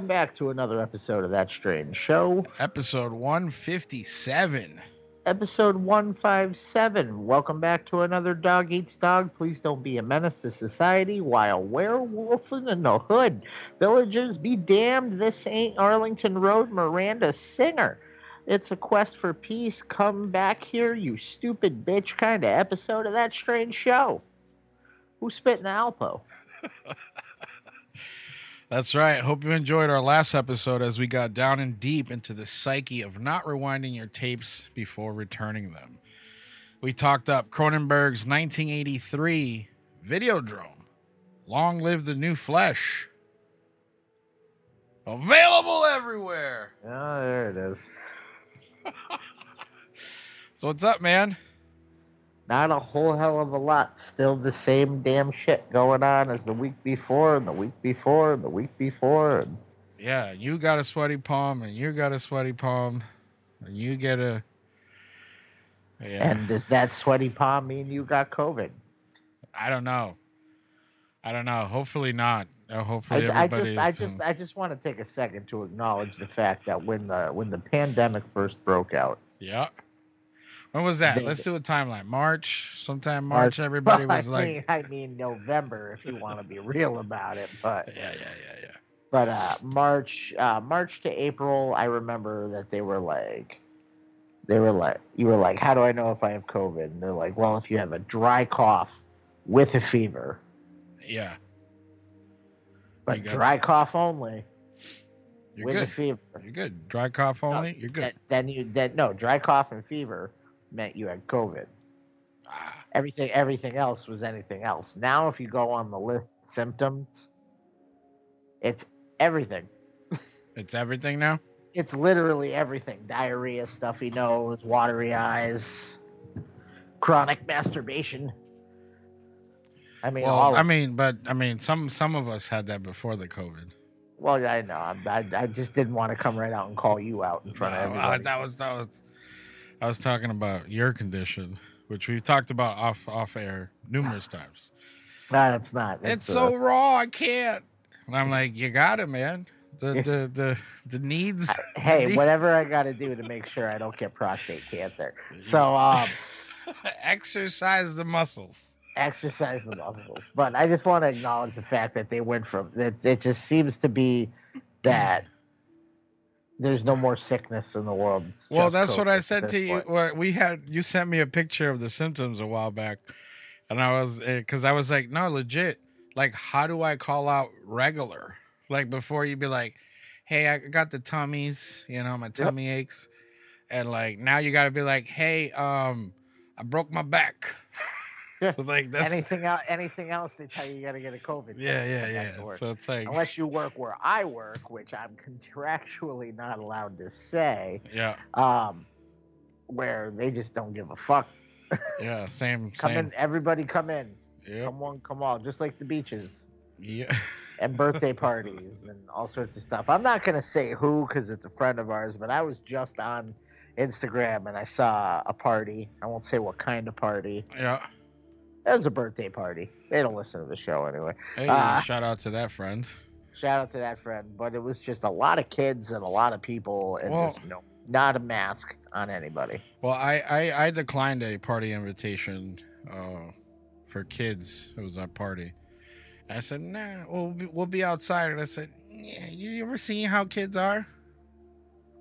Welcome back to another episode of That Strange Show, Episode 157. episode 157. Welcome back to another Dog Eats Dog. Please don't be a menace to society while werewolfing in the hood. Villagers be damned, this ain't Arlington Road Miranda Singer. It's a quest for peace. Come back here, you stupid bitch kind of episode of That Strange Show. Who's spitting Alpo? That's right. Hope you enjoyed our last episode as we got down and deep into the psyche of not rewinding your tapes before returning them. We talked up Cronenberg's 1983 Videodrome. Long live the new flesh. Available everywhere. Oh, there it is. So what's up, man? Not a whole hell of a lot. Still the same damn shit going on as the week before, and the week before, and the week before. And Yeah, you got a sweaty palm, and you got a sweaty palm, and you get a. Yeah, And does that sweaty palm mean you got COVID? I don't know. I don't know. Hopefully not. Uh, I, I just, I just, I just want to take a second to acknowledge the fact that when the when the pandemic first broke out, yeah. When was that? Let's do a timeline. March, sometime March. Everybody was I like, mean, I mean November if you want to be real about it, but yeah, yeah, yeah, yeah. but uh, March, uh, March to April, I remember that they were like, they were like, you were like, how do I know if I have COVID? And they're like, well, if you have a dry cough with a fever, Yeah, but dry cough only you're with a good. fever. You're good. Dry cough only. You're good. Then, then you then no dry cough and fever meant you had COVID. Ah, Everything everything else was anything else. Now, if you go on the list symptoms, it's everything. it's everything now. It's literally everything: diarrhea, stuffy nose, watery eyes, chronic masturbation. I mean, Well, all. I mean, but I mean, some some of us had that before the COVID. well, I know. I, I, I just didn't want to come right out and call you out in front of No, uh, everybody. that was that was. I was talking about your condition, which we've talked about off off air numerous times. no, it's not. It's uh, so raw, I can't. And I'm like, you got it, man. The the the the needs. hey, needs- whatever I got to do to make sure I don't get prostate cancer. So, um, exercise the muscles. exercise the muscles. But I just want to acknowledge the fact that they went from that. It just seems to be that there's no more sickness in the world. It's Well, that's what I said to you. Well, we had you sent me a picture of the symptoms a while back, and I was because I was like, no, legit. Like, how do I call out regular? Like before you'd be like, hey, I got the tummies, you know, my tummy aches, and like now you got to be like, hey, um, I broke my back. Yeah. like that's anything else? Anything else? They tell you you got to get a COVID. yeah, yeah, come back to yeah. So it's like, Unless you work where I work, which I'm contractually not allowed to say, yeah, um, where they just don't give a fuck. yeah, same, Come same. in, everybody, come in. Yep. Come on, come on, just like the beaches. Yeah. and birthday parties and all sorts of stuff. I'm not gonna say who because it's a friend of ours, but I was just on Instagram and I saw a party. I won't say what kind of party. yeah. It was a birthday party. They don't listen to the show anyway. Hey, Ah. shout out to that friend. Shout out to that friend, but it was just a lot of kids and a lot of people and Well- just no, not a mask on anybody. Well, I, I, I declined a party invitation uh, for kids. It was a party. I said, nah, we'll be, we'll be outside. And I said, yeah, you ever seen how kids are?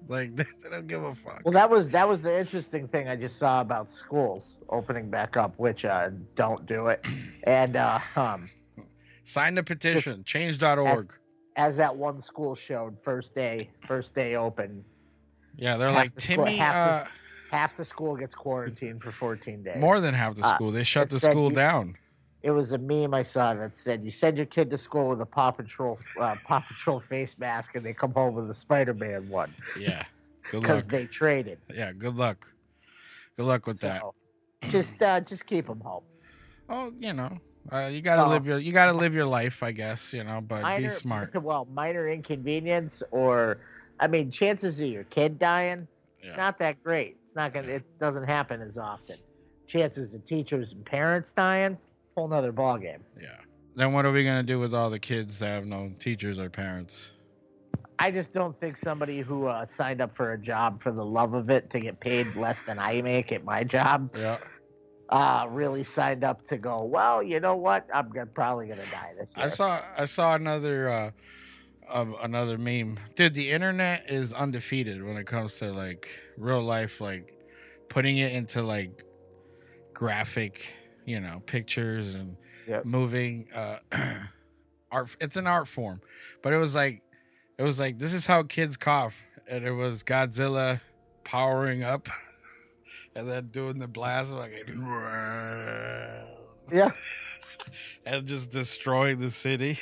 Like, they, don't give a fuck. Well, that was that was the interesting thing I just saw about schools opening back up, which uh, don't do it. And uh, um, Sign the petition, change.org. as that one school showed, first day, first day open, Yeah, they're like, the school- Timmy, half uh, the- half the school gets quarantined for 14 days. more than half the Uh, school. They shut the school you- down. It was a meme I saw that said, "You send your kid to school with a Paw Patrol, uh, Paw Patrol face mask, and they come home with a Spider-Man one Yeah. Good because luck. they traded." yeah, good luck. Good luck with that. Just, uh, just keep them home. Oh, you know, uh, you gotta Well- live your you gotta live your life, I guess. You know, but be smart. Well, minor inconvenience, or I mean, chances of your kid dying Yeah. not that great. It's not gonna. It doesn't happen as often. Chances of teachers and parents dying, whole nother ballgame. Yeah. Then what are we gonna do with all the kids that have no teachers or parents? I just don't think somebody who uh, signed up for a job for the love of it to get paid less than I make at my job Yeah. uh, really signed up to go. Well, you know what? I'm gonna, probably gonna die this year. I saw I saw another uh um, another meme. Dude, the internet is undefeated when it comes to like real life like putting it into like graphic, you know, pictures and Yep. moving uh art it's an art form. But it was like it was like this is how kids cough and it was Godzilla powering up and then doing the blast like Yeah. and just destroying the city.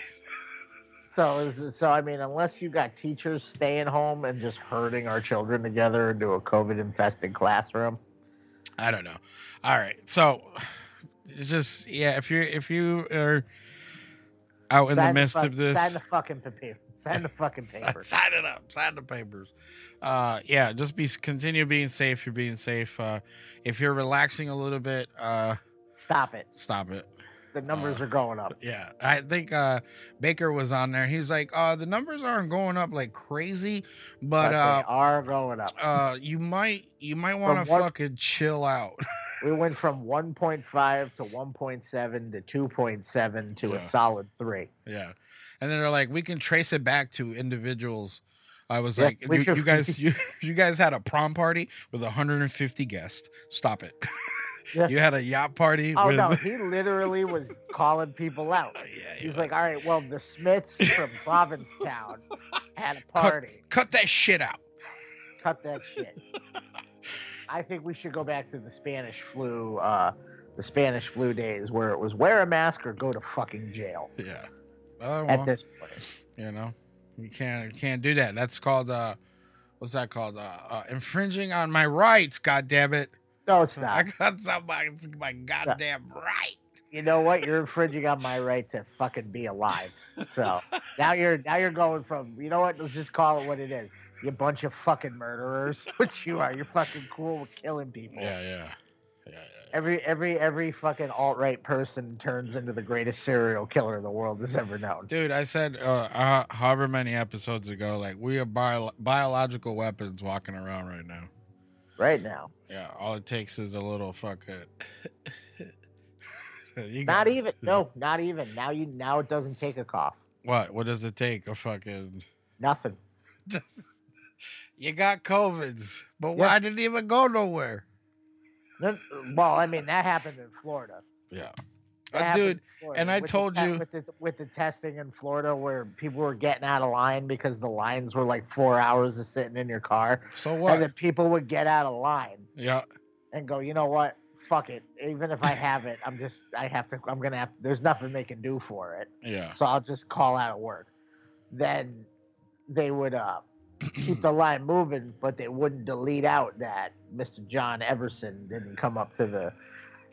So is so I mean, unless you got teachers staying home and just herding our children together into a COVID infested classroom. I don't know. All right, so it's just yeah, if you if you are out in the midst fuck- of this, sign the fucking paper. Sign the fucking paper. sign it up, sign the papers. Uh, yeah, just be continue being safe. You're being safe. Uh, if you're relaxing a little bit, uh, Stop it. stop it. The numbers Uh, are going up. Yeah, I think uh, Baker was on there. He's like, uh, the numbers aren't going up like crazy, but But uh, are going up. uh, you might you might want to fucking chill out. We went from 1.5 to 1.7 to 2.7 to Yeah. a solid three. Yeah, and then they're like, we can trace it back to individuals. I was Yeah, like, you, you guys, you, you guys had a prom party with 150 guests. Stop it. Yeah. You had a yacht party. Oh no, he literally was calling people out. yeah, he He's like, all right, well, the Smiths from Provincetown had a party. cut that shit out. Cut that shit. I think we should go back to the Spanish flu, uh, the Spanish flu days where it was wear a mask or go to fucking jail. Yeah. Oh, At this point, you know, you can't you can't do that. That's called uh, what's that called? Uh, uh infringing on my rights. God damn it! No, it's not. I got somebody. It's my goddamn right. You know what? You're infringing on my right to fucking be alive. So now you're now you're going from you know what? Let's just call it what it is. You bunch of fucking murderers, which you are. You're fucking cool with killing people. Yeah, yeah, yeah. yeah. Every every every fucking alt right person turns into the greatest serial killer the world has ever known. Dude, I said uh, uh, however many episodes ago, like we are bio- biological weapons walking around right now. Right now, Yeah, all it takes is a little fucking. you not got- even. No, not even. Now you now it doesn't take a cough. What? What does it take? A fucking. Nothing. Just. You got COVIDs, but Yeah. why didn't even go nowhere? Well, I mean that happened in Florida. Yeah. Uh, dude, and I the told you- with the with the testing in Florida where people were getting out of line because the lines were like four hours of sitting in your car, so what? and then people would get out of line yeah. and go, you know what? Fuck it. Even if I have it, I'm just I have to. I'm gonna have. There's nothing they can do for it. Yeah. so I'll just call out of work. Then they would uh, keep the line moving, but they wouldn't delete out that Mr. John Everson didn't come up to the,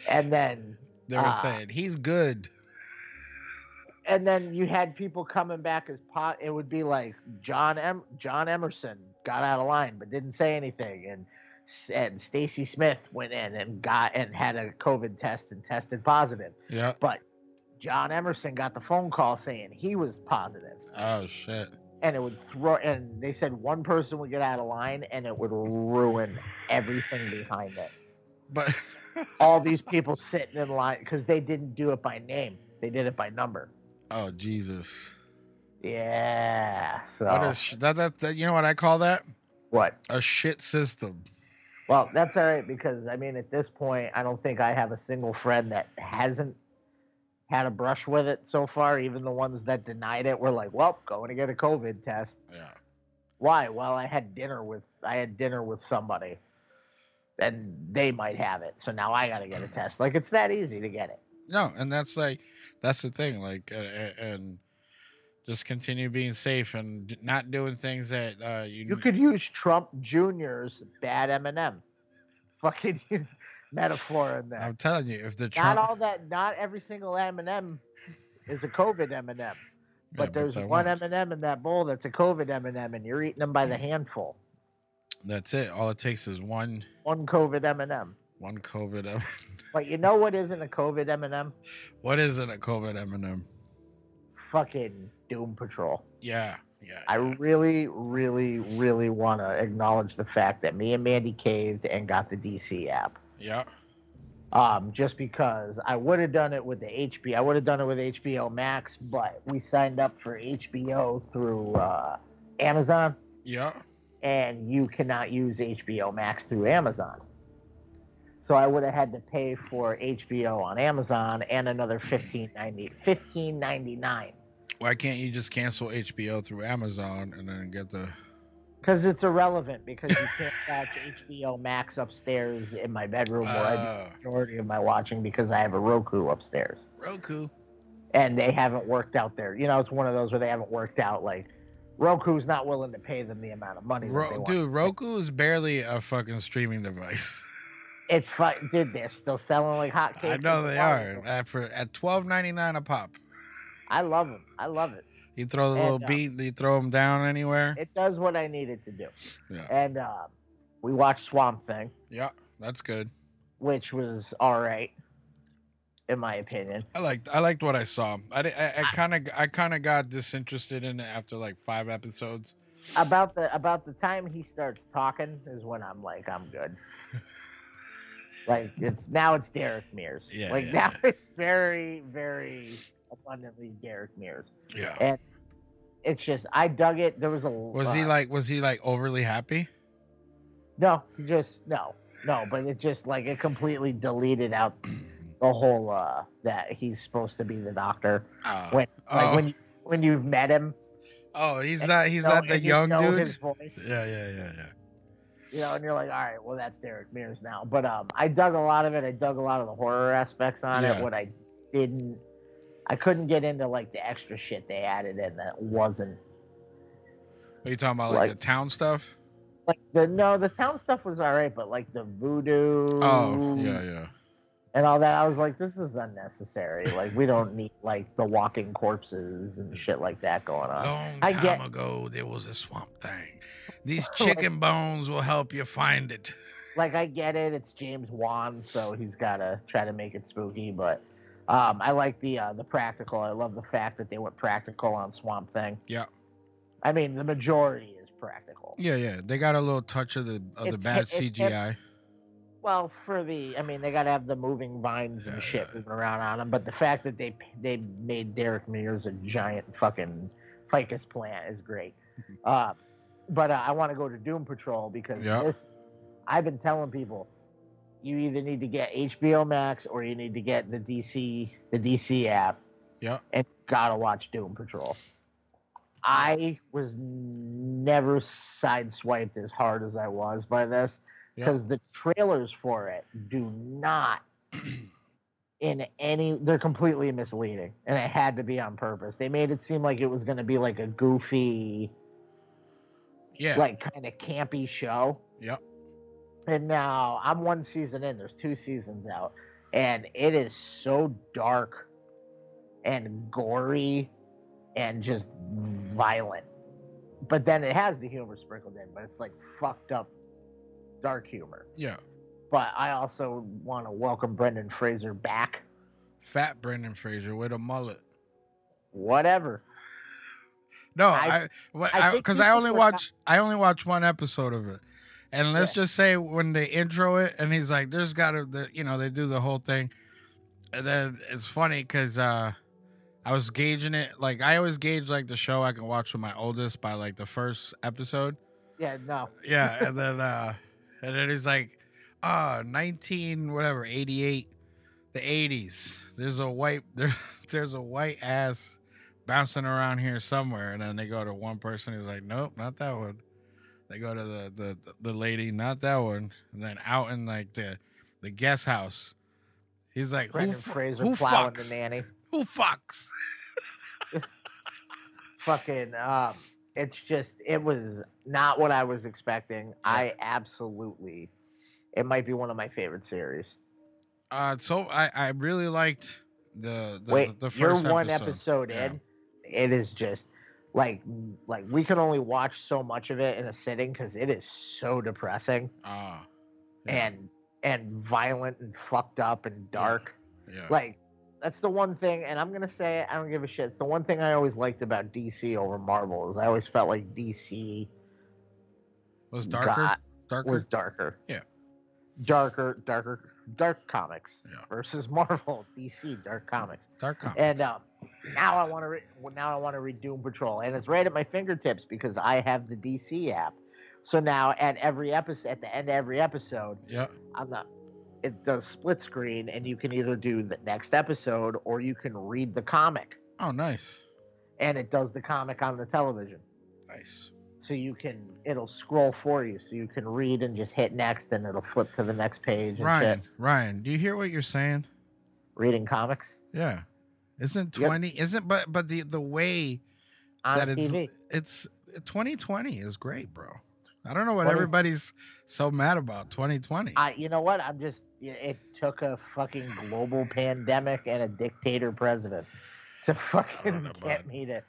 and then They were Ah. saying he's good. and then you had people coming back as pot. It would be like John em- John Emerson got out of line but didn't say anything, and and Stacy Smith went in and got and had a COVID test and tested positive, Yeah. but John Emerson got the phone call saying he was positive. Oh shit. and it would throw and they said one person would get out of line and it would ruin everything behind it But all these people sitting in line because they didn't do it by name they did it by number oh Jesus. yeah so What is that, that? That you know what I call that? what A shit system. well that's all right because i mean at this point i don't think i have a single friend that hasn't had a brush with it so far even the ones that denied it were like well going to get a covid test Yeah. Why? Well, I had dinner with I had dinner with somebody, and they might have it. So now I got to get a test. Like it's that easy to get it. No, and that's like that's the thing. Like, uh, uh, and just continue being safe and not doing things that uh, you. You could use Trump Jr.'s bad M&M, fucking metaphor in there. I'm telling you, if the Not all that. Not every single M&M is a COVID M&M. Yeah, But there's one one. M&M in that bowl that's a COVID M&M, and you're eating them by the handful. That's it. All it takes is one One COVID M&M. one COVID. M- But you know what isn't a COVID M&M? What isn't A COVID M&M? Fucking Doom Patrol. Yeah, Yeah. I yeah. really, really, really want to acknowledge the fact that me and Mandy caved and got the DC app. yeah. Um, just because I would have done it with the HBO, I would have done it with HBO Max, but we signed up for HBO through uh, Amazon, Yeah. And you cannot use HBO Max through Amazon. So I would have had to pay for HBO on Amazon and another fifteen ninety fifteen ninety nine. Why can't you just cancel HBO through Amazon and then get the? Because it's irrelevant because you can't watch HBO Max upstairs in my bedroom where I do the majority of my watching because I have a Roku upstairs. Roku. And they haven't worked out there. You know, it's one of those where they haven't worked out like Roku's not willing to pay them the amount of money. that they Ro- dude, Roku is barely a fucking streaming device. It's fun. Dude, they're still selling like hotcakes. I know they are at for at twelve ninety nine a pop. I love them. I love it. You throw the And, little uh, beat, you throw them down anywhere. It does what I need it to do. Yeah, And uh, we watched Swamp Thing, yeah, that's good. which was all right, in my opinion. I liked I liked what I saw. I kind of I kind of got disinterested in it after like five episodes. About the about the time he starts talking is when I'm like, I'm good. like it's now it's Derek Mears. Yeah, Like yeah, now yeah. it's very very abundantly Derek Mears. Yeah. And it's just I dug it. There was a Was he uh, like was he like overly happy? No, he just no, no. But it just like it completely deleted out the whole uh that he's supposed to be the doctor. Uh, When like oh, when you when you've met him, oh, he's not you he's know- not the and you young know dude. His voice, Yeah, yeah, yeah, yeah. you know, and you're like, all right, well that's Derek Mears now. But um, I dug a lot of it. I dug a lot of the horror aspects on Yeah. it. What I didn't, I couldn't get into like the extra shit they added in that wasn't Are you talking about like, Like- the town stuff? like the no the town stuff was all right, but like the voodoo. Oh, yeah, yeah. And all that. I was like, this is unnecessary. Like, we don't need like the walking corpses and shit like that going on. Long I time get- ago, there was a swamp thing. These Like- chicken bones will help you find it. Like, I get it. It's James Wan, so he's got to try to make it spooky. But um, I like the uh, the practical. I love the fact that they went practical on Swamp Thing. Yeah. I mean, the majority is practical. Yeah, yeah. They got a little touch of the of the It's bad hip- it's hip. Well, for the, I mean, they got to have the moving vines and Yeah, shit yeah. moving around on them. But the fact that they they made Derek Mears a giant fucking ficus plant is great. Uh, but uh, I want to go to Doom Patrol because Yeah. this, I've been telling people, you either need to get HBO Max or you need to get the DC the DC app Yeah. and gotta watch Doom Patrol. I was never sideswiped as hard as I was by this Yeah. because the trailers for it do not in any they're completely misleading and it had to be on purpose they made it seem like it was going to be like a goofy Yeah. like kind of campy show Yep. and now i'm one season in there's two seasons out and it is so dark and gory and just violent but then it has the humor sprinkled in but it's like fucked up dark humor yeah. but I also want to welcome Brendan Fraser back. Fat Brendan Fraser with a mullet. Whatever. No, I- I I because I, only watch I only watch one episode of it, and let's just say when they intro it, and he's like, "There's got to," the, you know, they do the whole thing, and then it's funny because uh, I was gauging it like I always gauge like the show I can watch with my oldest by like the first episode, Yeah, no. yeah, and then uh, and then he's like, "Ah, 19 whatever 88, the 80s. There's a white there's there's a white ass." bouncing around here somewhere and then they go to one person who's like nope not that one they go to the the, the lady not that one and then out in like the the guest house he's like who, Brendan fu- Fraser who plowing fucks the nanny. who fucks Fucking um it's just it was not what I was expecting. I absolutely it might be one of my favorite series. uh so i i really liked the the, Wait, the 1st you're one episode Yeah. in. It is just like like we can only watch so much of it in a sitting because it is so depressing ah yeah, and and violent and fucked up and dark. yeah like that's the one thing, and I'm gonna say it, I don't give a shit. It's the one thing I always liked about DC over Marvel is I always felt like DC Was darker? got- darker? was darker. Yeah. Darker, darker, dark comics Yeah. versus Marvel, DC, dark comics. dark comics. And um, now I want to re- now I want to read Doom Patrol, and it's right at my fingertips because I have the DC app. So now at every episode, at the end of every episode, yeah. I'm the it does split screen, and you can either do the next episode or you can read the comic, Oh, nice. and it does the comic on the television. Nice. So you can it'll scroll for you, so you can read and just hit next, and it'll flip to the next page. And Ryan, shit. Ryan, do you hear what you're saying? reading comics Yeah. Isn't Yep. 20 isn't but but the the way on that it's TV. it's 2020 is great, bro. I don't know what 20 everybody's so mad about 2020. I, you know what? I'm just. It took a fucking global pandemic and a dictator president to fucking get me to.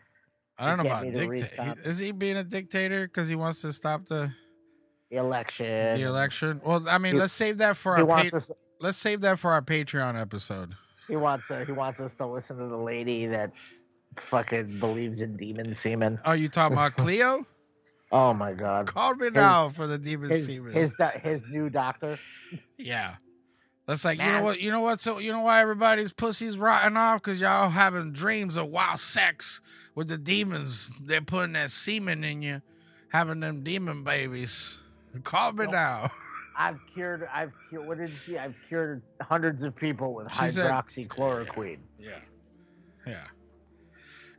I don't know about to dictator. Is he being a dictator because he wants to stop the election. the election? Well, I mean, He- let's save that for our pa- us. let's save that for our Patreon episode. He wants. Uh, he wants us to listen to the lady that fucking believes in demon semen. Oh, you talking about Cleo? Oh my god. Call me now for the demon His semen. his his new doctor. Yeah. That's like, you know what? You know what? So, you know why everybody's pussy's rotting off? Because y'all having dreams of wild sex with the demons. They're putting that semen in you, having them demon babies. Call me Nope. now. I've cured. I've cured. What did she? I've cured hundreds of people with She said- hydroxychloroquine. Yeah. Yeah.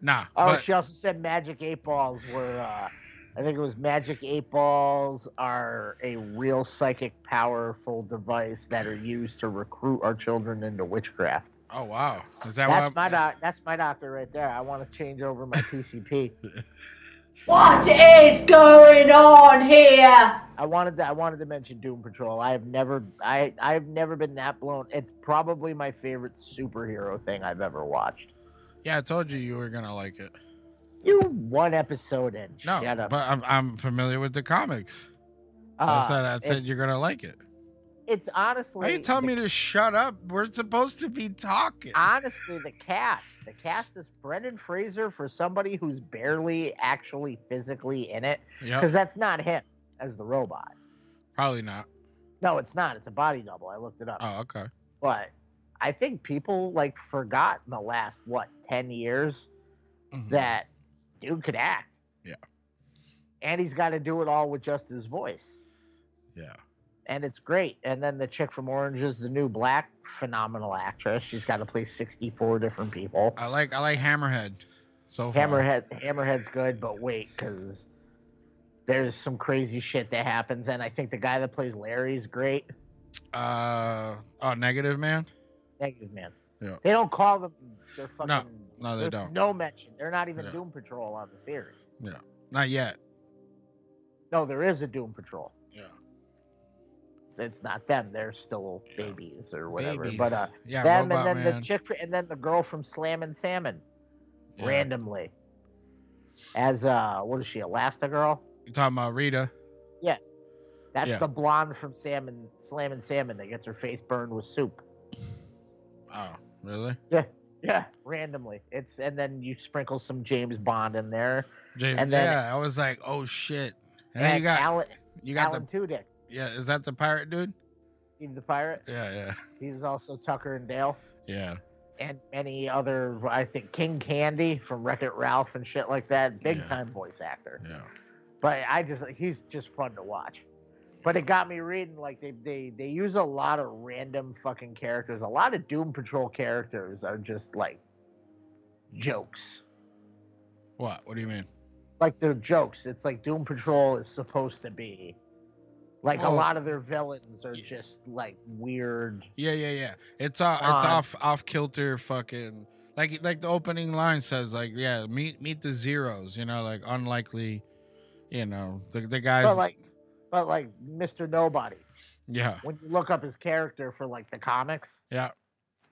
Nah. Oh, but, she also said magic eight balls were. Uh, I think it was magic eight balls are a real psychic, powerful device that are used to recruit our children into witchcraft. oh, wow. Is that That's my doc. That's my doctor right there. I want to change over my PCP. What is going on here? I wanted to. I wanted to mention Doom Patrol. I have never. I I've never been that blown. It's probably my favorite superhero thing I've ever watched. yeah, I told you you were going to like it. You one episode in. No, Shut up. but I'm, I'm familiar with the comics. I Uh, said, I said you're going to like it. It's honestly. Why you telling the- me to shut up? We're supposed to be talking. honestly the cast the cast is brendan fraser for somebody who's barely actually physically in it Yep. because that's not him as the robot Probably not. no it's not it's a body double i looked it up Oh, okay. but i think people like forgot in the last what 10 years Mhm. that dude could act Yeah. and he's got to do it all with just his voice Yeah. and it's great. And then the chick from Orange is the New Black, phenomenal actress. She's got to play 64 different people. I like I like Hammerhead. So far. Hammerhead, Hammerhead's good, but wait, because there's some crazy shit that happens, and I think the guy that plays Larry's great. Uh oh, negative man. Negative man. Yeah. They don't call them. They're fucking. no, they there's don't. No mention. They're not even Yeah. Doom Patrol on the series. Yeah, not yet. No, there is a Doom Patrol. Yeah. It's not them. They're still Yeah. babies or whatever. Babies. But uh, yeah, them Robot and then Man. the chick, and then the girl from Slam and Salmon, Yeah. randomly. As uh, what is she? Elastigirl. You talking about Rita? Yeah. That's Yeah. the blonde from Salmon, Slam and Salmon that gets her face burned with soup. Oh, really? Yeah, randomly. It's and then you sprinkle some James Bond in there. James, And then- yeah, I was like, oh shit. And then And you got Alan, you got Alan the Tudyk, yeah. Is that the pirate dude? Steve the Pirate. Yeah, yeah, He's also Tucker and Dale, yeah. and many other. I think King Candy from Wreck It Ralph and shit like that. Big Yeah. time voice actor. Yeah. But I just he's just fun to watch. But it got me reading like they they they use a lot of random fucking characters. A lot of Doom Patrol characters are just like jokes. What? What do you mean? Like they're jokes. It's like Doom Patrol is supposed to be. Like a lot of their villains are yeah. just like weird. Yeah, yeah, yeah. It's off. It's Uh, off. Off kilter. Fucking like like the opening line says. Like yeah, meet meet the zeros. You know, like unlikely. You know, the the guys. But like but like Mr. Nobody. yeah, When you look up his character for like the comics, yeah,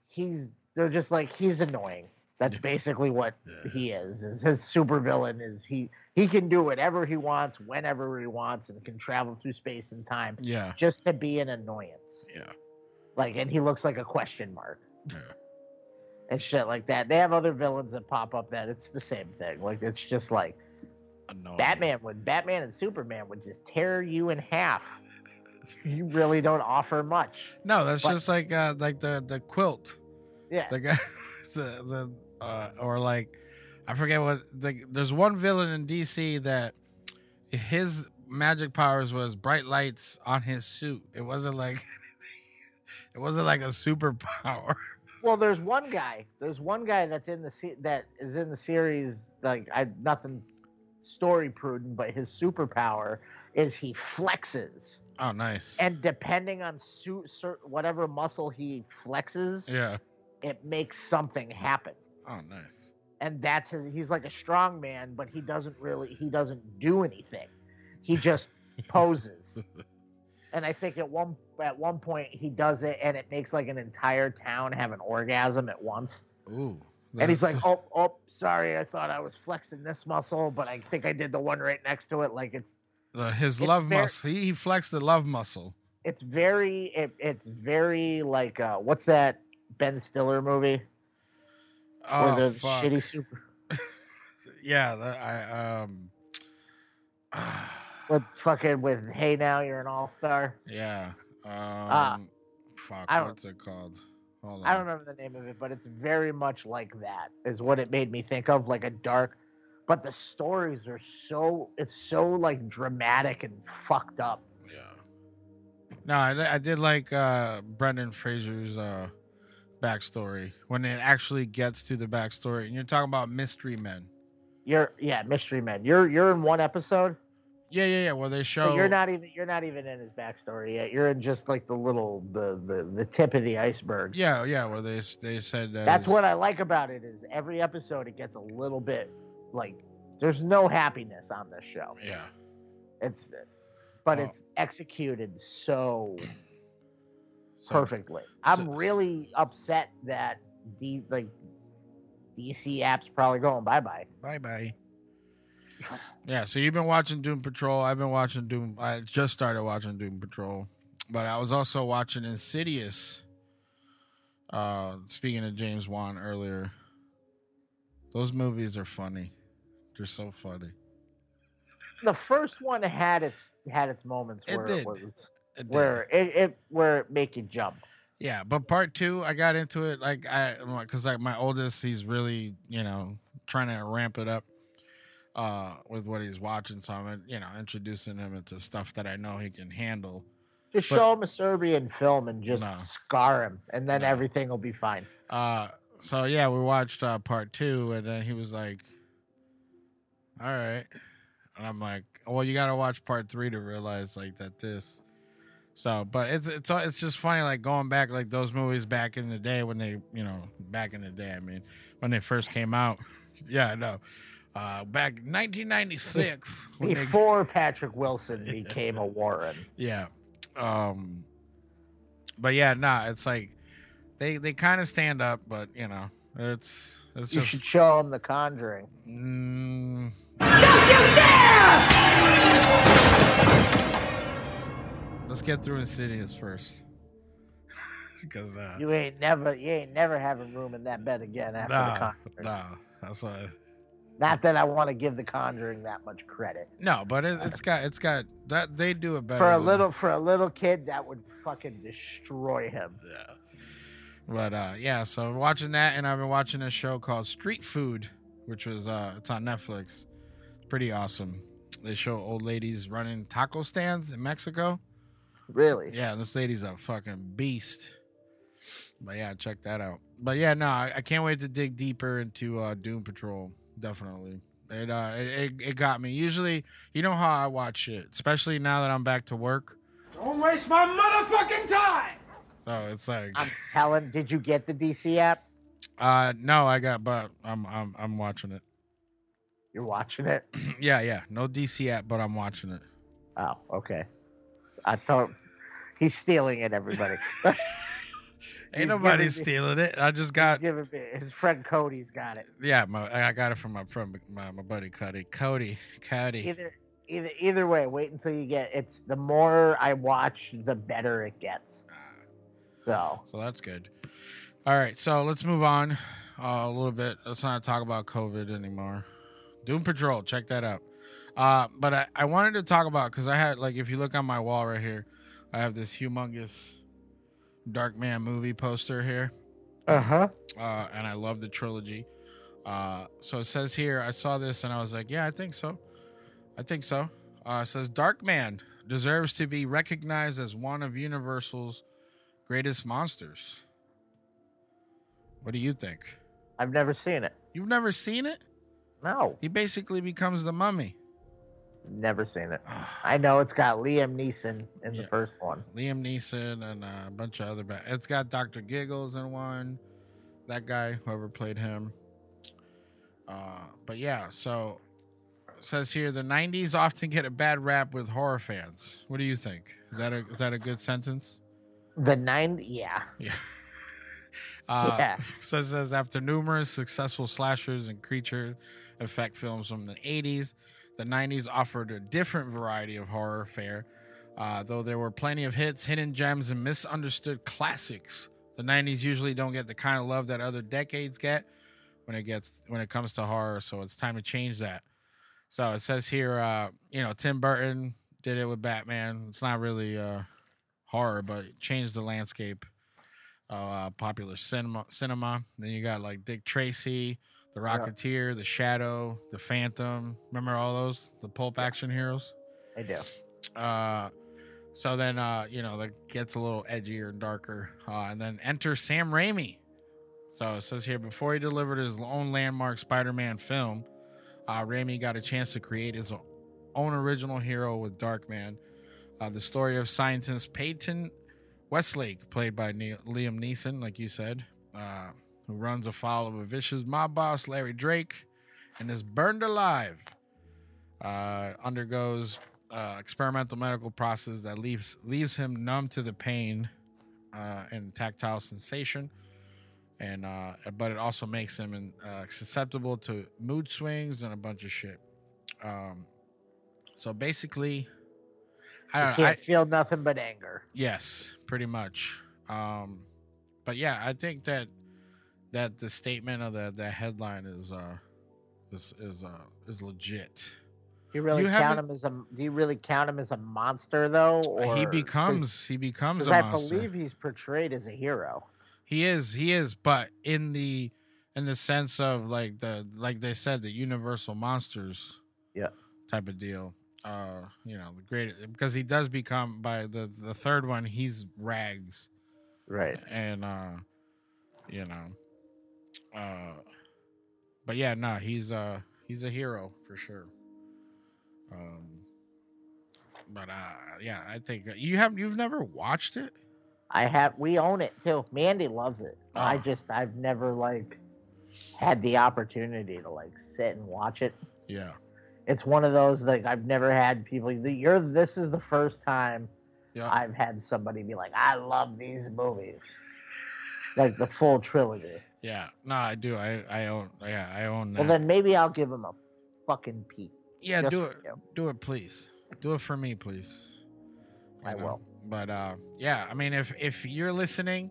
he's they're just like he's annoying. That's basically what Yeah. he is. Is his supervillain is he he can do whatever he wants whenever he wants and can travel through space and time yeah, just to be an annoyance. yeah. Like and he looks like a question mark. Yeah. and shit like that. They have other villains that pop up that it's the same thing. Like it's just like Annoying. Batman would Batman and Superman would just tear you in half. You really don't offer much. No, that's But- just like uh like the the quilt. Yeah. The guy the the uh or like I forget what the there's one villain in DC that his magic powers was bright lights on his suit. It wasn't like it wasn't like a superpower. Well, there's one guy. There's one guy that's in the se- that is in the series. Like I nothing story prudent, but his superpower is he flexes, Oh, nice. and depending on suit certain whatever muscle he flexes, yeah. it makes something happen. Oh, nice. And that's his. He's like a strong man, but he doesn't really. He doesn't do anything. He just poses. And I think at one at one point he does it, and it makes like an entire town have an orgasm at once. Ooh. And he's like, "Oh, oh, sorry, I thought I was flexing this muscle, but I think I did the one right next to it. Like it's uh, his it's love very- muscle. He, he flexed the love muscle. it's very it, it's very like uh what's that Ben Stiller movie Oh, where the fuck. shitty super Yeah, the, I um. with fucking with Hey Now You're an All Star. yeah. Um. fuck. I don't- What's it called? I don't remember the name of it, but it's very much like that. Is what it made me think of, like a dark. But the stories are so it's so like dramatic and fucked up. Yeah. No, I, I did like uh Brendan Fraser's uh backstory when it actually gets to the backstory, and you're talking about mystery men. You're yeah, Mystery Men. You're you're in one episode. Yeah, yeah, yeah. Where they show you're not even you're not even in his backstory yet. You're in just like the little the the, the tip of the iceberg. Yeah, yeah. Where they they said that That's what I like about it is every episode it gets a little bit like there's no happiness on this show. Yeah. It's but Oh. it's executed so So- perfectly. I'm so- really upset that D like DC apps probably going bye bye. Bye bye. Yeah, so you've been watching Doom Patrol. I've been watching Doom. I just started watching Doom Patrol, but I was also watching Insidious. Uh, speaking of James Wan earlier, those movies are funny. They're so funny. The first one had its had its moments It where did. it was It where it, it where it make you jump. Yeah, but part two, I got into it like I because like my oldest, he's really you know trying to ramp it up uh with what he's watching. So I'm you know introducing him into stuff that I know he can handle. Just But- show him a Serbian film and just No. scar him, and then No. everything will be fine. Uh, so yeah, we watched uh, part two, and then he was like, "All right," and I'm like, "Well, you got to watch part three to realize like that this." So, but it's it's it's just funny like going back like those movies back in the day when they you know back in the day I mean when they first came out. Yeah, I know. Uh, back 1996. when they- Before Patrick Wilson became a Warren. yeah. Um but yeah, nah, it's like they they kind of stand up, but you know, it's it's You just should show him The Conjuring. mm, Don't you dare! let's get through Insidious first. because uh You ain't never you ain't never having room in that bed again after The nah, Conjuring. nah, that's why Not that I want to give The Conjuring that much credit. no, but it, it's got it's got that they do it better For a little for a little kid, that would fucking destroy him. Yeah. But uh yeah, so watching that and I've been watching a show called Street Food, which was uh it's on Netflix. It's pretty awesome. They show old ladies running taco stands in Mexico. Really. Yeah, this lady's a fucking beast. But yeah, check that out. But yeah, no, I, I can't wait to dig deeper into uh Doom Patrol. Definitely. It uh it, it, it got me. Usually you know how I watch shit, especially now that I'm back to work. Don't waste my motherfucking time! So it's like I'm telling. Did you get the DC app? Uh no, I got but I'm I'm I'm watching it. You're watching it. yeah, yeah. No DC app, but I'm watching it. Oh, okay. I thought he's stealing it. Everybody. Ain't nobody stealing it. I just got Give it. His friend Cody's got it. yeah, my I got it from my friend my, my buddy Cody. Cody. Cody. Either, either, either way. Wait until you get. It's the more I watch, the better it gets. So So that's good. All right, so let's move on uh, a little bit. Let's not talk about COVID anymore. Doom Patrol, check that out. Uh, but I, I wanted to talk about because I had like if you look on my wall right here, I have this humongous Darkman movie poster here, Uh-huh. uh, and I love the trilogy. Uh, so it says here, I saw this and I was like, yeah, I think so. I think so. Uh, it says Darkman deserves to be recognized as one of Universal's greatest monsters. What do you think? I've never seen it. You've never seen it? No, He basically becomes the mummy. Never seen it. I know it's got Liam Neeson in Yeah. the first one. Liam Neeson and a bunch of other. Ba- it's got Doctor Giggles in one. That guy, whoever played him. Uh, but yeah, so says here the '90s often get a bad rap with horror fans. What do you think? Is that a is that a good sentence? The nine, yeah, Yeah. Uh, Yeah. So it says after numerous successful slashers and creature effect films from the 80s, the 90s offered a different variety of horror fare. Uh, though there were plenty of hits, hidden gems, and misunderstood classics, the 90s usually don't get the kind of love that other decades get when it gets when it comes to horror. So it's time to change that. So it says here, uh, you know, Tim Burton did it with Batman. It's not really uh, horror, but changed the landscape uh, popular cinema. Cinema. Then you got like Dick Tracy, The Yeah. Rocketeer, The Shadow, The Phantom. Remember all those? The pulp action heroes. I do. Uh, so then, uh, you know, that gets a little edgier and darker. Uh, and then enter Sam Raimi. So it says here before he delivered his own landmark Spider-Man film, uh, Raimi got a chance to create his own original hero with Darkman. Uh, the story of scientist Peyton Westlake, played by Ne- Liam Neeson, like you said, uh, who runs afoul of a vicious mob boss, Larry Drake, and is burned alive. Uh, undergoes uh, experimental medical process that leaves leaves him numb to the pain uh, and tactile sensation, and uh, but it also makes him in, uh, susceptible to mood swings and a bunch of shit. Um, so basically, I don't know. can't I, feel nothing but anger. Yes, pretty much. Um, but yeah, I think that that the statement of the the headline is uh is is uh is legit. Do you really You count him as a? Do you really count him as a monster though? Or he becomes he becomes I monster. believe he's portrayed as a hero. He is, he is, but in the in the sense of like the like they said, the universal monsters, Yeah. type of deal. Uh, you know, the great because he does become by the the third one, he's rags, Right. and uh, you know, uh, but yeah, no, he's uh he's a hero for sure. Um, but uh, yeah, I think you have you've never watched it. I have. We own it too. Mandy loves it. I Oh. just I've never like had the opportunity to like sit and watch it. Yeah. It's one of those like I've never had people. You're this is the first time Yeah. I've had somebody be like, I love these movies, like the full trilogy. Yeah, no, I do. I I own. Yeah, I own that. Well, then maybe I'll give him a fucking peek. yeah, just do it. Do it, please. Do it for me, please. You I know? will. But uh, yeah, I mean, if if you're listening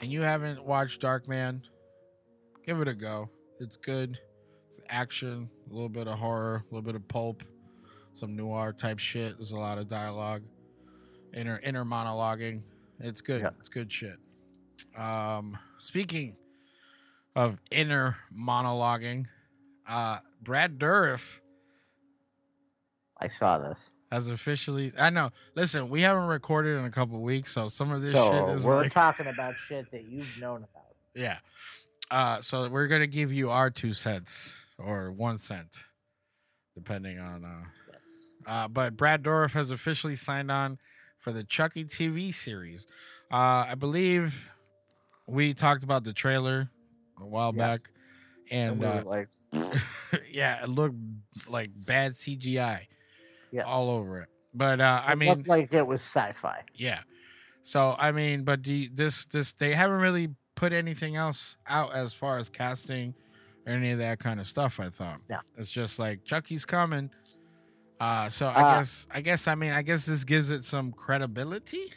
and you haven't watched Darkman, give it a go. It's good. It's action, a little bit of horror, a little bit of pulp, some noir type shit. There's a lot of dialogue, inner inner monologuing. It's good. Yeah. It's good shit. Um, speaking of inner monologuing, uh, Brad Dourif I saw this. has officially. I know. Listen, we haven't recorded in a couple weeks, so some of this so shit is we're like, talking about shit that you've known about. yeah. Uh, so we're gonna give you our two cents or one cent, depending on. Uh, Yes. uh, but Brad Dourif has officially signed on for the Chucky TV series. Uh, I believe we talked about the trailer a while back, Yes. and we uh, like, yeah, it looked like bad CGI yes. all over it. But uh, I It mean, looked like it was sci-fi. Yeah. So I mean, but do you, this this they haven't really put anything else out as far as casting or any of that kind of stuff. I thought. Yeah. It's just like Chucky's coming. Uh, so I Uh, guess I guess I mean I guess this gives it some credibility.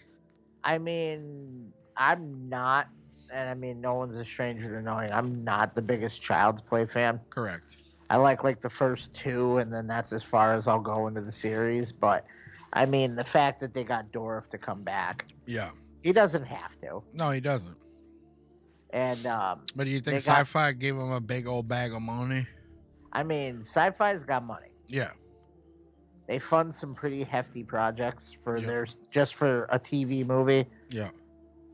I mean, I'm not and I mean, no one's a stranger to knowing I'm not the biggest Child's Play fan. Correct. I like like the first two, and then that's as far as I'll go into the series. But I mean, the fact that they got Dorf to come back, Yeah. he doesn't have to. No, he doesn't. And um, But do you think sci-fi gave him a big old bag of money? I mean, Sci-Fi's got money. Yeah. They fund some pretty hefty projects for Yeah. their just for a TV movie. Yeah.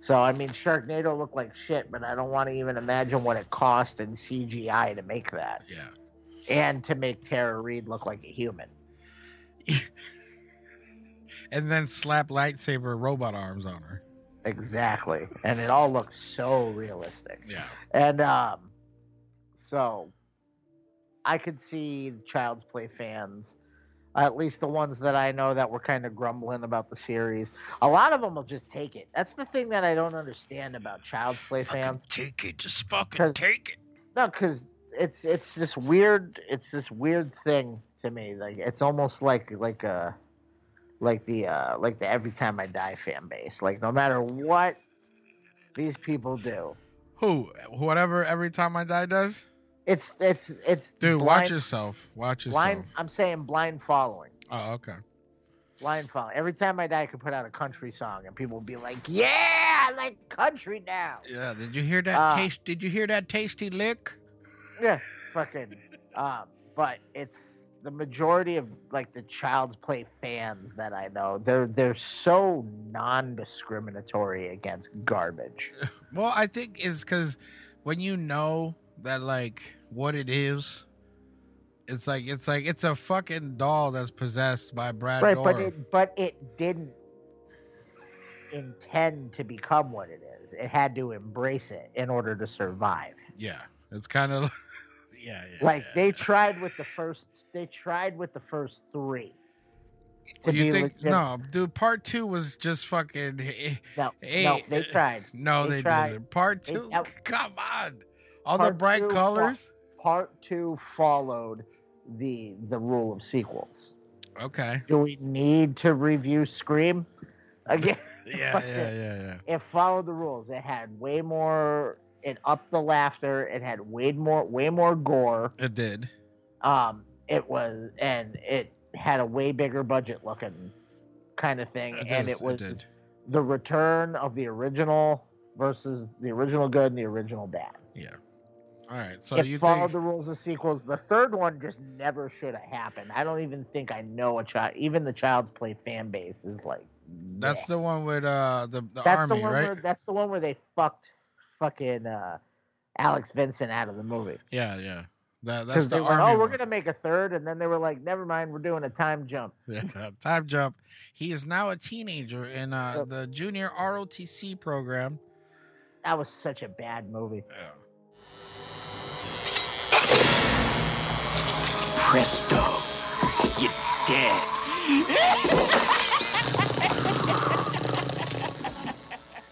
So I mean, Sharknado looked like shit, but I don't want to even imagine what it cost in CGI to make that, Yeah. and to make Tara Reid look like a human. And then slap lightsaber robot arms on her. Exactly, and it all looks so realistic. Yeah. And um, so I could see Child's Play fans, at least the ones that I know that were kind of grumbling about the series. A lot of them will just take it. That's the thing that I don't understand about Child's Play fans. take it. Just fucking take it. No, because it's it's this weird it's this weird thing to me. Like it's almost like like a like the uh like the every time I die fan base. Like no matter what these people do, Who? Whatever every time I die does? It's it's it's Dude, blind, watch yourself. Watch yourself. blind. I'm saying blind following. Oh, okay. Blind following. Every time I die, I could put out a country song, and people would be like, "Yeah, I like country now." Yeah. Did you hear that Uh, taste? Did you hear that tasty lick? Yeah, fucking. Um, but it's the majority of like the Child's Play fans that I know. They're they're so non-discriminatory against garbage. Well, I think is because when you know that like what it is, it's like it's like it's a fucking doll that's possessed by Brad right, but it but it didn't intend to become what it is. It had to embrace it in order to survive. yeah, it's kind of yeah, yeah. Like yeah. they tried with the first they tried with the first 3 to you be think legit- no, dude? Part two was just fucking. eh, no, eh, no, they tried. No, They they, tried. didn't. Part They- two, come on, all the bright two, colors. part two followed the the rule of sequels. Okay, Do we need to review Scream again? yeah, yeah, yeah, yeah. It followed the rules. It had way more. It upped the laughter. It had way more way more gore. It did. Um, it was and it had a way bigger budget looking kind of thing, It and does, it was did. the return of the original versus the original good and the original bad. Yeah. All right. So it you followed think? the rules of sequels. The third one just never should have happened. I don't even think I know a child. Even the Child's Play fan base is like. That's "Meh." the one with uh the, the that's army, the one right? where that's the one where they fucked fucking uh, Alex Vincent out of the movie Yeah, yeah. That, that's the they army. oh we're one. gonna make a third and then they were like never mind we're doing a time jump. Yeah, time jump. He is now a teenager in uh, the junior ROTC program. That was such a bad movie. Yeah. Presto, you're dead.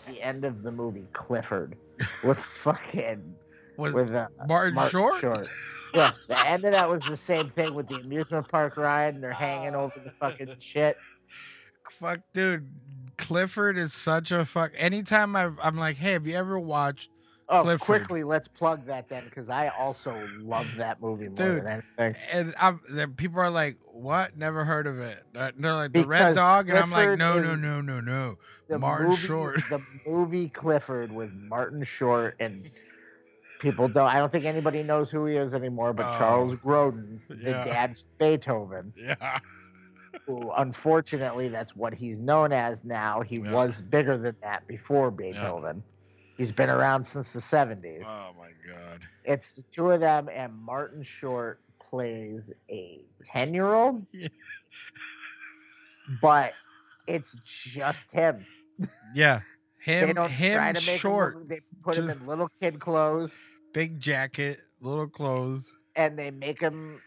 The end of the movie Clifford with fucking Was with uh, Martin, Short? Yeah, the end of that was the same thing with the amusement park ride, and they're hanging over the fucking shit. Fuck, dude. Clifford is such a fuck. Anytime I, I'm like, hey, have you ever watched? Oh, Clifford. quickly, let's plug that then, because I also love that movie more Dude, than anything. And I'm, people are like, what? Never heard of it. Uh, They're like the Red Because Dog, and I'm like, no, no, no, no, no. The Martin movie, Short. the movie Clifford with Martin Short, and people don't. I don't think anybody knows who he is anymore. But Oh, Charles Grodin, the yeah. dad's Beethoven, Yeah. who unfortunately that's what he's known as now. He Yeah. was bigger than that before Beethoven. He's been around since the 70s. Oh my god. It's the two of them, and Martin Short plays a 10 year old, Yeah. but it's just him. Yeah. they Him, don't try him to make short, him they put him in little kid clothes big jacket, little clothes. and they make him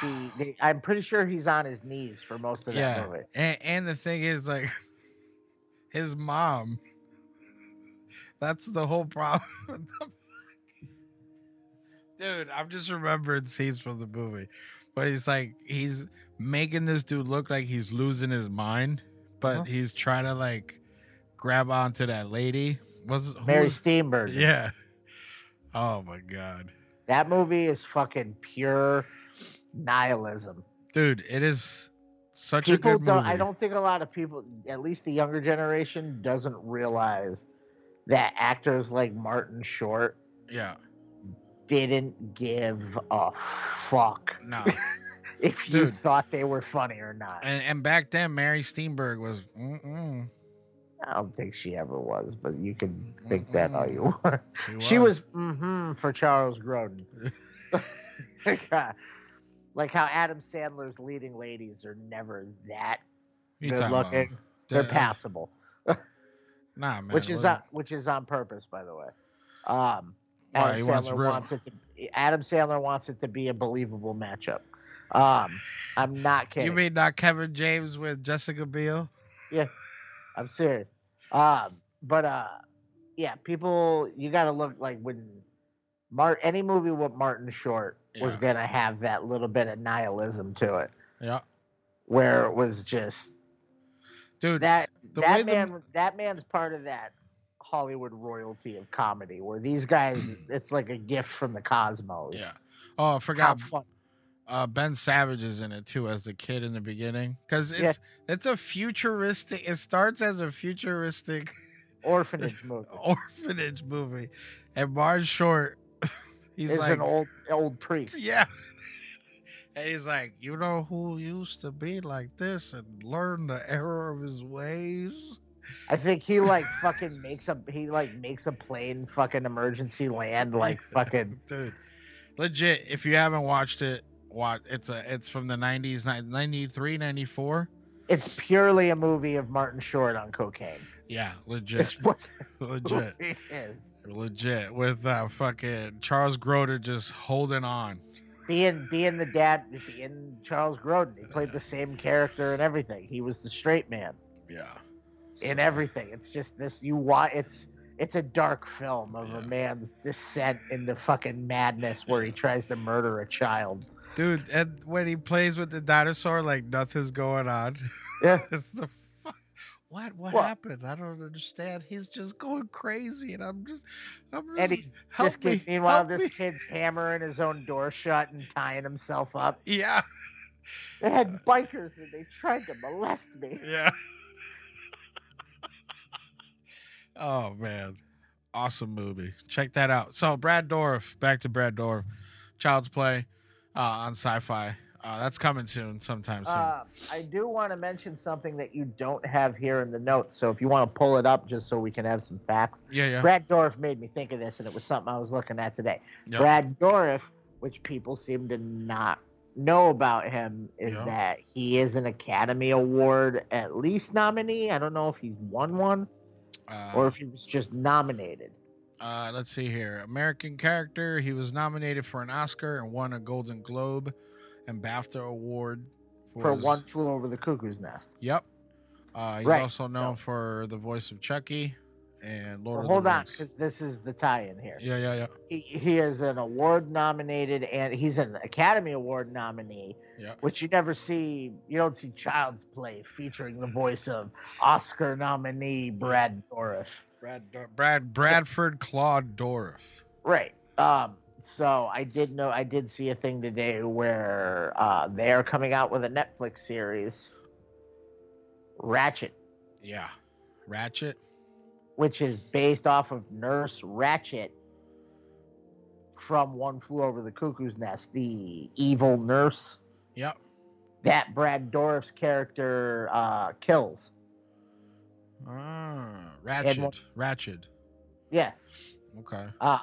be they, i'm pretty sure he's on his knees for most of that Yeah. movie And, and the thing is, like, his mom. That's the whole problem. Dude, I'm just remembering scenes from the movie, but he's like, he's making this dude look like he's losing his mind, but Uh-huh. he's trying to like grab onto that lady, Was Mary was- Steenburgen. Yeah. Oh my god, That movie is fucking pure nihilism. dude! It is such people a good don't movie. I don't think a lot of people, at least the younger generation, doesn't realize that actors like Martin Short Yeah. didn't give a fuck No. if you Dude. thought they were funny or not. and and back then, Mary Steenburg was. Mm-mm. I don't think she ever was, but you can think that all you want. She was mm-hmm for Charles Grodin. like, how Adam Sandler's leading ladies are never that good looking. They're passable. Nah, man. which is on, which is on purpose, by the way. Um, Adam wants Sandler real- wants it to. Adam Sandler wants it to be a believable matchup. Um, I'm not kidding. You mean not Kevin James with Jessica Biel? Yeah, I'm serious. Um, but uh, yeah, people, you got to look like when Mart any movie with Martin Short was gonna have that little bit of nihilism to it, Yeah, where it was just dude. that the that the- man that man's part of that Hollywood royalty of comedy, where these guys, it's like a gift from the cosmos. yeah. Oh, I forgot. Uh, ben Savage is in it too as the kid in the beginning because Yeah. it's it's a futuristic. It starts as a futuristic orphanage movie. orphanage movie, and Martin Short, he's Is like, an old old priest. yeah. And he's like, you know who used to be like this and learn the error of his ways? I think he like fucking makes a he like makes a plane fucking emergency land like fucking dude legit if you haven't watched it watch it's a it's from the 90s ni- 93 94 it's purely a movie of Martin Short on cocaine. yeah legit It's what legit is. legit with uh fucking charles Grodin just holding on Being being the dad being Charles Grodin. He played the same character and everything. He was the straight man yeah in everything. It's just this you want it's it's a dark film of Yeah. a man's descent into fucking madness where he tries to murder a child. dude and when he plays with the dinosaur like nothing's going on Yeah. it's the fuck what what happened i don't understand he's just going crazy and i'm just i'm just And he's help this kid, me, meanwhile, this me. kid's hammering his own door shut and tying himself up. yeah They had bikers and they tried to molest me. Yeah. oh man, awesome movie. Check that out. So Brad Dorff, back to Brad Dorff, Child's Play uh, on Sci-Fi. Uh, that's coming soon, sometime soon. Uh, I do want to mention something that you don't have here in the notes. So if you want to pull it up just so we can have some facts. yeah, yeah. Brad Dorff made me think of this, and it was something I was looking at today. Yep. Brad Dorff, which people seem to not know about him, is Yep. that he is an Academy Award at least nominee. I don't know if he's won one Uh, or if he was just nominated. uh, let's see here. American character. He was nominated for an Oscar and won a Golden Globe and BAFTA award For his- one flew over the cuckoo's nest. Yep. Uh, he's Right. also known for the voice of Chucky and Lord Well, hold on, because this is the tie-in here. Yeah, yeah, yeah. He, he is an award nominated, and he's an Academy Award nominee, Yeah. which you never see. You don't see Child's Play featuring the voice of Oscar nominee Brad Dourif. Brad Brad Bradford Claude Dorff. Right. Um. So I did know I did see a thing today where uh, they are coming out with a Netflix series, Ratched, Yeah. Ratched. which is based off of Nurse Ratched from One Flew Over the Cuckoo's Nest, the evil nurse Yep. that Brad Dorff's character uh, kills. Ah, Ratched. one- Ratched. Yeah. Okay. Uh,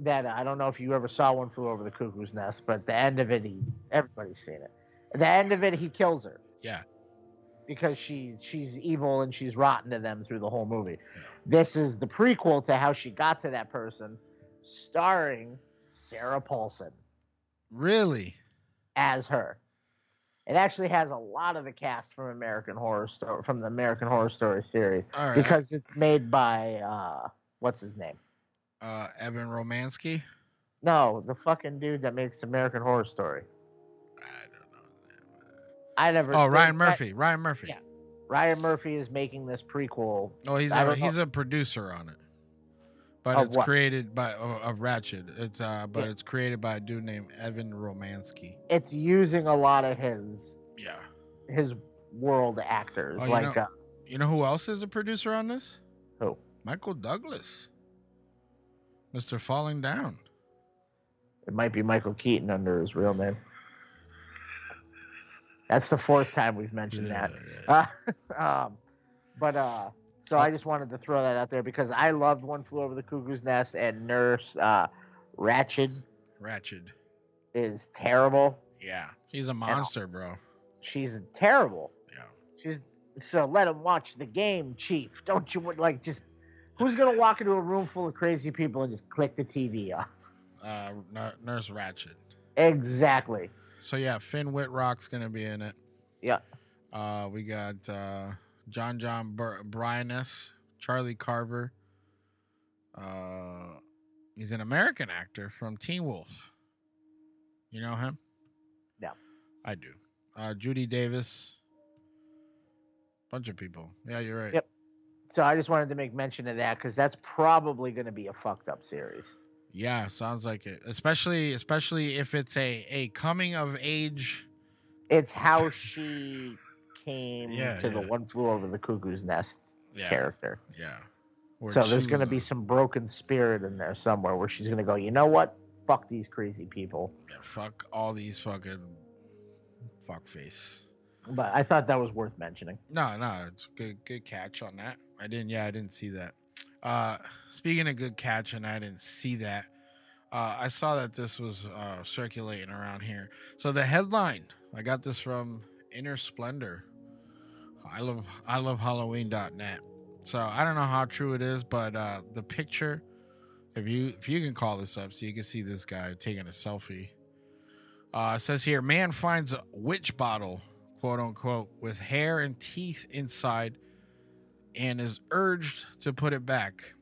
that I don't know if you ever saw One Flew Over the Cuckoo's Nest, but at the end of it, he everybody's seen it. At the end of it, he kills her. Yeah. Because she's she's evil and she's rotten to them through the whole movie. This is the prequel to how she got to that person, starring Sarah Paulson Really? as her. It actually has a lot of the cast from American Horror Story from the American Horror Story series right. because it's made by uh what's his name? Uh, Evan Romansky. No, the fucking dude that makes American Horror Story. I don't know. I never. Oh, Ryan I- Murphy. Ryan Murphy. Yeah. Ryan Murphy is making this prequel. Oh, he's I a he's a producer on it. but it's what? created by a, of Ratched. It's uh, but Yeah. it's created by a dude named Evan Romansky. It's using a lot of his Yeah. his world actors, Oh, you like know- uh, You know who else is a producer on this? who? Michael Douglas. Mr. Falling Down. It might be Michael Keaton under his real name. That's the fourth time we've mentioned that. Uh, um, but uh, so I just wanted to throw that out there because I loved One Flew Over the Cuckoo's Nest and Nurse uh, Ratched Ratched. is terrible. Yeah. she's a monster, bro. She's terrible. Yeah. She's so let him watch the game, Chief. Don't you want like just who's gonna walk into a room full of crazy people and just click the TV off? Uh, Nur- Nurse Ratched. Exactly. So yeah, Finn Wittrock's gonna be in it. Yeah. Uh, we got uh, John John Bur- Briones, Charlie Carver. Uh, he's an American actor from Teen Wolf. You know him? No. I do. Uh, Judy Davis. Bunch of people. Yeah, you're right. Yep. So I just wanted to make mention of that because that's probably going to be a fucked up series. Yeah, sounds like it. Especially, especially if it's a a coming of age. It's how she came Yeah, to the one flew over the cuckoo's nest Yeah, character. yeah. Where So there's going to be some broken spirit in there somewhere where she's going to go, you know what? Fuck these crazy people. yeah, fuck all these fucking fuck face. But I thought that was worth mentioning. No, no, it's good good catch on that. I didn't yeah, I didn't see that. Uh speaking of good catch and I didn't see that. Uh I saw that this was uh circulating around here. So the headline, I got this from Inner Splendor. I love I love Halloween.net. So I don't know how true it is, but uh the picture if you if you can call this up so you can see this guy taking a selfie. Uh says here man finds a witch bottle quote unquote, with hair and teeth inside and is urged to put it back.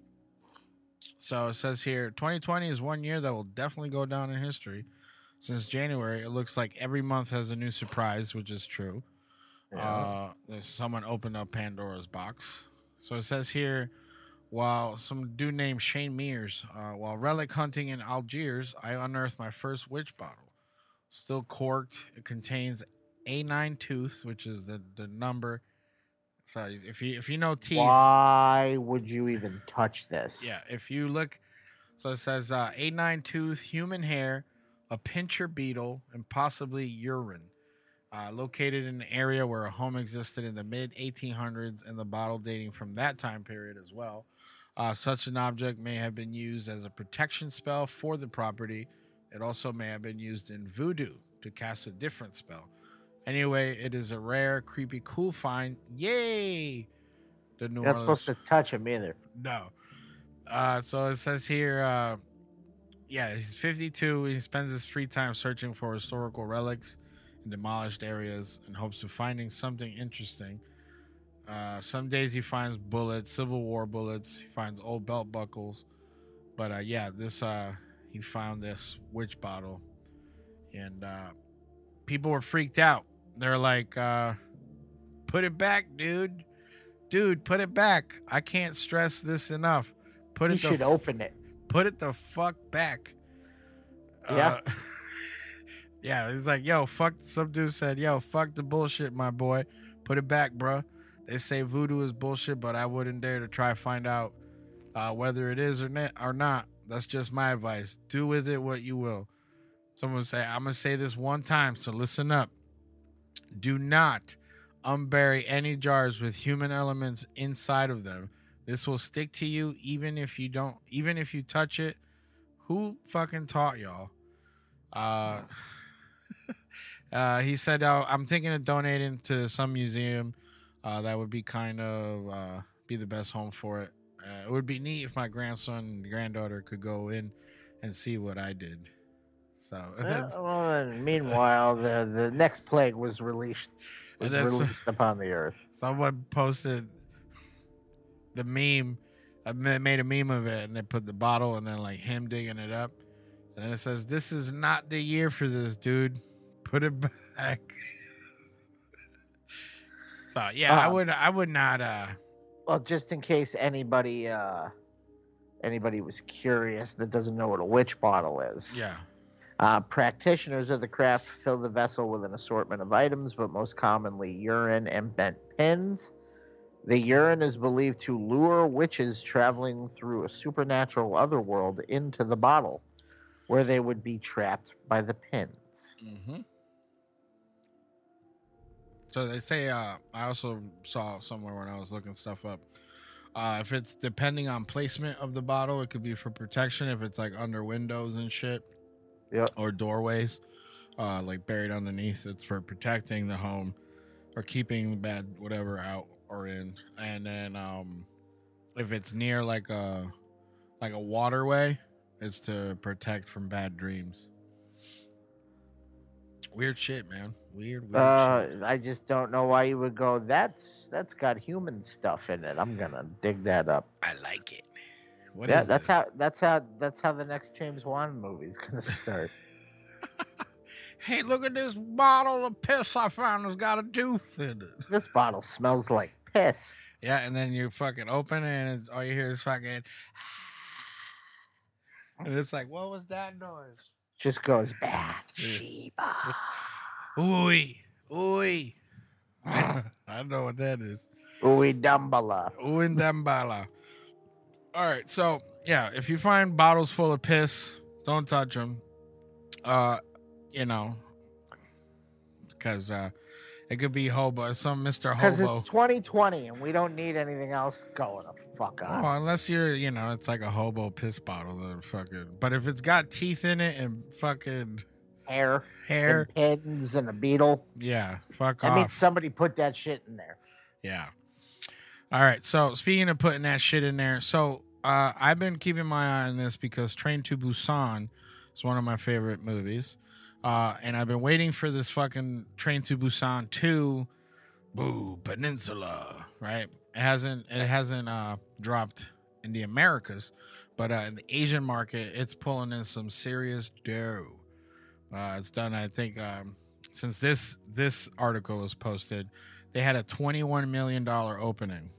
So it says here 2020 is one year that will definitely go down in history. Since January, it looks like every month has a new surprise, which is true. Uh, there's someone opened up Pandora's box. So it says here, while some dude named Shane Mears, uh, while relic hunting in Algiers, I unearthed my first witch bottle. Still corked, it contains A9 tooth, which is the, the number. So if you if you know teeth, Why would you even touch this? yeah, if you look, so it says uh, A9 tooth, human hair, a pincher beetle, and possibly urine. Uh, located in an area where a home existed in the mid 1800s and the bottle dating from that time period as well. Uh, such an object may have been used as a protection spell for the property. It also may have been used in voodoo to cast a different spell. Anyway, it is a rare, creepy, cool find. Yay! The New You're not Orleans supposed to touch him either. no. Uh, so it says here, uh, yeah, he's 52. He spends his free time searching for historical relics in demolished areas in hopes of finding something interesting. Uh, some days he finds bullets, Civil War bullets. He finds old belt buckles. But uh, yeah, this uh, he found this witch bottle, and uh, people were freaked out. They're like, uh, "Put it back, dude! Dude, put it back! I can't stress this enough. Put You it You should open it. put it the fuck back. Yeah. Uh, yeah, he's like, yo, fuck. Some dude said, yo, fuck the bullshit, my boy. Put it back, bruh. They say voodoo is bullshit, but I wouldn't dare to try to find out uh, whether it is or not. Or not. That's just my advice. Do with it what you will. Someone say, I'm gonna say this one time, so listen up. Do not unbury any jars with human elements inside of them. This will stick to you even if you don't even if you touch it. Who fucking taught y'all? Uh uh he said uh, I'm thinking of donating to some museum uh that would be kind of uh be the best home for it. Uh, it would be neat if my grandson and granddaughter could go in and see what I did. So well, meanwhile, the the next plague was released was released upon the earth. Someone posted the meme. I made a meme of it, and they put the bottle, and then like him digging it up, and then it says, "This is not the year for this, dude. Put it back." so yeah, I Um, would, I would not. uh Well, just in case anybody uh, anybody was curious that doesn't know what a witch bottle is. Yeah. Uh, practitioners of the craft fill the vessel with an assortment of items, but most commonly urine and bent pins. The urine is believed to lure witches traveling through a supernatural otherworld into the bottle, where they would be trapped by the pins. Mm-hmm. So they say. Uh, I also saw somewhere when I was looking stuff up. Uh, if it's depending on placement of the bottle, it could be for protection. If it's like under windows and shit, Yep. or doorways, uh, like buried underneath, it's for protecting the home or keeping the bad whatever out or in. And then um, if it's near like a like a waterway, it's to protect from bad dreams. Weird shit, man. Weird, weird Uh, shit. I just don't know why you would go. That's that's got human stuff in it. I'm gonna dig that up. I like it. What yeah, that's this? how that's how that's how the next James Wan movie is gonna start. Hey, look at this bottle of piss I found. It's got a tooth in it. this bottle smells like piss. Yeah, and then you fucking open it, and it's, all you hear is fucking. And it's like, what was that noise? Just goes Bathsheba. Ooey, ooey. I don't know what that is. Ooey Dumbala. All right, so yeah, if you find bottles full of piss, don't touch them. Uh, you know, because uh, it could be hobo, some Mister Because Hobo. it's 2020 and we don't need anything else going to fuck on. Well, unless you're, you know, it's like a hobo piss bottle that fucking. But if it's got teeth in it and fucking Hair, hair, and pins, and a beetle. yeah, fuck off. means somebody put that shit in there. Yeah. All right. So speaking of putting that shit in there, so uh, I've been keeping my eye on this because Train to Busan is one of my favorite movies, uh, and I've been waiting for this fucking Train to Busan two, Boo Peninsula. Right? It hasn't. It hasn't uh, dropped in the Americas, but uh, in the Asian market, it's pulling in some serious dough. Uh, it's done. I think um, since this this article was posted they had a $21 million opening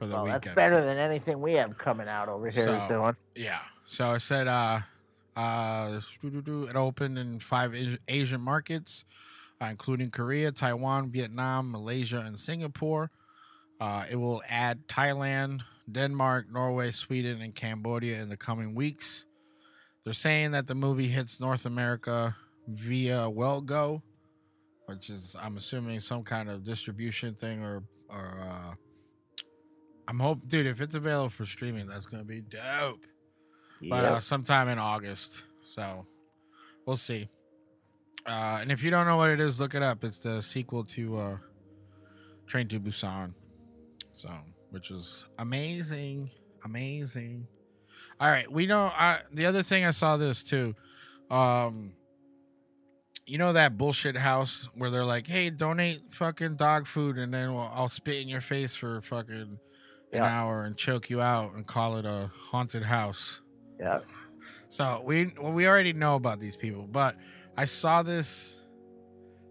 for the Well, weekend. that's better than anything we have coming out over here. So- doing. Yeah. So I said, uh, uh, it opened in five Asian markets, uh, including Korea, Taiwan, Vietnam, Malaysia, and Singapore. Uh, it will add Thailand, Denmark, Norway, Sweden, and Cambodia in the coming weeks. They're saying that the movie hits North America via WellGo, which is I'm assuming some kind of distribution thing or or uh, I'm hope, dude. If it's available for streaming, that's gonna be dope. But uh, sometime in August, so we'll see. Uh, and if you don't know what it is, look it up. It's the sequel to uh, Train to Busan, so which is amazing, amazing. All right, we know. I, the other thing I saw this too. Um, you know that bullshit house where they're like, "Hey, donate fucking dog food, and then we'll, I'll spit in your face for fucking an Yeah. hour and choke you out and call it a haunted house." yeah. So we well, we already know about these people, but I saw this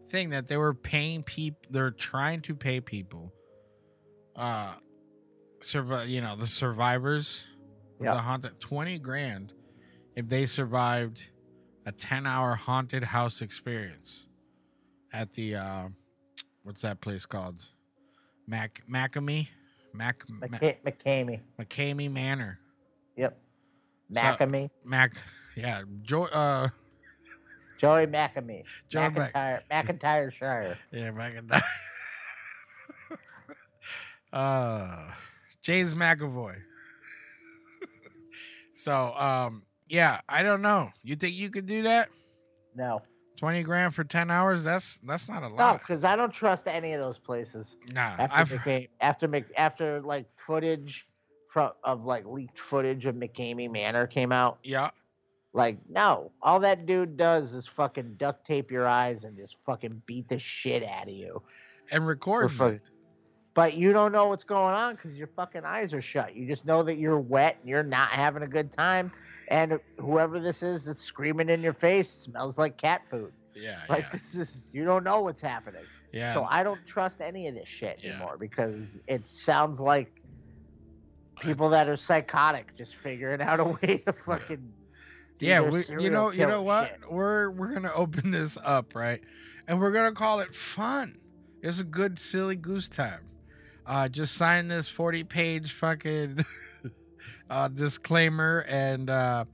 thing that they were paying people. They're trying to pay people, uh, survive. You know, the survivors Yeah. the haunted twenty grand if they survived a ten hour haunted house experience at the uh, what's that place called? Mac Macamee, Mac McKamey. McKamey Manor. Yep. So- Macamey. Mac, yeah, Joy. Uh, Joey Macamey. Joey Mac- McIntyre, McIntyre Shire. Yeah, that. uh James McAvoy. so um yeah, I don't know. You think you could do that? No. 20 grand for 10 hours? That's that's not a lot. No, because I don't trust any of those places. nah. After I've after Mc, after like footage from of like leaked footage of McKamey Manor came out, yeah. like no, all that dude does is fucking duct tape your eyes and just fucking beat the shit out of you. And record. But you don't know what's going on because your fucking eyes are shut. You just know that you're wet and you're not having a good time. And whoever this is that's screaming in your face smells like cat food. Yeah. Like yeah. this is you don't know what's happening. yeah. So I don't trust any of this shit Yeah. anymore because it sounds like people that are psychotic just figuring out a way to fucking. yeah, we, you know, you know what? shit. We're we're gonna open this up, right? And we're gonna call it fun. It's a good silly goose time. Uh, just sign this forty-page fucking uh, disclaimer, and uh,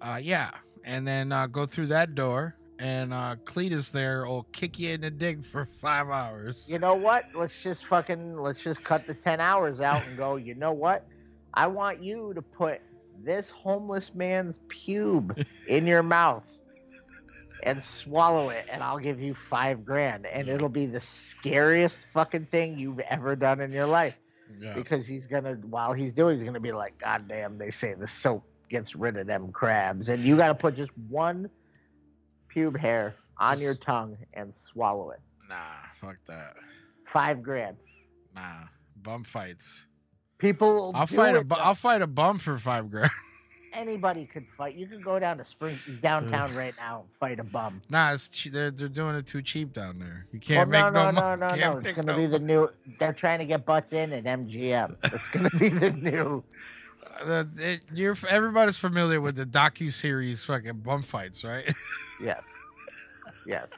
uh, yeah, and then uh, go through that door, and uh, Cletus there will kick you in the dick for five hours. You know what? Let's just fucking let's just cut the ten hours out and go. You know what? I want you to put this homeless man's pube in your mouth and swallow it, and I'll give you five grand, and it'll be the scariest fucking thing you've ever done in your life. Yeah. Because he's gonna, while he's doing, he's gonna be like, God damn! They say the soap gets rid of them crabs, and you got to put just one pube hair on your tongue and swallow it. Nah, fuck that. Five grand. Nah, bum fights. People, I'll fight a it, though. I'll fight a bum for five grand. Anybody could fight. You could go down to spring downtown right now and fight a bum. Nah, it's che- they're they're doing it too cheap down there. You can't no, make no, no, no, mo- no, no. It's gonna no be the new. They're trying to get butts in at MGM. It's gonna be the new. Uh, the- it- you're everybody's familiar with the docu series fucking bum fights, right? Yes. Yes.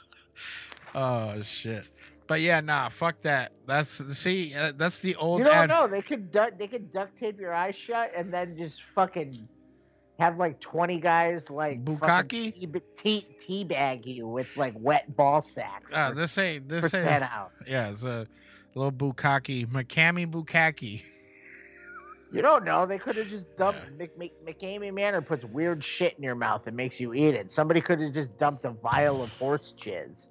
oh shit. But yeah, nah, fuck that. That's see, uh, that's the old. You don't ad- know. They could duct. They could duct tape your eyes shut and then just fucking have like twenty guys like Bukkake? tea, tea, teabag you with like wet ball sacks. Uh, for, this ain't this ten ain't. out. Yeah, it's a little bukkake, Makami bukkake. You don't know. They could have just dumped. Mc, Mc, McKamey Manor puts weird shit in your mouth and makes you eat it. Somebody could have just dumped a vial of horse jizz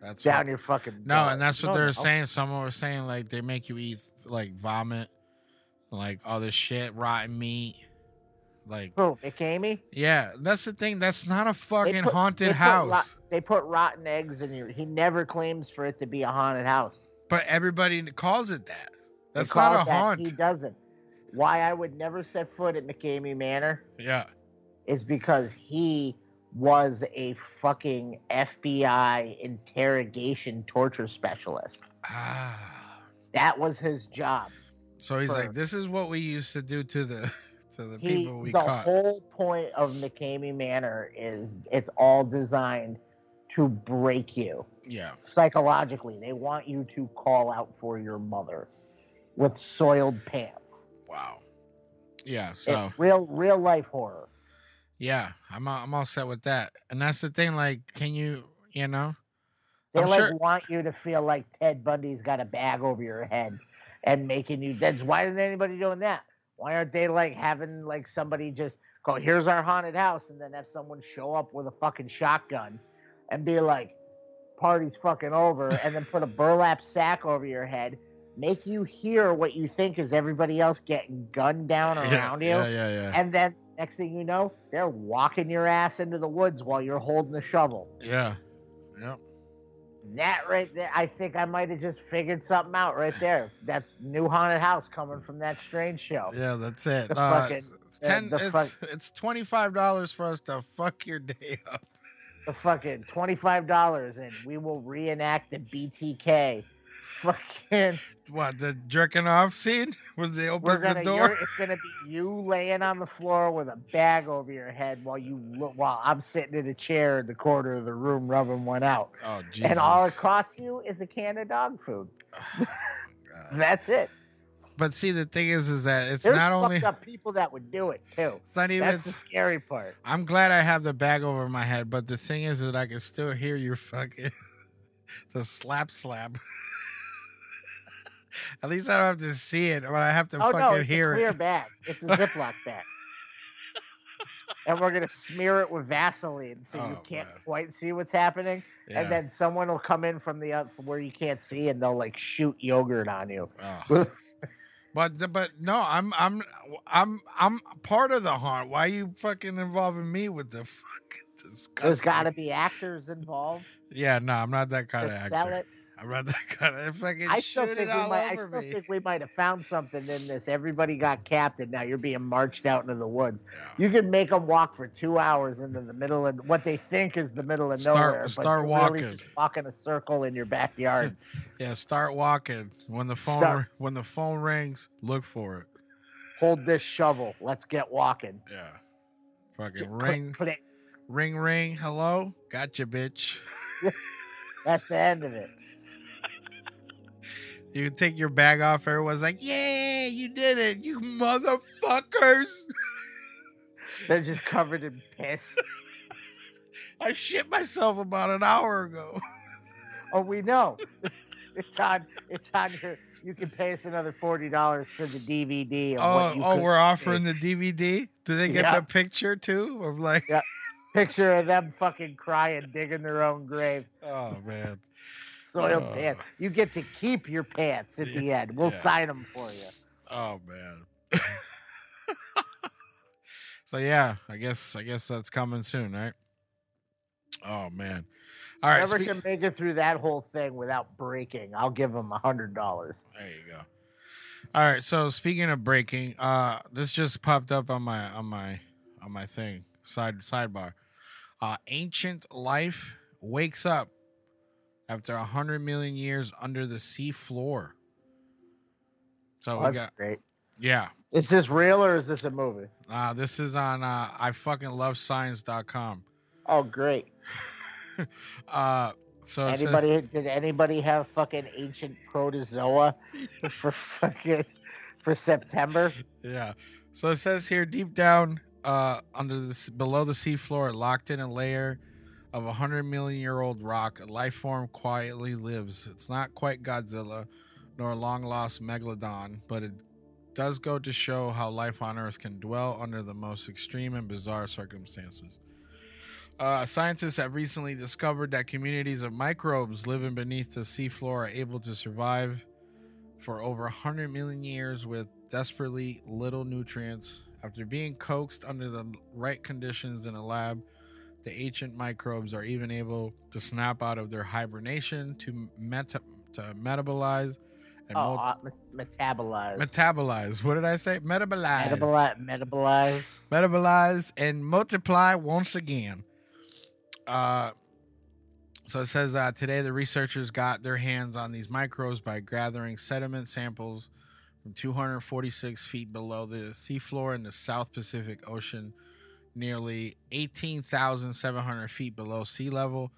That's down what- your fucking. No, gullet. and that's what don't they're know. saying. Someone was saying like they make you eat like vomit, like all this shit, rotten meat. Like Who, McKamey? yeah, that's the thing. That's not a fucking put- haunted they put house. rot- they put rotten eggs in your. He never claims for it to be a haunted house. but everybody calls it that. That's not a that. haunt. He doesn't. Why I would never set foot at McKamey Manor Yeah. is because he was a fucking FBI interrogation torture specialist. Ah. That was his job. So he's For- like, this is what we used to do to the to the he people we the caught. The whole point of McKamey Manor is it's all designed to break you yeah. psychologically. They want you to call out for your mother with soiled pants. Wow. Yeah. It's So real real life horror. Yeah, I'm all, I'm all set with that. And that's the thing. Like, can you you know? They I'm like sure- want you to feel like Ted Bundy's got a bag over your head and making you that's why isn't anybody doing that? Why aren't they like having like somebody just go, here's our haunted house, and then have someone show up with a fucking shotgun and be like, party's fucking over, and then put a burlap sack over your head, make you hear what you think is everybody else getting gunned down Yeah, around you, Yeah, yeah, yeah. and then next thing you know, they're walking your ass into the woods while you're holding the shovel. Yeah. Yep. That right there, I think I might have just figured something out right there. That's new haunted house coming from that strange show. Yeah, that's it. The Uh, fucking- it's ten. the it's fuck- it's twenty five dollars for us to fuck your day up. The fucking twenty five dollars, and we will reenact the BTK. Fucking, What the jerking off scene? When they open the door? it's gonna be you laying on the floor with a bag over your head while you look, while I'm sitting in a chair in the corner of the room rubbing one out, Oh Jesus! and all across you is a can of dog food. Oh, God. That's it. But see, the thing is, is that it's There's not fucked only. up people that would do it too. It's not even. That's the scary part. I'm glad I have the bag over my head, but the thing is that I can still hear your fucking the slap slap. At least I don't have to see it, but I have to Oh fucking no, it's hear a clear it. bag. It's a Ziploc bag. And we're gonna smear it with Vaseline so you Oh, can't man. quite see what's happening. Yeah. And then someone will come in from the uh, from where you can't see, and they'll like shoot yogurt on you. Oh. But but no, I'm I'm I'm I'm part of the haunt. Why are you fucking involving me with the fucking disgusting? There's got to be actors involved Yeah, no, I'm not that kind to of sell actor. it. I'm not that kind of fucking I still shoot it all might. I still me. think we might have found something in this. Everybody got captain. Now you're being marched out into the woods. You can make them walk for two hours into the middle of what they think is the middle of Start- nowhere. but start you're really walking. just walking a circle in your backyard. Yeah, start walking. When the phone Start- when the phone rings, look for it. Hold this shovel. Let's get walking. Yeah. Fucking Click, ring, click. ring, ring. Hello, gotcha, bitch. That's the end of it. You take your bag off. Everyone's like, "Yeah, you did it, you motherfuckers!" They're just covered in piss. I shit myself about an hour ago. Oh, we know. It's on. It's on your. You can pay us another forty dollars for the DVD. Oh, what you oh, we're offering the DVD. Do they get Yeah. the picture too? Of like, Yeah. picture of them fucking crying, digging their own grave. oh man, Soiled Oh. pants. You get to keep your pants at the end. We'll Yeah. sign them for you. oh man. so yeah, I guess I guess that's coming soon, right? Oh man. All right. Whoever spe- can make it through that whole thing without breaking, I'll give them a hundred dollars. There you go. All right. So speaking of breaking, uh, this just popped up on my on my on my thing side sidebar. Uh, ancient life wakes up after a hundred million years under the sea floor. So Oh, we that's got great. yeah. Is this real or is this a movie? Uh, this is on uh, I fucking love science.com. Oh, great. Uh, so it says- Anybody did anybody have fucking ancient protozoa for fucking for September? Yeah. So it says here, deep down, uh, under this, below the seafloor, locked in a layer of a hundred million year old rock, a life form quietly lives. It's not quite Godzilla, nor a long lost megalodon, but it does go to show how life on Earth can dwell under the most extreme and bizarre circumstances. Uh, scientists have recently discovered that communities of microbes living beneath the seafloor are able to survive for over 100 million years with desperately little nutrients. After being coaxed under the right conditions in a lab, the ancient microbes are even able to snap out of their hibernation to, meta- to metabolize and Oh, mul- uh, metabolize. metabolize. What did I say? Metabolize. metabolize. Metabolize. metabolize and multiply once again. Uh, so it says uh, today the researchers got their hands on these microbes by gathering sediment samples from 246 feet below the seafloor in the South Pacific Ocean, nearly 18,700 feet below sea level.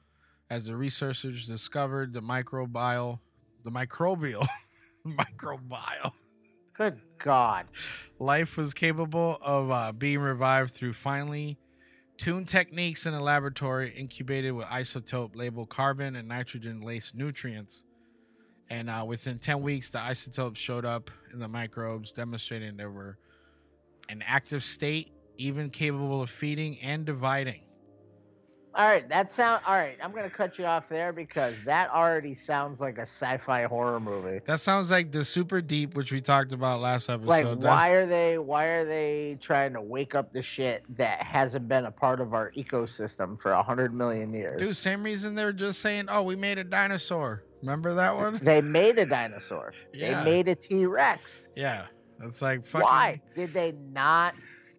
As the researchers discovered the microbial, the microbial, microbial Good God. life was capable of uh, being revived through finely tuned techniques in a laboratory incubated with isotope labeled carbon and nitrogen laced nutrients. And uh, within 10 weeks, the isotopes showed up in the microbes, demonstrating they were an active state, even capable of feeding and dividing. All right, that sound. All right, I'm gonna cut you off there because that already sounds like a sci-fi horror movie. That sounds like the super deep, which we talked about last episode. Like, That's- why are they? Why are they trying to wake up the shit that hasn't been a part of our ecosystem for a hundred million years? Dude, same reason they're just saying, oh, we made a dinosaur. Remember that one? They made a dinosaur. Yeah. They made a T Rex. Yeah. It's like, fucking Why did they not?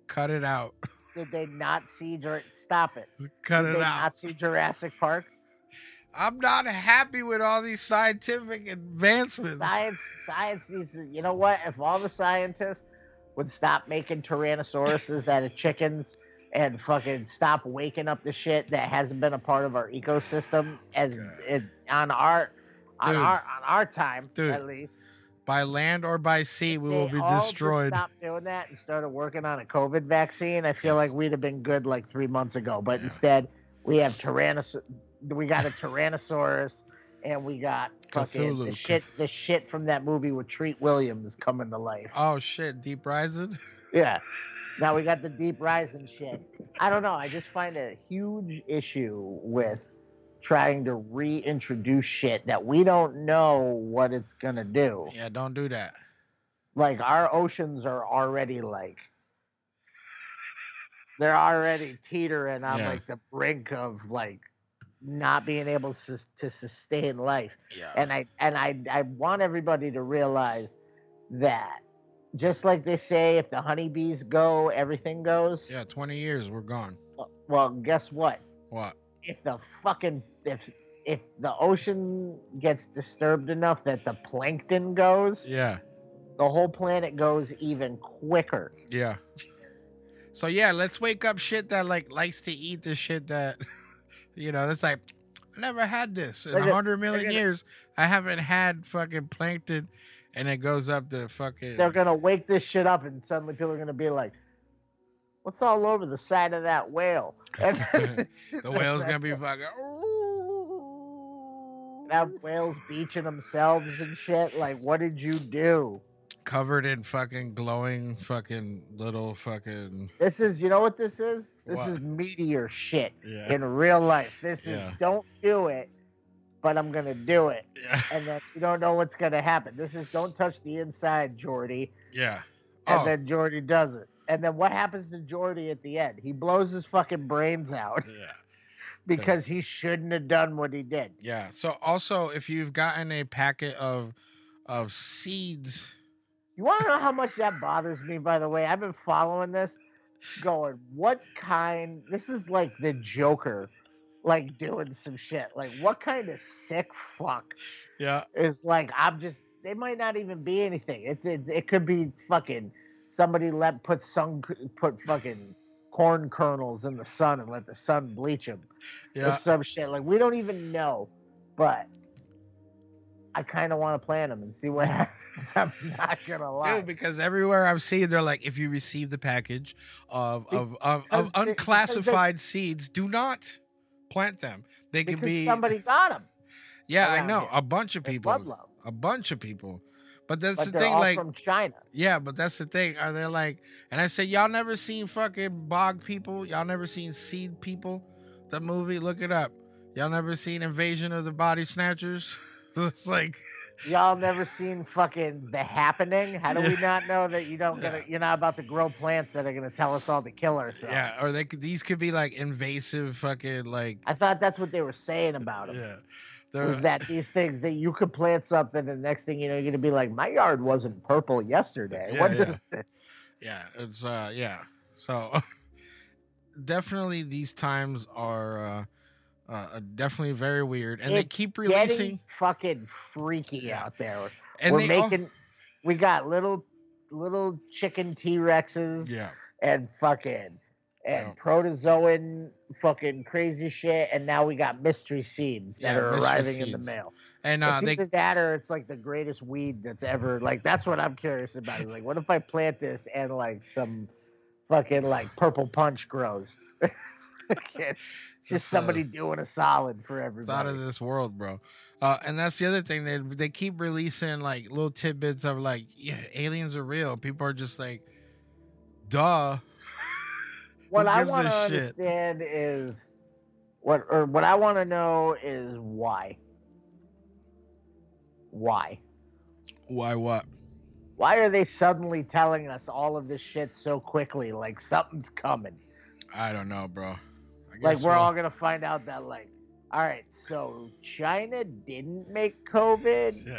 Cut it out. Did they not see? Jur- Stop it! Cut Did it they out. not see Jurassic Park? I'm not happy with all these scientific advancements. Science, science needs. To, you know what? If all the scientists would stop making Tyrannosauruses out of chickens and fucking stop waking up the shit that hasn't been a part of our ecosystem as it, on our on Dude. our on our time Dude, at least. By land or by sea, we will be destroyed. Stop doing that and started working on a COVID vaccine. I feel Yes. like we'd have been good like three months ago, but Yeah. instead we have Tyrannosaurus. We got a Tyrannosaurus, and we got fucking the shit. The shit from that movie with Treat Williams coming to life. Oh shit, Deep Rising? Yeah. Now we got the deep rising shit. I don't know. I just find a huge issue with trying to reintroduce shit that we don't know what it's gonna do. Yeah, don't do that. Like our oceans are already like they're already teetering on Yeah. like the brink of like not being able to, to sustain life. Yeah. And I and I I want everybody to realize that just like they say, if the honeybees go, everything goes. yeah, 20 years, we're gone. Well, guess what? What? If the fucking if if the ocean gets disturbed enough that the plankton goes, Yeah. the whole planet goes even quicker. Yeah. So yeah, let's wake up shit that like likes to eat the shit that you know, that's like I never had this in a hundred million years. I haven't had fucking plankton and it goes up to fucking They're gonna wake this shit up, and suddenly people are gonna be like, "What's all over the side of that whale?" The whale's gonna be fucking have whales beaching themselves and shit. Like, what did you do? covered in fucking glowing fucking little fucking This is, you know what this is? This What? is meteor shit yeah. in real life. This is don't do it, but I'm gonna do it, Yeah. and then you don't know what's gonna happen. This is don't touch the inside, Jordy, Yeah. and Oh, then Jordy does it. And then what happens to Jordy at the end? He blows his fucking brains out yeah. Because he shouldn't have done what he did. Yeah. So also if you've gotten a packet of of seeds You want to know how much that bothers me? By the way, I've been following this, going, what kind? This is like the Joker, like doing some shit. Like, what kind of sick fuck Yeah. is like? I'm just. They might not even be anything. It's it, it could be fucking somebody let put some put fucking corn kernels in the sun and let the sun bleach them or some shit. Like we don't even know, but. I kind of want to plant them and see what happens. I'm not gonna lie. Dude, because everywhere I've seen, they're like, if you receive the package of of of, of they- they- unclassified seeds, do not plant them. They could be somebody got them. yeah, I know here. a bunch of people, a bunch of people. But that's but the thing, like from China. yeah, but that's the thing. Are they like? And I said, y'all never seen fucking bog people? Y'all never seen seed people? The movie, look it up. Y'all never seen Invasion of the Body Snatchers? it's like Y'all never seen fucking The Happening? How do we not know that you don't Yeah. gonna you're not about to grow plants that are gonna tell us all to kill ourselves? yeah, or they could these could be like invasive fucking like I thought that's what they were saying about them. yeah. Was that these things that you could plant something and the next thing you know you're gonna be like, my yard wasn't purple yesterday. Yeah, What yeah. is this? yeah it's uh yeah so definitely these times are uh, uh definitely very weird and they keep releasing fucking freaky Yeah. out there. and we're they all- making we got little little chicken T-Rexes. yeah and fucking and protozoan fucking crazy shit and now we got mystery seeds that Yeah, are arriving in the mail. And uh it's they either that or it's like the greatest weed that's ever like that's what i'm curious about like what if i plant this and like some fucking like purple punch grows? Just, uh, somebody doing a solid for it's out of this world bro. Uh and that's the other thing they they keep releasing like little tidbits of like yeah aliens are real. People are just like duh what i want to understand is what or what i want to know is why. Why? Why what? Why are they suddenly telling us all of this shit so quickly? Like something's coming. I don't know bro. I like we're we'll- all gonna find out that like all right so china didn't make covid? Yeah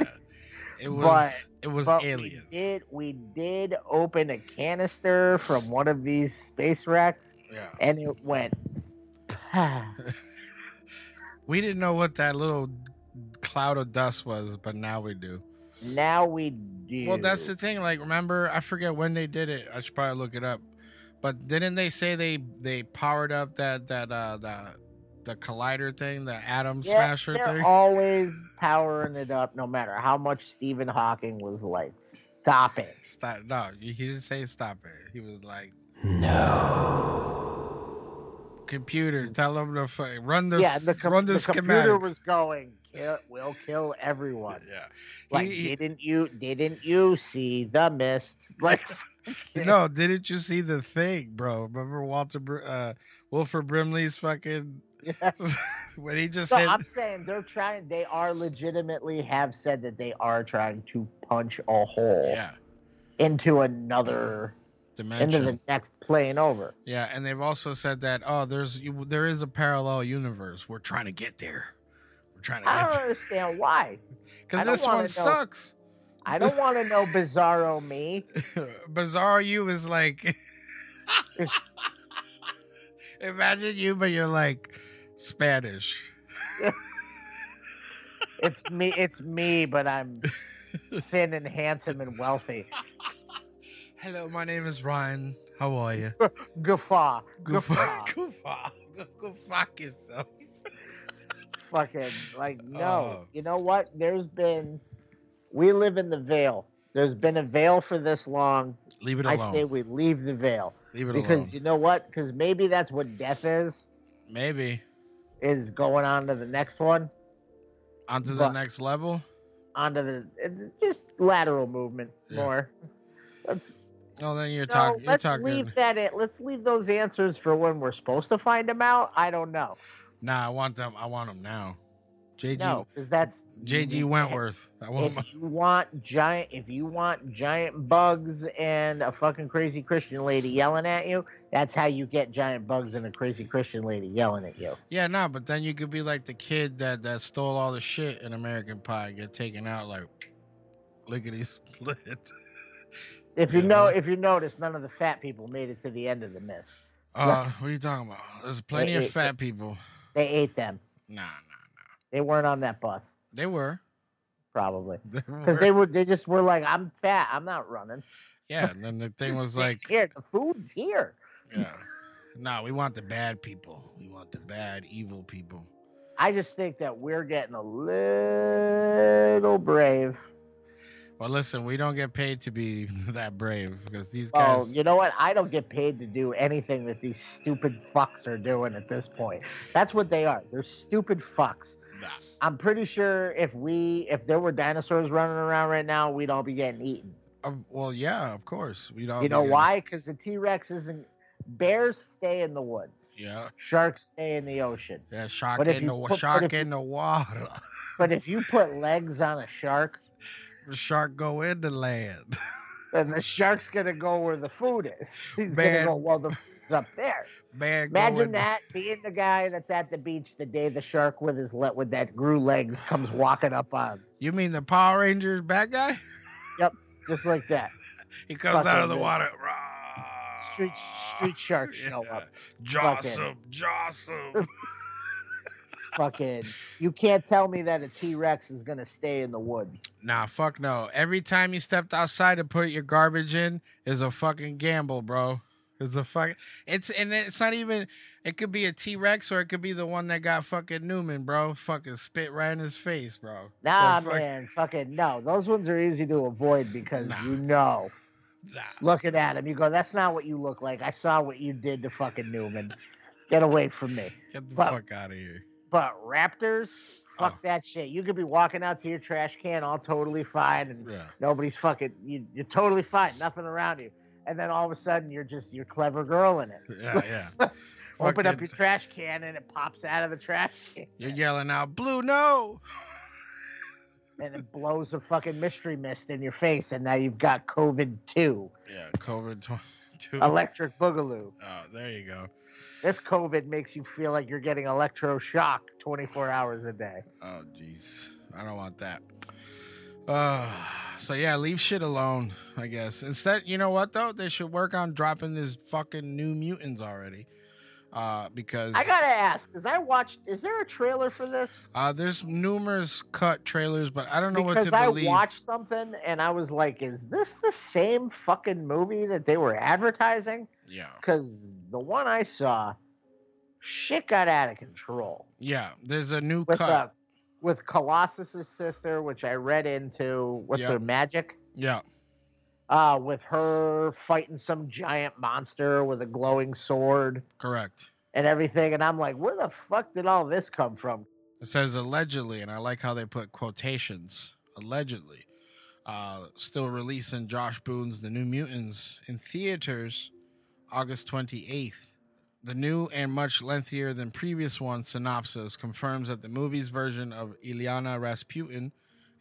it was But- it was but aliens we did we did open a canister from one of these space wrecks yeah and it went we didn't know what that little cloud of dust was but now we do now we do Well, that's the thing. Like, remember, I forget when they did it. I should probably look it up. But didn't they say they they powered up that that uh the the collider thing, the atom yeah, smasher they're thing? always powering it up no matter how much stephen hawking was like stop it Stop! No, he didn't say stop it. He was like, No. computer, tell them to fu- run the yeah the, com- run the, the computer was going kill, we'll kill everyone yeah. like He- he- didn't you didn't you see the mist like no, didn't you see the thing, bro? Remember Walter uh Wilford Brimley's fucking when he just so hit i'm saying they're trying they are legitimately have said that they are trying to punch a hole yeah. into another dimension. into the next plane over. yeah, and they've also said that oh, there's you, there is a parallel universe. We're trying to get there. We're trying to I get don't there understand why. I because don't this one know. sucks. I don't want to know Bizarro me. Bizarre you is like imagine you, but you're like Spanish. It's me. It's me, but I'm thin and handsome and wealthy. Hello, my name is Ryan. How are you? Guffaw. Go Guffaw. fuck, go fuck, go, go fuck yourself. Fucking like no. Oh. You know what? There's been. We live in the veil. There's been a veil for this long. Leave it alone. I say we leave the veil Leave it because alone. you know what? Because maybe that's what death is. Maybe Is going on to the next one, onto the But- next level. onto the just lateral movement Yeah. more. Let's Oh, then you're so talking. You're let's talking. leave that. It. Let's leave those answers for when we're supposed to find them out. I don't know. Nah, I want them. I want them now. JG No, because that's JG Wentworth. I want. My, If you want giant, if you want giant bugs and a fucking crazy Christian lady yelling at you, that's how you get giant bugs and a crazy Christian lady yelling at you. yeah, no, but then you could be like the kid that that stole all the shit in American Pie, and get taken out like lickety split. If you know, if you notice, none of the fat people made it to the end of the mist. Uh, what are you talking about? There's plenty of Wait, wait, fat people. They ate them. Nah, nah, nah. They weren't on that bus, they were. probably, because were. they were. They just were like, "I'm fat. I'm not running." Yeah, and then the thing was like, "Here, the food's here." Yeah, nah, we want the bad people. We want the bad, evil people. I just think that we're getting a little brave. Well, listen, we don't get paid to be that brave because these Oh, guys. you know what? I don't get paid to do anything that these stupid fucks are doing at this point. That's what they are. They're stupid fucks. Nah. I'm pretty sure if we if there were dinosaurs running around right now, we'd all be getting eaten. Uh, well, yeah, of course. We don't. you know why? Because the T Rex isn't. Bears stay in the woods. Yeah, Sharks stay in the ocean. yeah. Shark But in the put- shark you- in the water. But if you put legs on a shark, The shark go in the land. then the shark's gonna go where the food is. He's Man. gonna go well. The food's up there. Man, Imagine in- that being the guy that's at the beach the day the shark with his le- with that grew legs comes walking up on, You mean the Power Rangers bad guy? Yep, just like that. He comes out of the Fucking- water. Street street sharks show Yeah. up. Jossum, Jossum. Fucking, you can't tell me that a T Rex is gonna stay in the woods. Nah, fuck no. Every time you stepped outside to put your garbage in is a fucking gamble, bro. It's a fuck. It's and it's not even. It could be a T Rex or it could be the one that got fucking Newman, bro. Fucking spit right in his face, bro. Nah, fuck- man, fucking no. Those ones are easy to avoid because Nah. you know, Nah. looking at him, you go, "That's not what you look like." I saw what you did to fucking Newman. Get away from me. Get the But- fuck out of here. But raptors, fuck Oh. that shit. You could be walking out to your trash can all totally fine, and Yeah. nobody's fucking. You, you're totally fine, nothing around you, and then all of a sudden you're just you're clever girl in it. Yeah, yeah. Open up your trash can and it pops out of the trash can. You're yelling out, "Blue, no!" And it blows a fucking mystery mist in your face, and now you've got COVID two, Yeah, COVID two. electric boogaloo. Oh, there you go. This COVID makes you feel like you're getting electroshock 24 hours a day. Oh, jeez. I don't want that. Uh, so yeah, leave shit alone, I guess. Instead, you know what though? They should work on dropping this fucking new mutants already. Uh, because I gotta ask, because I watched. Is there a trailer for this? uh, there's numerous cut trailers, but I don't know Because what to I believe. I watched something and I was like, "Is this the same fucking movie that they were advertising?" Yeah, Because the one I saw, shit got out of control. yeah. There's a new with cut. uh, with Colossus's sister, which I read into. What's Yeah. her magic? yeah, Uh, with her fighting some giant monster with a glowing sword correct. and everything, and I'm like, where the fuck did all this come from? It says allegedly, and I like how they put quotations. Allegedly, uh, still releasing Josh Boone's The New Mutants in theaters August 28th. The new and much lengthier than previous one synopsis confirms that the movie's version of Illyana Rasputin,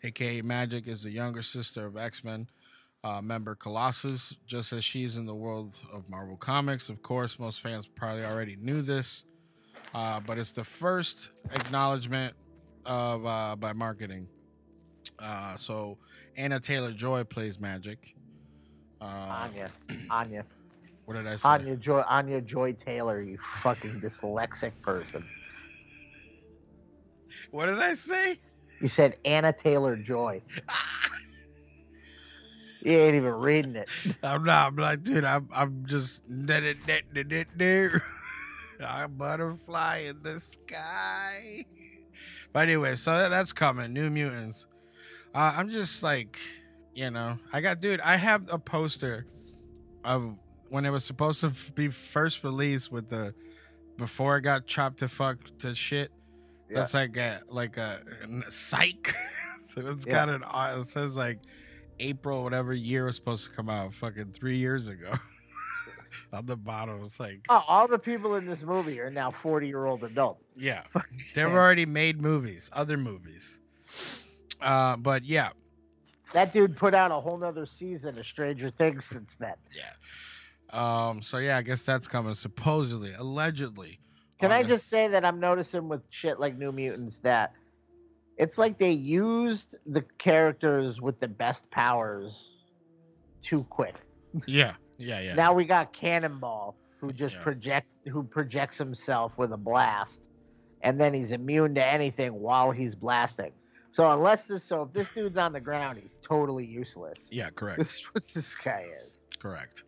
aka Magik, is the younger sister of X Men, uh, member Colossus, just as she's in the world of Marvel Comics. Of course, most fans probably already knew this, uh, but it's the first acknowledgement of uh, by marketing. Uh, so Anna Taylor Joy plays Magik. Uh, Anya, Anya, what did I say? Anya Joy, Anya Joy Taylor, you fucking dyslexic person. What did I say? You said Anna Taylor Joy. You ain't even reading it. I'm not. I'm like, dude. I'm. Just I'm just. A butterfly in the sky. But anyway, so that's coming. New Mutants. Uh, I'm just like, you know, I got, dude. I have a poster of when it was supposed to be first released with the before it got chopped to fuck to shit. That's like a like a, a psych. so it's Yeah. got an. uh, It says like April, whatever year was supposed to come out, fucking three years ago. On the bottom, it's like, Oh, all the people in this movie are now 40 year old adults. yeah, they've already made movies, other movies. Uh, but yeah, That dude put out a whole nother season of Stranger Things since then. yeah. Um, so yeah, I guess that's coming supposedly, allegedly. Can I the- just say that I'm noticing with shit like New Mutants that it's like they used the characters with the best powers too quick. Yeah, yeah, yeah. Now we got Cannonball who just Yeah. project who projects himself with a blast and then he's immune to anything while he's blasting. So unless this so if this dude's on the ground, he's totally useless. yeah, correct. This is what this guy is. Correct.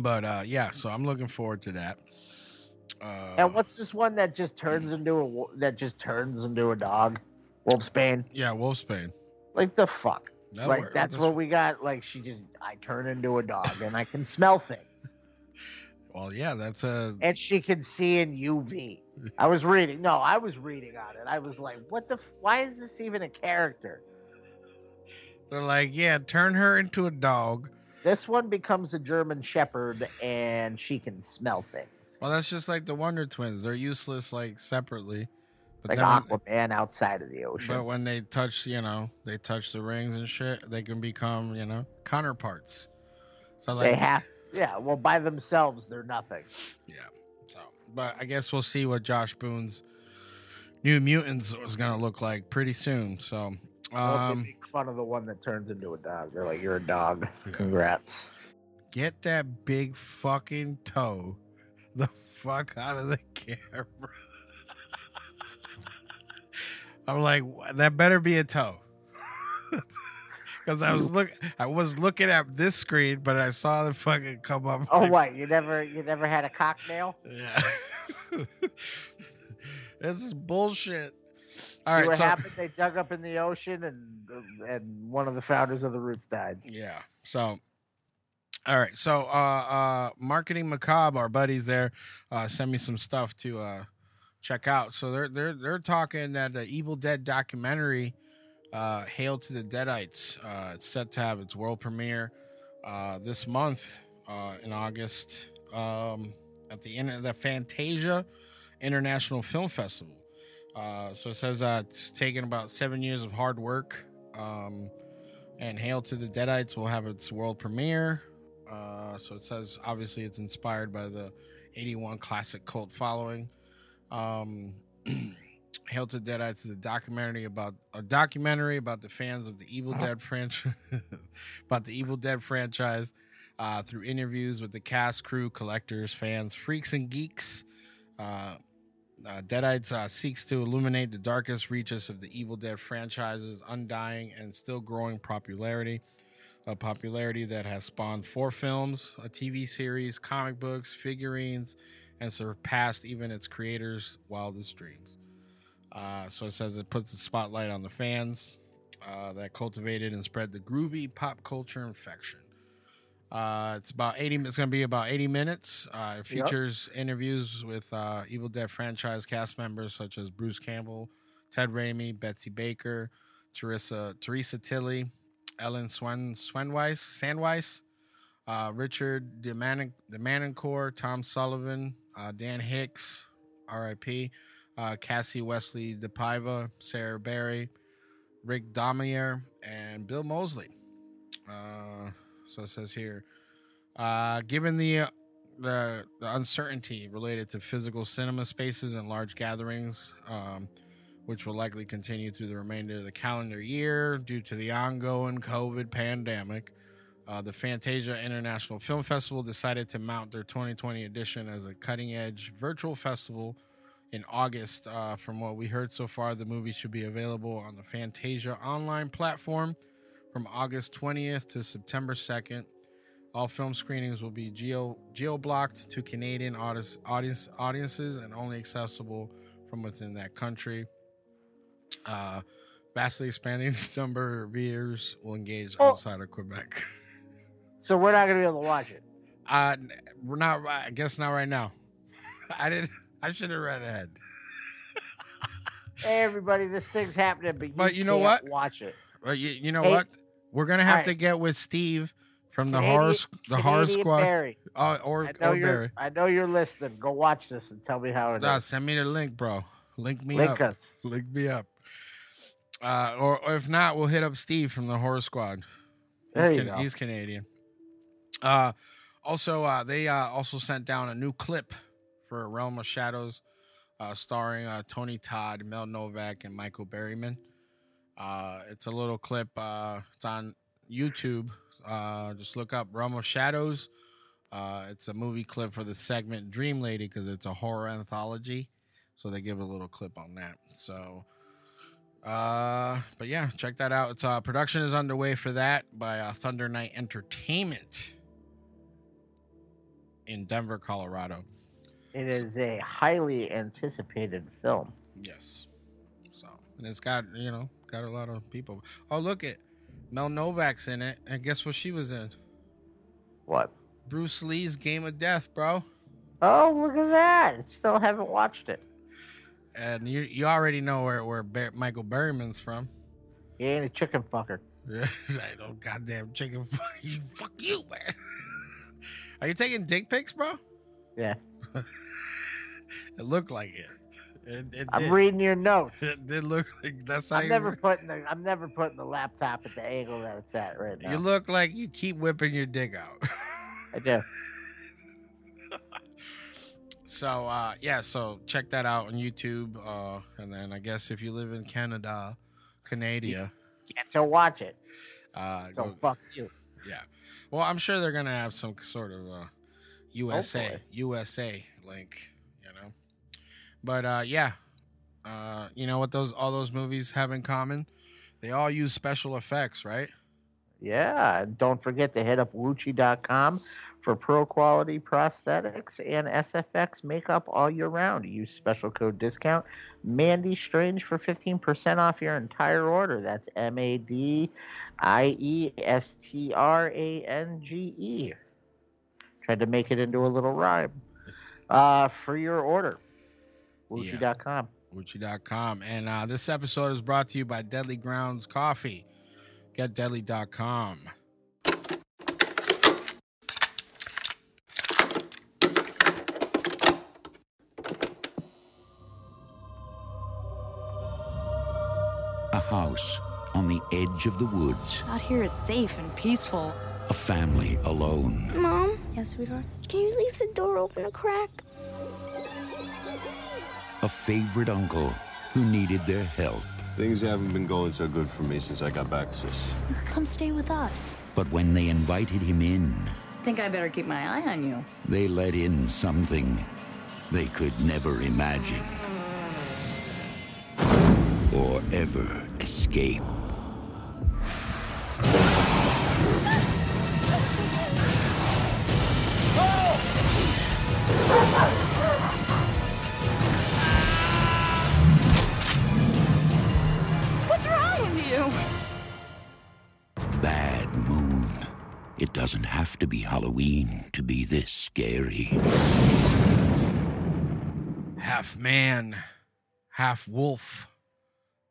But uh yeah, so I'm looking forward to that. Uh And what's this one that just turns into a that just turns into a dog? Wolfsbane. yeah, Wolfsbane. Like the fuck. That like worked. that's That's- what we got. Like she just I turn into a dog and I can smell things. Well, yeah, that's a And she can see in UV. I was reading. No, I was reading on it. I was like, what the why is this even a character? they're like, yeah, turn her into a dog. This one becomes a German shepherd and she can smell things. Well, that's just like the Wonder Twins. They're useless like separately. But like when- Aquaman outside of the ocean. But when they touch, you know, they touch the rings and shit, they can become, you know, counterparts. So like they have yeah, well by themselves they're nothing. Yeah. So, but I guess we'll see what Josh Boone's New Mutants is gonna look like pretty soon. So, um, make fun of the one that turns into a dog. They're like, You're a dog. Congrats. get that big fucking toe the fuck out of the camera. I'm like, that better be a toe. Because I was look, I was looking at this screen, but I saw the fucking come up. Oh like, what? You never you never had a cocktail? Yeah. this is bullshit. All See right, what so happened? They dug up in the ocean, and and one of the founders of the Roots died. yeah, so all right, so uh, uh, marketing macabre, our buddies there, uh, send me some stuff to uh, check out. So they're they're they're talking that the Evil Dead documentary, uh, "Hail to the Deadites," uh, it's set to have its world premiere uh, this month uh, in August um, at the inter- the Fantasia International Film Festival. Uh, so it says uh, it's taken about seven years of hard work. Um, and Hail to the Deadites will have its world premiere. Uh, so it says obviously it's inspired by the 81 classic cult following. Um, Hail to Deadites is a documentary about a documentary about the fans of the Evil Dead franchise, about the Evil Dead franchise, uh, through interviews with the cast, crew, collectors, fans, freaks, and geeks. Uh, uh, Deadites uh, seeks to illuminate the darkest reaches of the Evil Dead franchise's undying and still growing popularity. A popularity that has spawned four films, a TV series, comic books, figurines, and surpassed even its creators' wildest dreams. Uh, so it says it puts the spotlight on the fans uh, that cultivated and spread the groovy pop culture infection. Uh, it's about 80 it's going to be about 80 minutes uh, it Yep. features interviews with uh, evil dead franchise cast members such as bruce campbell ted Raimi, betsy baker teresa teresa tilly ellen Swen, swenweiss sandweiss uh, richard DeMan- DeManencourt, tom sullivan uh, dan hicks rip uh, cassie wesley DePaiva, sarah berry rick domeier and bill moseley Uh, so it says here, uh, given the, uh, the the uncertainty related to physical cinema spaces and large gatherings, um, which will likely continue through the remainder of the calendar year due to the ongoing COVID pandemic. Uh, the Fantasia International Film Festival decided to mount their 2020 edition as a cutting edge virtual festival in August. Uh, from what we heard so far, the movie should be available on the Fantasia online platform from August 20th to September 2nd. All film screenings will be geo geo blocked to Canadian audience, audience audiences and only accessible from within that country. Uh, vastly expanding number of viewers will engage Oh. outside of Quebec. So we're not gonna be able to watch it. Uh, we're not. I guess not right now. I didn't. I should have read ahead. Hey, everybody, this thing's happening, but you, But you know what? Watch it. But you, you know Hey, what? We're gonna have alright. to get with Steve from the Canadian- horror the horror squad. Barry. Oh, or I know or you're. Barry. I know you're listening. Go watch this and tell me how it is. Nah, send me the link, bro. Link me Link up. us. Link me up. Uh, or, or if not, we'll hit up Steve from the horror squad. He's, There you Can- go. he's Canadian. Uh, also, uh, they uh, also sent down a new clip for Realm of Shadows, uh, starring uh, Tony Todd, Mel Novak, and Michael Berryman. Uh, it's a little clip. Uh, it's on YouTube. Uh, just look up Realm of Shadows. Uh, it's a movie clip for the segment Dream Lady because it's a horror anthology. So they give a little clip on that. So, uh, but yeah, check that out. It's uh, production is underway for that by uh, Thunder Night Entertainment in Denver, Colorado. It is a highly anticipated film. Yes. So, and it's got you know got a lot of people. Oh, look at Mel Novak's in it, and guess what she was in? What? Bruce Lee's Game of Death, bro. Oh, look at that! Still haven't watched it. And you you already know where where Bar- Michael Berryman's from. He ain't a chicken fucker. Yeah, I don't oh, goddamn chicken fuck you, fuck you, man. Are you taking dick pics, bro? Yeah. it looked like it. It, it I'm did. reading your notes. It did look like that's how I'm you. never putting the I'm never putting the laptop at the angle that it's at right now. You look like you keep whipping your dick out. I do. So uh, yeah, so check that out on YouTube. Uh, and then I guess if you live in Canada, Canada, Get to watch it. uh, So go, fuck you. yeah. Well, I'm sure they're gonna have some sort of uh, USA Hopefully. USA link, you know. But uh, yeah, uh, you know what those all those movies have in common? They all use special effects, right? Yeah, and don't forget to hit up Woochie.com for pro quality prosthetics and SFX makeup all year round. Use special code discount Mandy Strange for 15% off your entire order. That's M A D I E S T R A N G E. Tried to make it into a little rhyme. Uh, for your order, Woochie.com. Gucci.com. And uh, this episode is brought to you by Deadly Grounds Coffee. Get deadly.com. house on the edge of the woods. Out here it's safe and peaceful. A family alone. Mom, Yes, sweetheart? can you leave the door open a crack? A favorite uncle who needed their help. Things haven't been going so good for me since I got back, sis. You could come stay with us. But when they invited him in, Think I better keep my eye on you. they let in something they could never imagine or ever escape. What's wrong with you? Bad Moon. It doesn't have to be Halloween to be this scary. Half man, half wolf.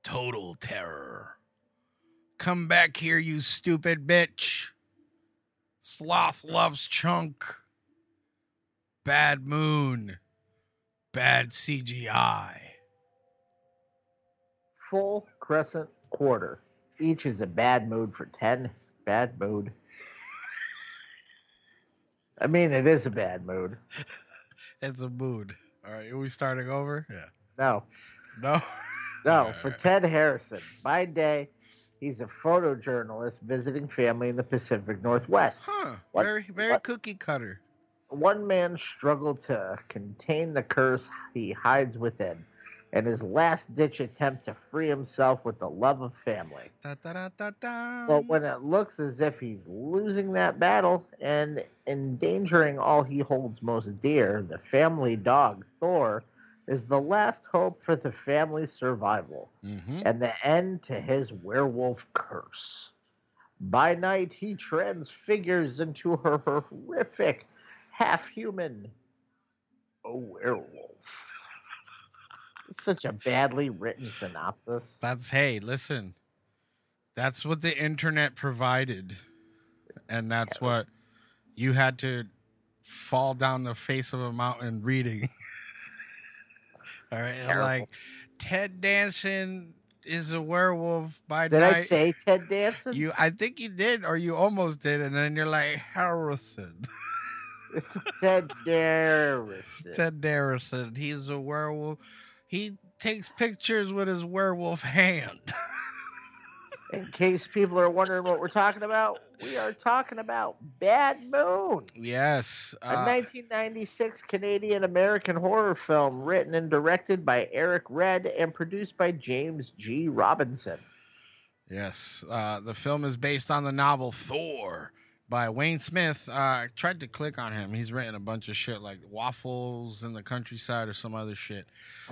Total terror. Come back here, you stupid bitch. Sloth loves chunk. Bad moon. Bad CGI. Full crescent quarter. Each is a bad mood for 10 bad mood. I mean, it is a bad mood. It's a mood. All right, are we starting over? Yeah. No, No. no. For Ted Harrison, by day, he's a photojournalist visiting family in the Pacific Northwest. Huh. What- Very, very what- cookie cutter. One man struggled to contain the curse he hides within, and his last ditch attempt to free himself with the love of family. Da, da, da. But when it looks as if he's losing that battle and endangering all he holds most dear, the family dog, Thor, is the last hope for the family's survival Mhm. and the end to his werewolf curse. By night, he transfigures into a horrific half human, a werewolf. It's such a badly written synopsis. That's hey, listen. That's what the internet provided. And that's what you had to fall down the face of a mountain reading. All right. Terrible. Like Ted Danson is a werewolf by Did night. Did I say Ted Danson? you I think you did or you almost did, and then you're like Harrison. Ted Harrison. Ted Harrison. He's a werewolf. He takes pictures with his werewolf hand. In case people are wondering what we're talking about, we are talking about Bad Moon, yes. a uh, 1996 Canadian American horror film written and directed by Eric Red and produced by James G. Robinson. Yes, uh, the film is based on the novel Thor by Wayne Smith. Uh, I tried to click on him. He's written a bunch of shit like Waffles in the Countryside or some other shit,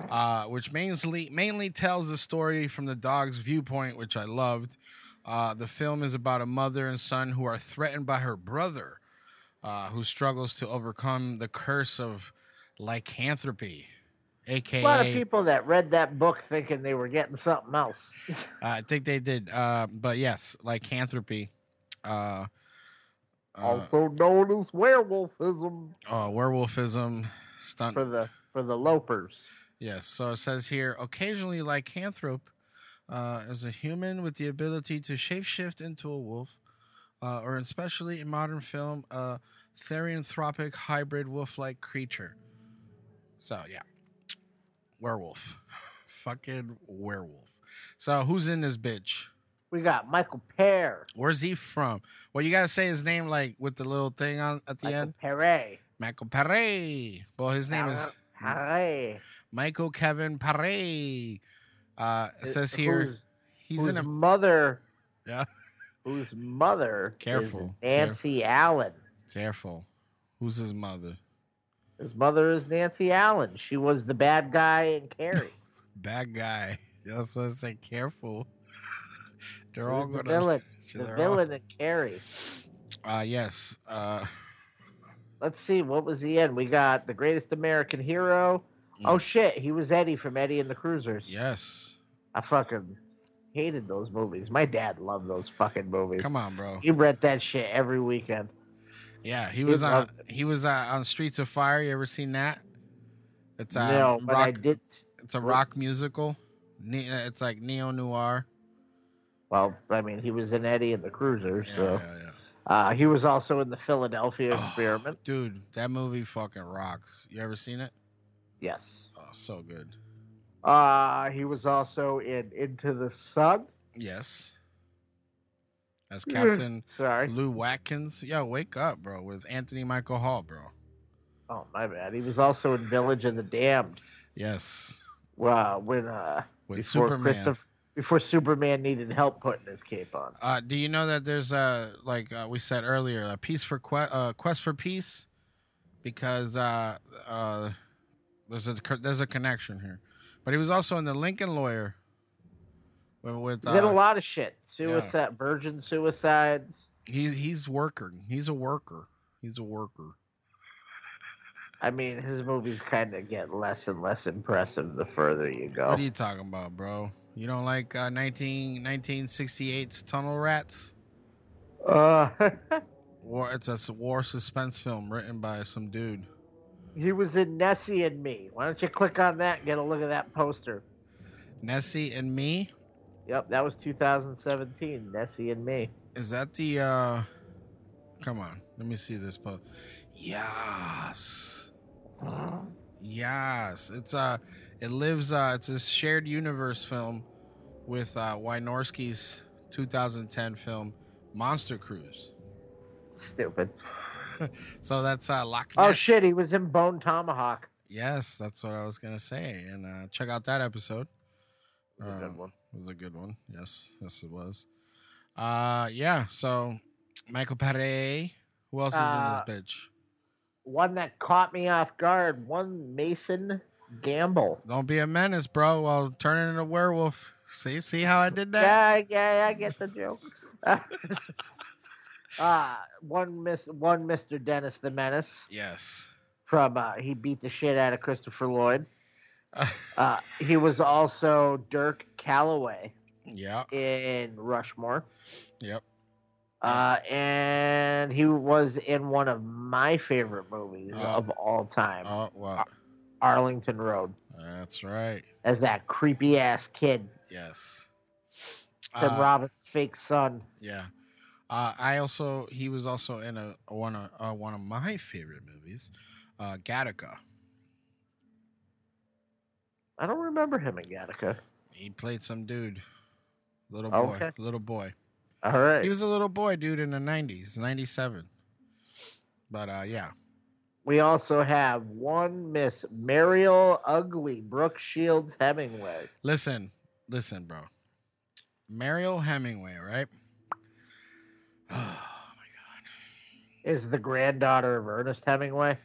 uh, which mainly mainly tells the story from the dog's viewpoint, which I loved. Uh, the film is about a mother and son who are threatened by her brother, uh, who struggles to overcome the curse of lycanthropy, aka A lot of people that read that book thinking they were getting something else. I think they did. Uh, but yes, lycanthropy. Uh, uh, also known as werewolfism Oh, werewolfism, stunt. for the for the lopers. yes. So it says here occasionally, lycanthrope uh, is a human with the ability to shapeshift into a wolf, uh, or especially in modern film, a therianthropic hybrid wolf-like creature. So yeah, werewolf, fucking werewolf. So who's in this bitch? We got Michael Pear, Where's he from? Well, you gotta say his name like with the little thing on at the end. Michael end. Perret. Michael Paré. Well, his name is Perret. Michael Kevin Paré. Uh, it says here Whose- he's whose in a mother yeah. whose mother Careful, Nancy Allen. Careful. Who's his mother? His mother is Nancy Allen. She was the bad guy in Carrie. Bad guy. That's what I say. Careful. They're all the gonna. villain. The all- villain in Carrie. Uh, yes. Uh, Let's see, what was the end? We got the greatest American hero. Oh Mm. shit, he was Eddie from Eddie and the Cruisers. yes. I fucking hated those movies. My dad loved those fucking movies. Come on, bro. He read that shit every weekend. Yeah, he was on. He was uh, on Streets of Fire. You ever seen that? It's uh, no, but I did. It's a rock musical. Uh, It's like neo noir. Well, I mean, he was in Eddie and the Cruisers, Yeah, so yeah, yeah. uh, he was also in the Philadelphia Oh. Experiment. Dude, that movie fucking rocks. You ever seen it? Yes. Oh, so good. Uh, he was also in Into the Sun. Yes. As Captain Sorry. Lou Watkins. Yo, wake up, bro. With Anthony Michael Hall, bro. Oh my bad. He was also in Village of the Damned. Yes. Uh, when uh, With before Superman. Christopher, before Superman needed help putting his cape on. Uh, do you know that there's a like uh, we said earlier, a peace for quest, uh, quest for peace, because uh, uh, there's a there's a connection here. But he was also in the Lincoln Lawyer. With, He's in a uh, lot of shit. Suicide, virgin suicides. he's he's worker. He's a worker. He's a worker. I mean, his movies kind of get less and less impressive the further you go. What are you talking about, bro? You don't like uh, 19, 1968's Tunnel Rats? Uh, War. It's a war suspense film written by some dude. he was in Nessie and Me. Why don't you click on that and get a look at that poster? Nessie and Me. Yep, that was 2017. Nessie and Me. Is that the uh come on, let me see this post. Yes. Yes. It's uh it lives uh it's a shared universe film with uh Wynorski's 2010 film Monster Cruise. Stupid. so that's uh Loch Oh shit, he was in Bone Tomahawk. Yes, that's what I was gonna say. And uh check out that episode. It was a good Uh, one. It was a good one. Yes, yes, it was. Uh, yeah. So, Michael Pare. Who else is Uh, in this bitch? One that caught me off guard. One Mason Gamble. Don't be a menace, bro. While turning into a werewolf. See, see how I did that? Yeah, yeah, I get the joke. uh one miss one Mr. Dennis the Menace Yes. from uh he beat the shit out of Christopher Lloyd. Uh he was also Dirk Calloway yeah. in Rushmore. Yep. Uh and he was in one of my favorite movies Oh. of all time, Oh, what? Arlington Road, That's right. as that creepy ass kid, Yes. Tim Uh, Robbins' fake son. Yeah. Uh, I also he was also in a one of uh, one of my favorite movies, uh, Gattaca. I don't remember him in Gattaca. He played some dude, little boy, Okay. little boy. All right. He was a little boy, dude, in the '90s, '97. But uh, yeah, We also have one Miss Mariel Ugly, Brooke Shields Hemingway. listen, listen, bro. Mariel Hemingway, right? Oh my god. Is the granddaughter of Ernest Hemingway.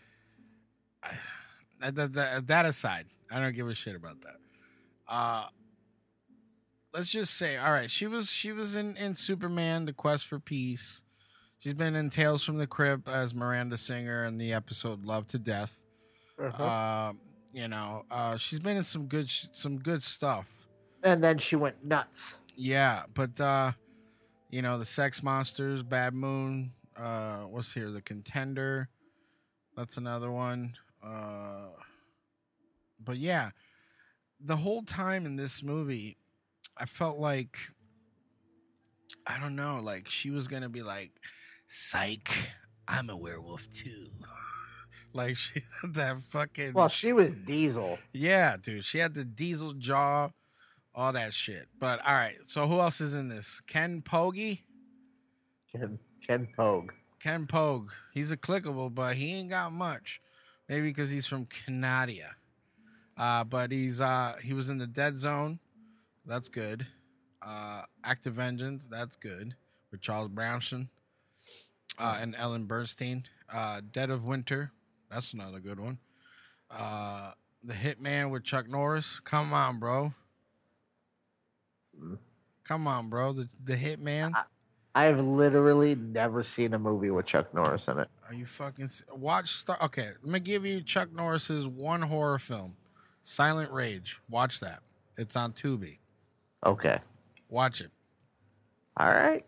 that, that, that, that aside, I don't give a shit about that. Uh let's just say, all right, she was she was in in Superman: The Quest for Peace. She's been in Tales from the Crypt as Miranda Singer in the episode Love to Death. Uh-huh. Uh, you know, uh, she's been in some good sh- some good stuff. And then she went nuts. Yeah, but uh, you know, the Sex Monsters, Bad Moon, uh, what's here? The Contender. That's another one. Uh, but yeah, the whole time in this movie, I felt like I don't know, like she was gonna be like, "Psych, I'm a werewolf too." like she had that fucking Well, she was Diesel. yeah, dude. She had the diesel jaw, all that shit. But all right, so who else is in this? Ken Pogie? Ken, Ken Pogue. Ken Pogue. He's a clickable, but he ain't got much. Maybe because he's from Canada. Uh, but he's uh he was in the Dead Zone. That's good. Uh Act of Vengeance, that's good. With Charles Bronson. Uh and Ellen Bernstein. Uh Dead of Winter. That's another good one. Uh The Hitman with Chuck Norris. Come on, bro. Come on, bro. The the Hitman. I've literally never seen a movie with Chuck Norris in it. Are you fucking watch? Star- okay, let me give you Chuck Norris's one horror film, Silent Rage. Watch that. It's on Tubi. Okay. Watch it. All right.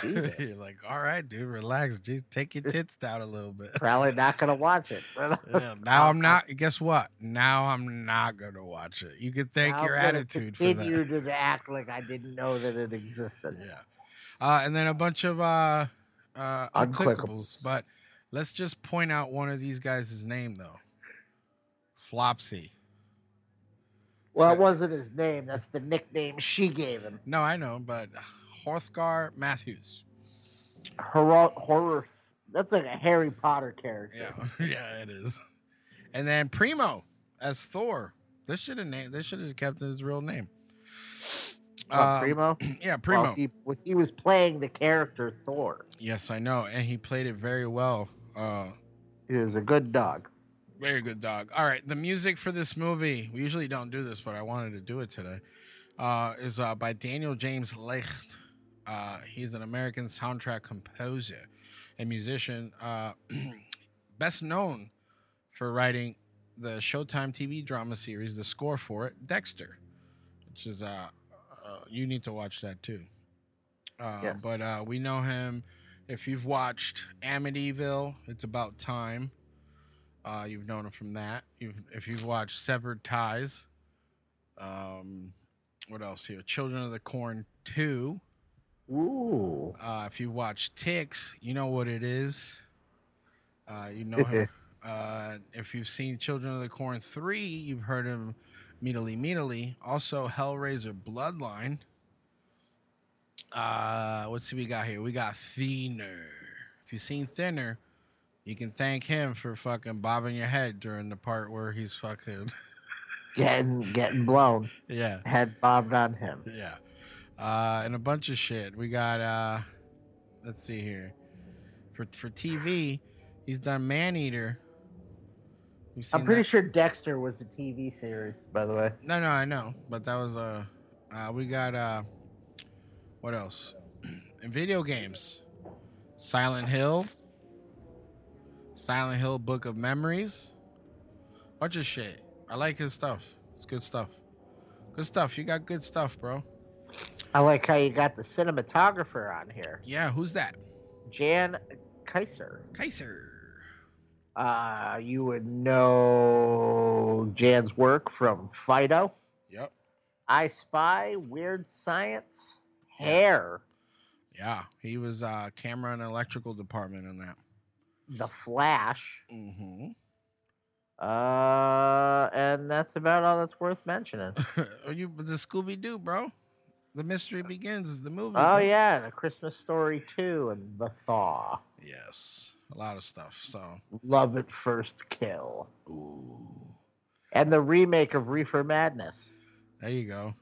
Jesus. You're like, all right, dude, relax. Jeez, take your tits down a little bit. Probably not gonna watch it. Yeah, now I'm not. Guess what? Now I'm not gonna watch it. You can thank I'm your gonna attitude for that. to act like I didn't know that it existed. Yeah. Uh, and then a bunch of uh, uh, unclickables. Unclickables. But let's just point out one of these guys' name though. Flopsy. Well, it wasn't his name. That's the nickname she gave him. No, I know, but Hrothgar Mathews. Horror. horror that's like a Harry Potter character. Yeah, yeah, it is. And then Primo as Thor. This should have named. This should have kept his real name. Oh, Um, Primo. Yeah, Primo. Well, he, he was playing the character Thor. yes, I know, and he played it very well. Uh, He was a good dog. Very good dog. All right, the music for this movie, we usually don't do this, but I wanted to do it today, uh, is uh, by Daniel James Licht. Uh, he's an American soundtrack composer and musician, uh, best known for writing the Showtime TV drama series, the score for it, Dexter, which is, uh, uh, you need to watch that too. Uh, Yes. But uh, we know him. If you've watched Amityville, it's about time. Uh, you've known him from that. You've, if you've watched Severed Ties, um, what else here? Children of the Corn 2. Ooh. Uh, if you watch Ticks, you know what it is. Uh, you know him. uh, if you've seen Children of the Corn 3, you've heard him meatily meatily. Also, Hellraiser Bloodline. Uh, what's we got here? We got Thinner. If you've seen Thinner, you can thank him for fucking bobbing your head during the part where he's fucking. Getting getting blown. yeah. Head bobbed on him. Yeah. Uh, and a bunch of shit. We got uh let's see here. For for TV, he's done Maneater. You've I'm pretty that? sure Dexter was a TV series, by the way. No, no, I know, but that was uh, uh we got uh what else? In video games. Silent Hill. Silent Hill Book of Memories. Bunch of shit. I like his stuff. It's good stuff. Good stuff. You got good stuff, bro. I like how you got the cinematographer on here, Yeah, who's that? Jan Kaiser. Kaiser. Uh, you would know Jan's work from Fido, Yep. I Spy, Weird Science, Hair, Yeah, he was uh camera and electrical department in that. The Flash, Mm-hmm. uh, and that's about all that's worth mentioning. Are you the Scooby Doo, bro? The mystery begins. The movie. Oh yeah, and A Christmas Story too, and The Thaw. Yes, a lot of stuff. So, Love at First Kill. Ooh. And the remake of Reefer Madness. there you go.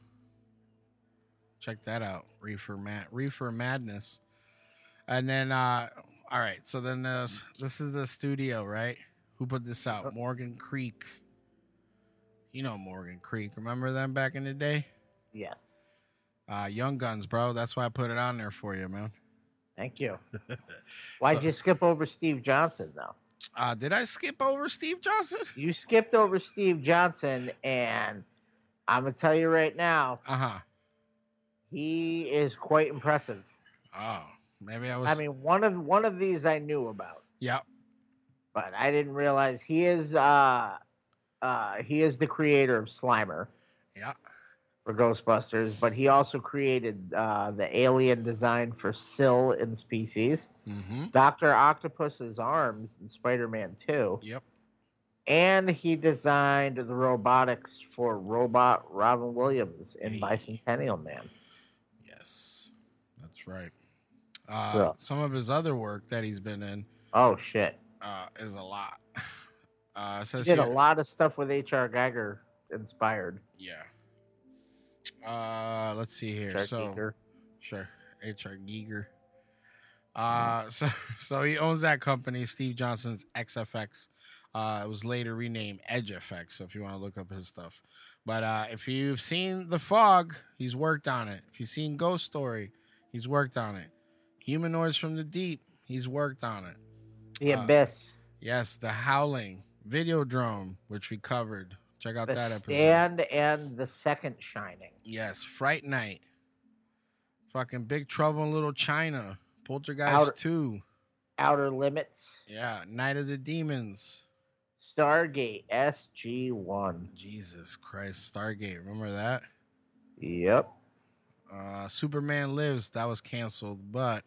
Check that out, Reefer Mad Reefer Madness. And then, uh all right. So then, uh, this is the studio, right? Who put this out? Morgan Creek. You know Morgan Creek. Remember them back in the day? Yes. Uh, Young Guns, bro. That's why I put it on there for you, man. Thank you. Why'd So- you skip over Steve Johnson though? Uh, did I skip over Steve Johnson? You skipped over Steve Johnson, and I'm gonna tell you right now, Uh huh. he is quite impressive. Oh, maybe I was. I mean, one of one of these I knew about, Yep. but I didn't realize he is uh uh he is the creator of Slimer Yeah. For Ghostbusters, but he also created uh the alien design for Sil in Species, Mm-hmm. Doctor Octopus's arms in Spider-Man 2. Yep. And he designed the robotics for Robot Robin Williams in Hey. Bicentennial Man. Yes, that's right. Uh, So- Some of his other work that he's been in Oh shit! uh, is a lot. Uh, He did a lot of stuff with H.R. Giger inspired. Yeah. Uh, let's see here. H.R. so Giger. sure, H.R. Giger. Uh, so so he owns that company, Steve Johnson's XFX. Uh, it was later renamed Edge FX. So if you want to look up his stuff, but uh, if you've seen The Fog, he's worked on it. If you've seen Ghost Story, he's worked on it. Humanoids from the Deep, he's worked on it. The Uh, Abyss. Yes, The Howling, Videodrome, which we covered. Check out The that episode. Stand and the Second Shining. Yes, Fright Night. Fucking Big Trouble in Little China. Poltergeist Outer- 2. Outer Limits. Yeah, Night of the Demons. Stargate SG1. Jesus Christ, Stargate. Remember that? Yep. Uh Superman Lives, that was canceled, but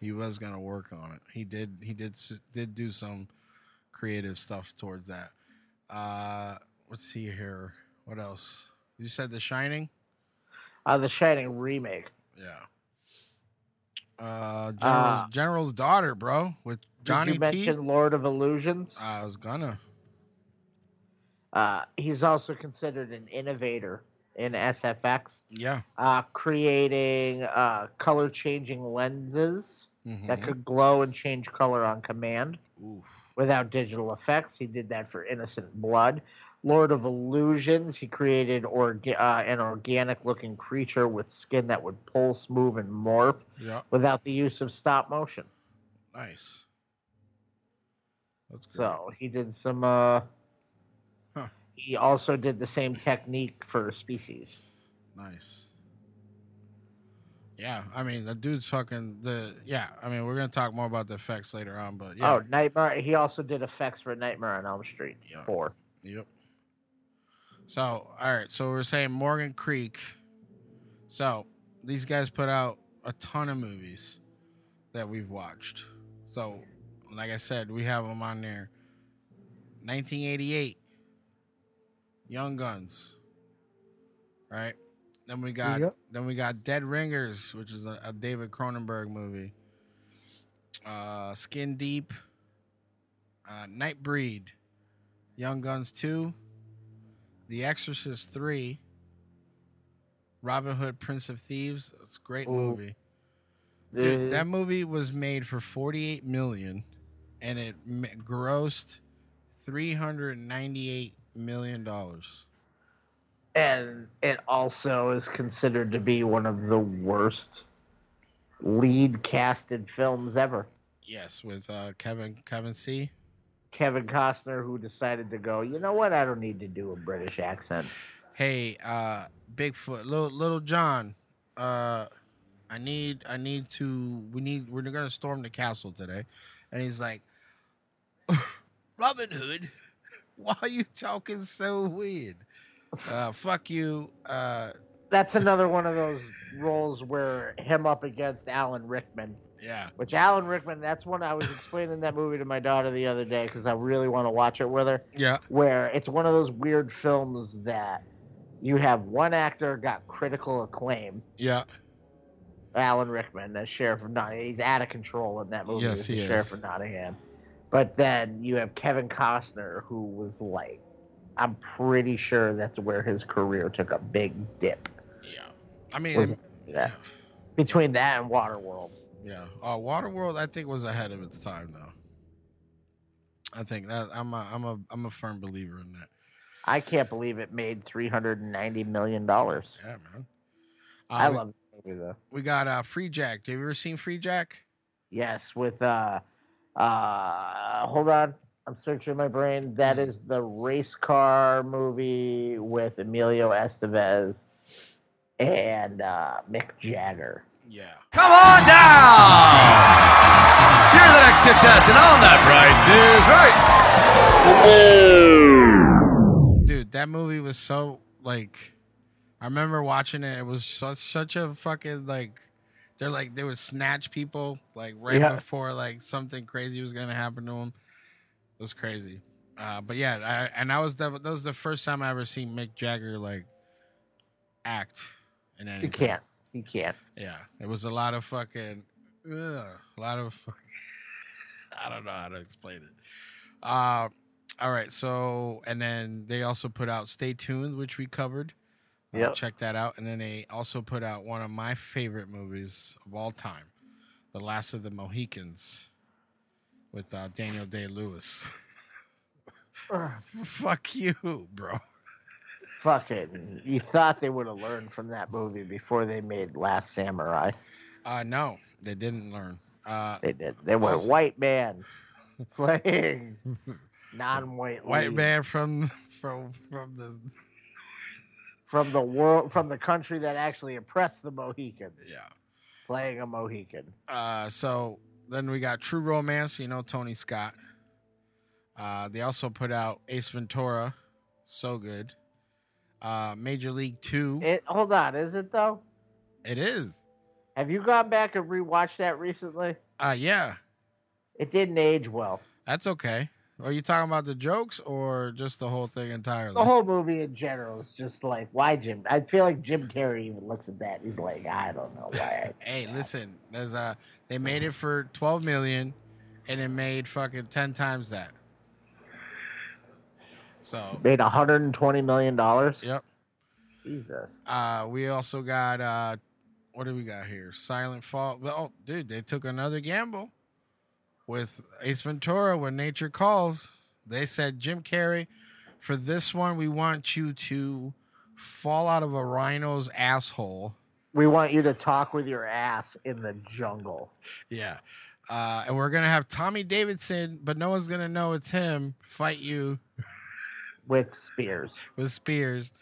he was gonna work on it. He did he did did do some creative stuff towards that. Uh let's see here. What else? You said The Shining? Uh, the Shining remake. Yeah. Uh General's, Uh, General's daughter, bro, with Johnny Did you T. Lord of Illusions? I was gonna. Uh, he's also considered an innovator in SFX, Yeah. uh, creating uh, color changing lenses that Mhm. could glow and change color on command Oof. without digital effects. He did that for Innocent Blood. Lord of Illusions, he created orga- uh, an organic looking creature with skin that would pulse, move, and morph Yeah. without the use of stop motion. Nice. That's. So he did some. Uh, Huh. He also did the same technique for Species. Nice. Yeah, I mean the dude's fucking the yeah. I mean we're gonna talk more about the effects later on, but yeah. Oh, Nightmare. He also did effects for Nightmare on Elm Street Yeah. 4. Yep. So all right, so we're saying Morgan Creek. So these guys put out a ton of movies that we've watched. So, like I said, we have them on there. 1988, Young Guns. Right. Then we got Yep. then we got Dead Ringers, which is a, a David Cronenberg movie. Uh, Skin Deep, uh, Nightbreed, Young Guns 2, The Exorcist 3, Robin Hood, Prince of Thieves. It's a great Ooh. movie. Dude, that movie was made for 48 million and it grossed 398 million dollars. and it also is considered to be one of the worst lead casted films ever. Yes, with uh, Kevin Kevin C. Kevin Costner, who decided to go, you know what? I don't need to do a British accent. Hey, uh, Bigfoot, little little John, uh, I need I need to we need we're gonna storm the castle today, and he's like, Robin Hood, why are you talking so weird? Uh, fuck you. Uh, That's another one of those roles where him up against Alan Rickman. yeah, Which Alan Rickman, that's one I was explaining that movie to my daughter the other day because I really want to watch it with her. yeah, Where it's one of those weird films that you have one actor got critical acclaim, yeah. Alan Rickman as Sheriff of Nottingham. He's out of control in that movie Yes, as he the is. Sheriff of Nottingham. But then you have Kevin Costner, who was like, I'm pretty sure that's where his career took a big dip. I mean, Was- yeah. Between that and Waterworld. yeah. Uh, Waterworld, I think, was ahead of its time, though. I think that I'm a I'm a I'm a firm believer in that. I can't believe it made three hundred and ninety million dollars. Yeah, man. Uh, I we- love the movie though. We got uh, Freejack. Have you ever seen Freejack? Yes, with uh uh hold on. I'm searching my brain. That is the race car movie with Emilio Estevez and uh Mick Jagger. Yeah. Come on down! You're the next contestant on that price is right. Dude, that movie was so like I remember watching it. It was such such a fucking like they're like they would snatch people like right Yeah. before like something crazy was gonna happen to them. It was crazy. Uh, but yeah, I, and that was the that was the first time I ever seen Mick Jagger like act in anything. You can't. You can't. Yeah, it was a lot of fucking, ugh, a lot of. Fucking, I don't know how to explain it. Uh, all right, so and then they also put out "Stay Tuned," which we covered. Uh, check that out, and then they also put out one of my favorite movies of all time, "The Last of the Mohicans," with uh, Daniel Day Lewis. Fuck you, bro. Fuck it. You thought they would have learned from that movie before they made Last Samurai. Uh, no, they didn't learn. Uh, They did. They were Also- white man playing non-white white man from from from the from the world from the country that actually oppressed the Mohicans, yeah. playing a Mohican. Uh, so then we got True Romance, you know, Tony Scott. Uh, they also put out Ace Ventura, so good. Uh, Major League Two, It hold on, is it though? it is. Have you gone back and rewatched that recently? Uh, yeah, It didn't age well. that's okay. Are you talking about the jokes or just the whole thing entirely? The whole movie in general is just like, why Jim? I feel like Jim Carrey even looks at that. He's like, I don't know why. Hey, listen, there's a they made it for 12 million, and it made fucking 10 times that. So, Made 120 million dollars. yep. Jesus. Uh, we also got uh, what do we got here? Silent Fall. Well, oh, dude, they took another gamble with Ace Ventura when Nature Calls. They said Jim Carrey, for this one, we want you to fall out of a rhino's asshole. We want you to talk with your ass in the jungle. Yeah. Uh, and we're gonna have Tommy Davidson, but no one's gonna know it's him. Fight you with spears. with spears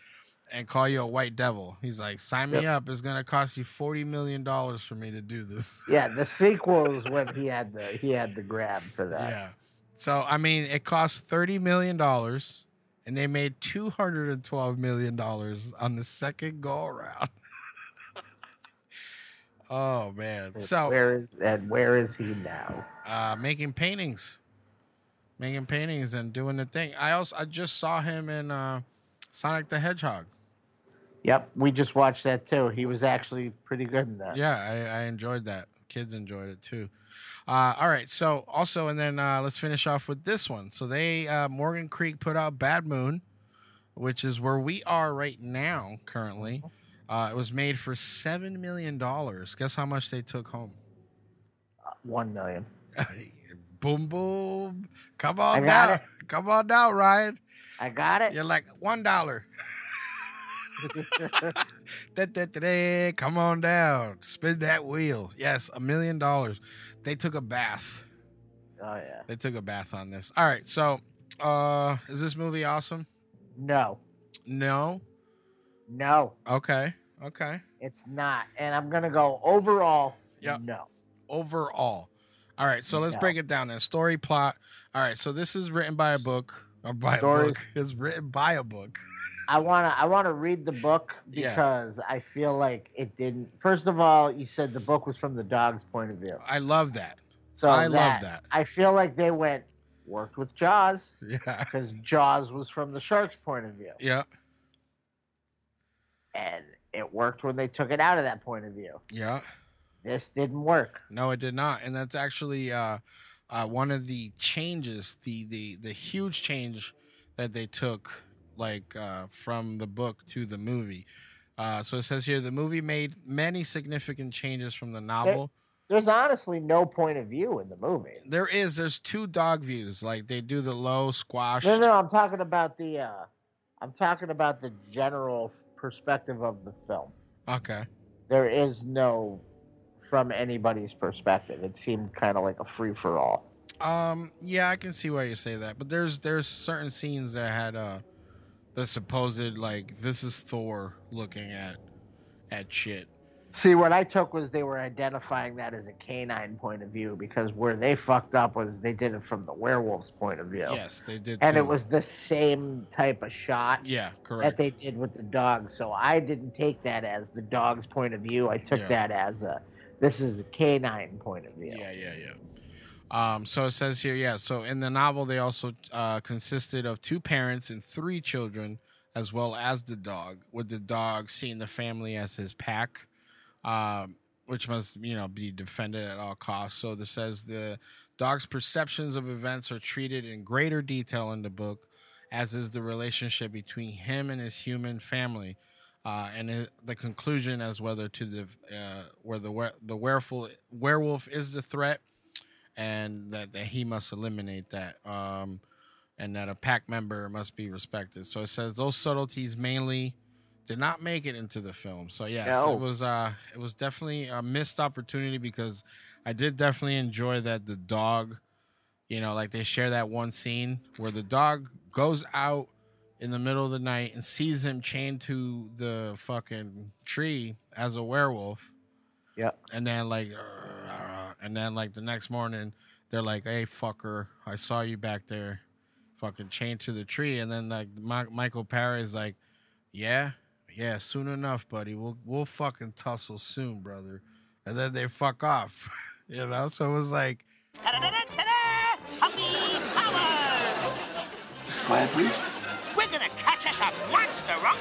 and call you a white devil. He's like, sign me Yep. up. It's gonna cost you forty million dollars for me to do this. Yeah, the sequel is when he had the he had the grab for that. Yeah. So I mean, it cost thirty million dollars, and they made two hundred and twelve million dollars on the second go around. Oh man. So where is and where is he now? uh making paintings. Making paintings and doing the thing. I also I just saw him in uh Sonic the Hedgehog. Yep, we just watched that too. He was actually pretty good in that. Yeah, I, I enjoyed that. Kids enjoyed it too. Uh, all right, so also, and then uh, let's finish off with this one. So they uh, Morgan Creek put out Bad Moon, which is where we are right now currently. Uh, it was made for seven million dollars. Guess how much they took home? One million. boom, boom. Come on now, it. come on now, Ryan. I got it. You're like one dollar. Come on down. Spin that wheel. Yes, a million dollars. They took a bath. Oh yeah. They took a bath on this. All right. So, uh, is this movie awesome? No, No. no, Okay. Okay. it's not. And I'm gonna go overall. Yep. No. Overall. All right. So let's No. break it down then. Story plot. All right. So this is written by a book. Or by Stories- a book. It's written by a book. I wanna I wanna read the book Yeah. because I feel like it didn't. First of all, you said the book was from the dog's point of view. I love that. So I love that, that. I feel like they went worked with Jaws Yeah. because Jaws was from the shark's point of view, Yeah. and it worked when they took it out of that point of view. Yeah. This didn't work. No, it did not, and that's actually uh, uh, one of the changes, the the the huge change that they took, like uh, from the book to the movie. Uh, so it says here the movie made many significant changes from the novel. There's honestly no point of view in the movie. There is, there's two dog views, like they do the low squash. No, no, I'm talking about the. uh I'm talking about the general perspective of the film. Okay. There is no from anybody's perspective. It seemed kind of like a free for all. Um. Yeah, I can see why you say that, but there's there's certain scenes that had uh the supposed like this is Thor looking at at shit. See, what I took was they were identifying that as a canine point of view because where they fucked up was they did it from the werewolf's point of view. Yes, they did. And too. it was the same type of shot yeah, correct. that they did with the dog. So I didn't take that as the dog's point of view. I took Yeah. that as a this is a canine point of view. Yeah, yeah, yeah. Um, so it says here, yeah. So in the novel, they also uh, consisted of two parents and three children, as well as the dog. With the dog seeing the family as his pack, um, which must you know be defended at all costs. So this says the dog's perceptions of events are treated in greater detail in the book, as is the relationship between him and his human family. Uh, and it, the conclusion as whether to the uh, where the were, the werewolf werewolf is the threat, and that, that he must eliminate that, um, and that a pack member must be respected. So it says those subtleties mainly did not make it into the film. So yes, No. it was uh, it was definitely a missed opportunity because I did definitely enjoy that the dog, you know, like they share that one scene where the dog goes out in the middle of the night and sees him chained to the fucking tree as a werewolf. Yeah. And then like, and then like the next morning, they're like, "Hey, fucker, I saw you back there, fucking chained to the tree." And then like Mi- Michael Paré is like, "Yeah, yeah, soon enough, buddy. We'll we'll fucking tussle soon, brother." And then they fuck off, you know. So it was like, We're gonna catch us a monster, Rock.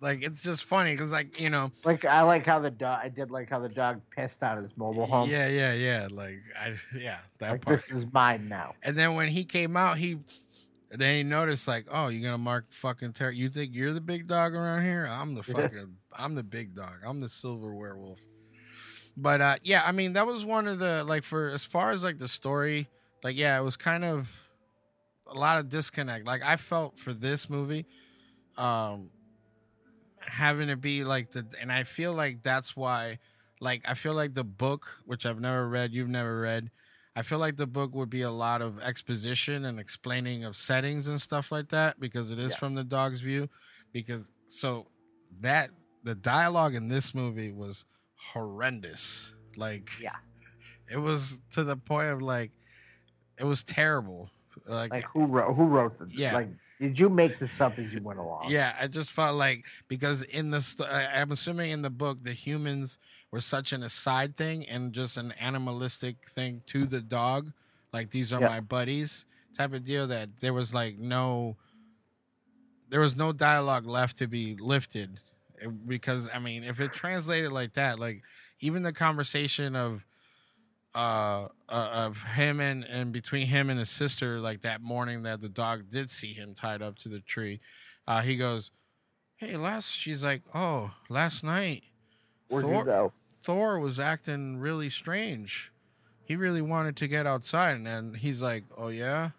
like it's just funny because like you know, Like I like how the dog. I did like how the dog pissed out his mobile home. yeah, yeah, yeah. Like I, yeah, that Like part. this is mine now. And then when he came out, he then he noticed like, oh, you're gonna mark fucking terror. You think you're the big dog around here? I'm the fucking, I'm the big dog. I'm the silver werewolf. But uh, yeah, I mean that was one of the like for as far as like the story, like yeah, it was kind of a lot of disconnect. Like I felt for this movie, um, having to be like the, and I feel like that's why, like I feel like the book, which I've never read, you've never read. I feel like the book would be a lot of exposition and explaining of settings and stuff like that because it is from the dog's view. Because so that the dialogue in this movie was horrendous. Like Yeah. it was to the point of like it was terrible. Like, Like eh who wrote? Who wrote the? Yeah. Like Did you make this up as you went along? Yeah, I just felt like because in the st- I'm assuming in the book the humans were such an aside thing and just an animalistic thing to the dog, like these are Yeah. my buddies type of deal that there was like no there was no dialogue left to be lifted because I mean if it translated like that, like even the conversation of uh, uh of him and and between him and his sister like that morning that the dog did see him tied up to the tree uh he goes hey last she's like oh last night Where'd thor, thor was acting really strange. He really wanted to get outside and then he's like oh yeah?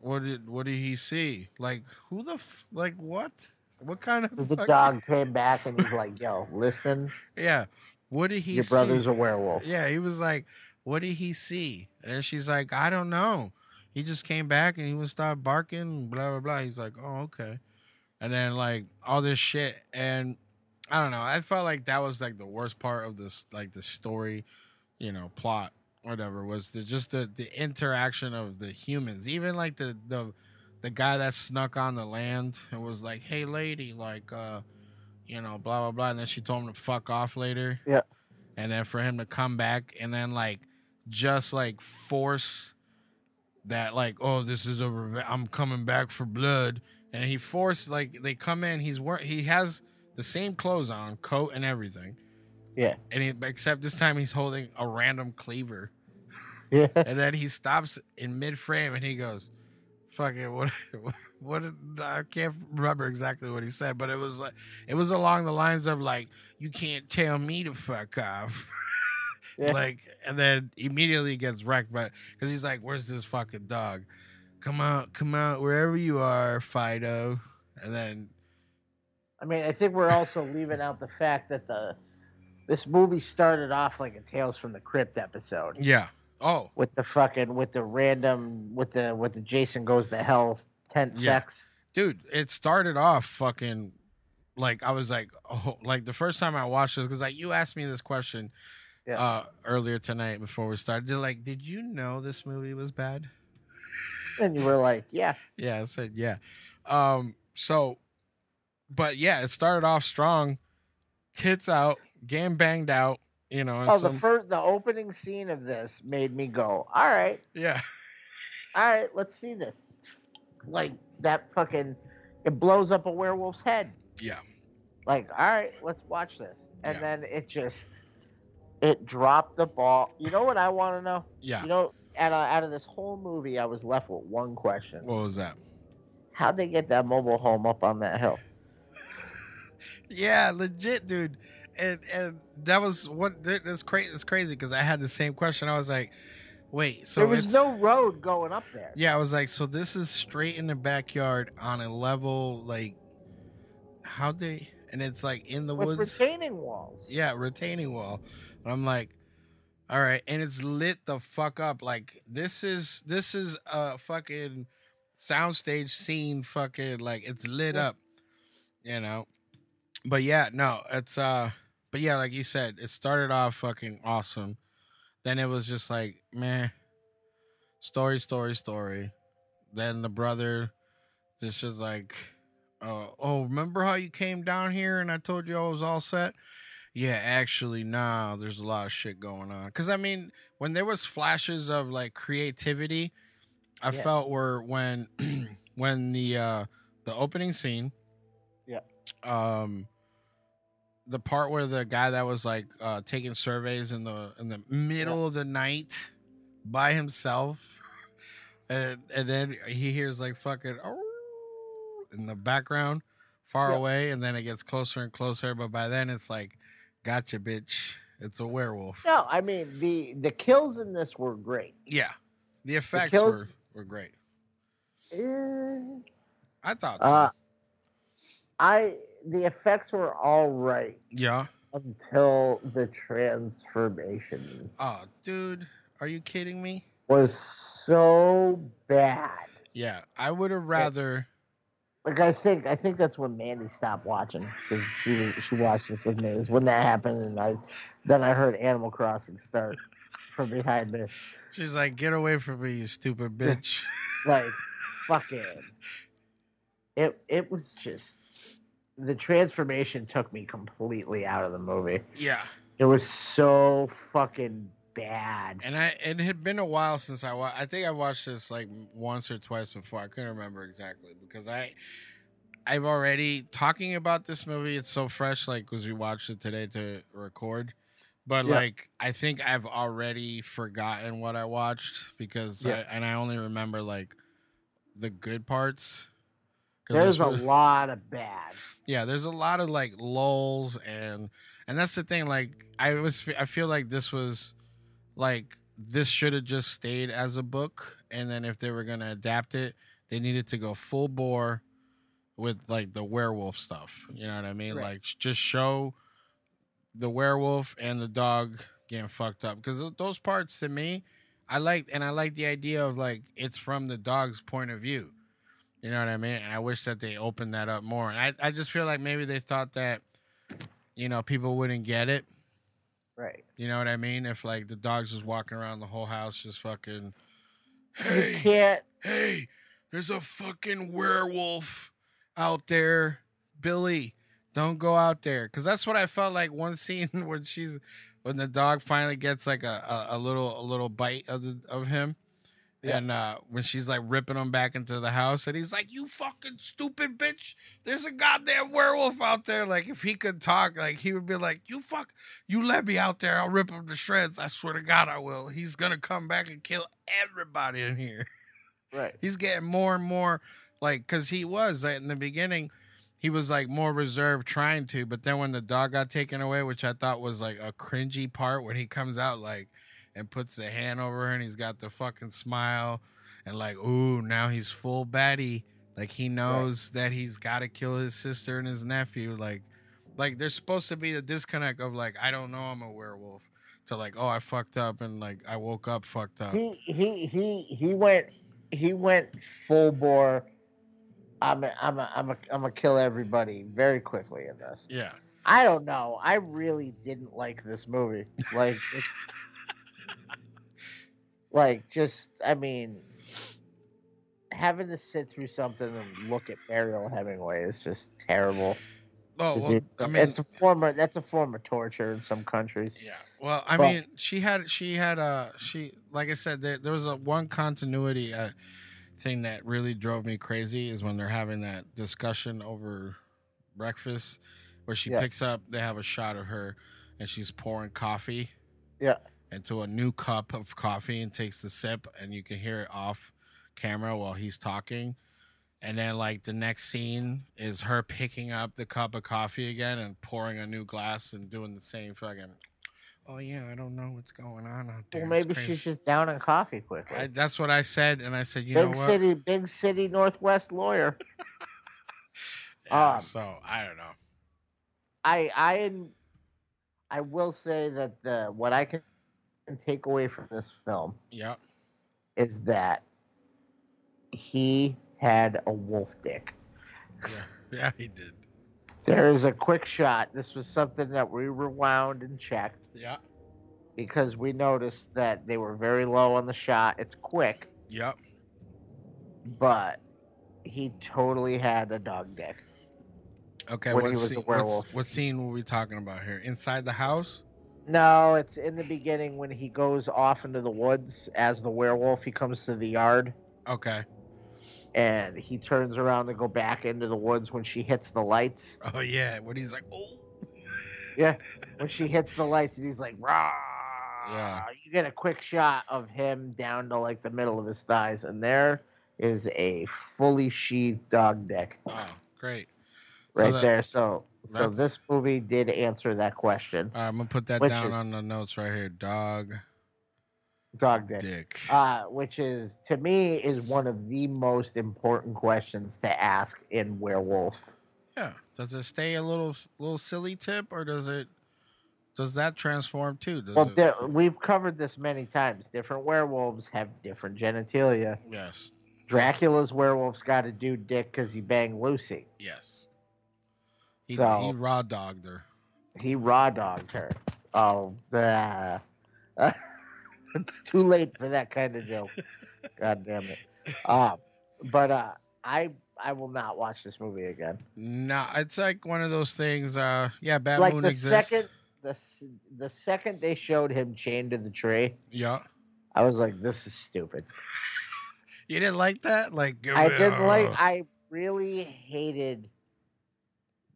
What did what did he see? Like who the f- like what? What kind of The fucking- dog came back and he's like, "Yo, listen, yeah what did he see? your see? brother's a werewolf." Yeah, he was like, "What did he see?" And then she's like, "I don't know. He just came back and he would start barking, blah blah blah." He's like, "Oh, okay." And then like all this shit, and I don't know. I felt like that was like the worst part of this, like the story, you know, plot, whatever. Was the just the the interaction of the humans, even like the the the guy that snuck on the land and was like, "Hey, lady, like, uh." You know, blah blah blah, and then she told him to fuck off later Yeah. and then for him to come back and then like just like force that like oh this is a reve- I'm coming back for blood and he forced like they come in he's wear he has the same clothes on coat and everything Yeah. and he except this time he's holding a random cleaver Yeah. and then he stops in mid frame and he goes fuck it what what I can't remember exactly what he said but it was like it was along the lines of like you can't tell me to fuck off. Yeah. like and then immediately gets wrecked but because he's like where's this fucking dog? Come out come out wherever you are fido. And then I mean, I think we're also leaving out the fact that the this movie started off like a Tales from the Crypt episode. Yeah. Oh. With the fucking with the random with the with the Jason goes to hell tent Yeah. sex. dude it started off fucking like i was like oh like the first time i watched this because like you asked me this question Yeah. uh earlier tonight before we started They're like did you know this movie was bad And you were like, yeah, yeah i said yeah um so but yeah it started off strong tits out game banged out you know oh, the first the opening scene of this made me go, all right, yeah all right, let's see this. Like that fucking, it blows up a werewolf's head. yeah Like, all right, let's watch this. And Yeah. then it just, it dropped the ball. You know what I want to know? yeah You know, out of, uh, out of this whole movie, I was left with one question: what was that How'd they get that mobile home up on that hill? Yeah, legit, dude. And and that was what that's crazy. It's crazy because I had the same question. I was like, wait, so there was no road going up there. Yeah, I was like, so this is straight in the backyard on a level like how they and it's like in the with woods. retaining walls. yeah, retaining wall. And I'm like, all right, and it's lit the fuck up. Like this is this is a fucking soundstage scene. Fucking like it's lit up, you know. But yeah, no, it's uh, but yeah, like you said, it started off fucking awesome. Then it was just like, meh, story, story, story. Then the brother just was like, uh, oh, remember how you came down here and I told you I was all set? Yeah, actually, nah, there's a lot of shit going on. Cause I mean, when there was flashes of like creativity, I Yeah. felt were when when the uh the opening scene, Yeah. um the part where the guy that was like uh taking surveys in the in the middle of the night by himself and and then he hears like fucking "Oh," in the background far Yeah. away and then it gets closer and closer but by then it's like gotcha bitch. It's a werewolf. No, I mean the the kills in this were great. yeah. The effects kills- were were great. Eh, i thought so. Uh, I the effects were all right yeah until the transformation oh dude are you kidding me was so bad. yeah i would have rather Like I think I think that's when Mandy stopped watching because she she watched this with me. Is when that happened, and I then I heard Animal Crossing start from behind me. she's like get away from me you stupid bitch Like fucking it it was just the transformation took me completely out of the movie. Yeah. It was so fucking bad. And I it had been a while since I wa- I think I watched this like once or twice before. I couldn't remember exactly because I I've already talking about this movie. It's so fresh, like because we watched it today to record. But Yeah. like I think I've already forgotten what I watched because Yeah. I, and I only remember like the good parts. There's a lot of bad. yeah there's a lot of like lulls and and that's the thing like i was i feel like this was like this should have just stayed as a book and then if they were going to adapt it they needed to go full bore with like the werewolf stuff you know what i mean Right. like just show the werewolf and the dog getting fucked up because those parts to me i liked and i like the idea of like it's from the dog's point of view you know what I mean? And I wish that they opened that up more. And I, I just feel like maybe they thought that, you know, people wouldn't get it. Right. You know what I mean? If like the dog's just walking around the whole house just fucking You Hey, can't hey, there's a fucking werewolf out there. Billy, don't go out there. Cause that's what I felt like one scene when she's when the dog finally gets like a, a, a little a little bite of the, of him. Yeah. And uh, when she's like ripping him back into the house, and he's like, "You fucking stupid bitch! There's a goddamn werewolf out there." Like if he could talk, like he would be like, "You fuck, you let me out there, I'll rip him to shreds. I swear to God, I will. He's gonna come back and kill everybody in here." right. He's getting more and more like because he was like, in the beginning, he was like more reserved, trying to, but then when the dog got taken away, which I thought was like a cringy part when he comes out like and puts the hand over her and he's got the fucking smile and like, ooh, now he's full baddie. Like he knows that he's got to kill his sister and his nephew. Like, like there's supposed to be a disconnect of like, I don't know I'm a werewolf. To like, oh, I fucked up and like I woke up fucked up. He he he he went he went full bore. I'm a, I'm a, I'm a, I'm gonna kill everybody very quickly in this. Yeah. I don't know. I really didn't like this movie. Like, like just I mean, having to sit through something and look at Mariel Hemingway is just terrible. Oh, well. I mean, it's a form of that's a form of torture in some countries. Yeah. Well, I Well- mean, she had she had a she like I said there, there was a one continuity uh, thing that really drove me crazy is when they're having that discussion over breakfast where she Yeah. picks up they have a shot of her and she's pouring coffee Yeah. Into a new cup of coffee and takes the sip and you can hear it off camera while he's talking. And then like the next scene is her picking up the cup of coffee again and pouring a new glass and doing the same fucking oh yeah i don't know what's going on out there. Well, maybe she's just down in coffee quickly. I, that's what i said and i said you big know what? City, big city Northwest lawyer. Yeah, um, so i don't know. I I I will say that the what I can take away from this film yep is that he had a wolf dick. yeah yeah he did There is a quick shot. This was something that we rewound and checked yeah because we noticed that they were very low on the shot. It's quick, yep but he totally had a dog dick. okay When what, he was scene, a werewolf. what scene were we talking about here inside the house No, it's in the beginning when he goes off into the woods as the werewolf. He comes to the yard okay and he turns around to go back into the woods when she hits the lights. oh yeah when he's like oh Yeah, when she hits the lights and he's like, rah. Yeah. You get a quick shot of him down to like the middle of his thighs, and there is a fully sheathed dog dick oh great So right that- there. So, so that's- this movie did answer that question. Right, I'm gonna put that down is- on the notes right here. Dog Dog dick. dick. uh, which is to me is one of the most important questions to ask in werewolf. Yeah. Does it stay a little little silly tip, or does it does that transform too? Does Well, it, there, we've covered this many times. Different werewolves have different genitalia. yes, Dracula's werewolf's got a dude dick because he banged Lucy. yes. He, So- he raw dogged her. He raw dogged her. Oh, the it's too late for that kind of joke. God damn it. Um, but uh, I I will not watch this movie again. No, it's like one of those things. Uh, yeah, Bad like Moon the exists. second the the second they showed him chained to the tree, Yeah, I was like, this is stupid. you didn't like that. Like I didn't like. uh, I really hated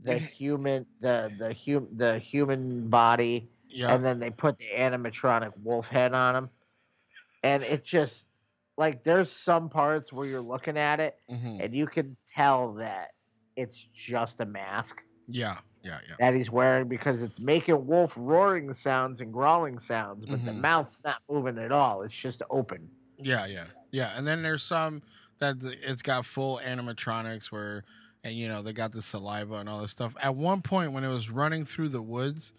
the human the the hum the human body, Yeah, and then they put the animatronic wolf head on him, and it just like there's some parts where you're looking at it mhm. and you can tell that it's just a mask yeah, yeah, yeah. that he's wearing because it's making wolf roaring sounds and growling sounds, but the Mhm. mouth's not moving at all. It's just open. Yeah, yeah, yeah. And then there's some that it's got full animatronics where, and you know they got the saliva and all this stuff. At one point when it was running through the woods,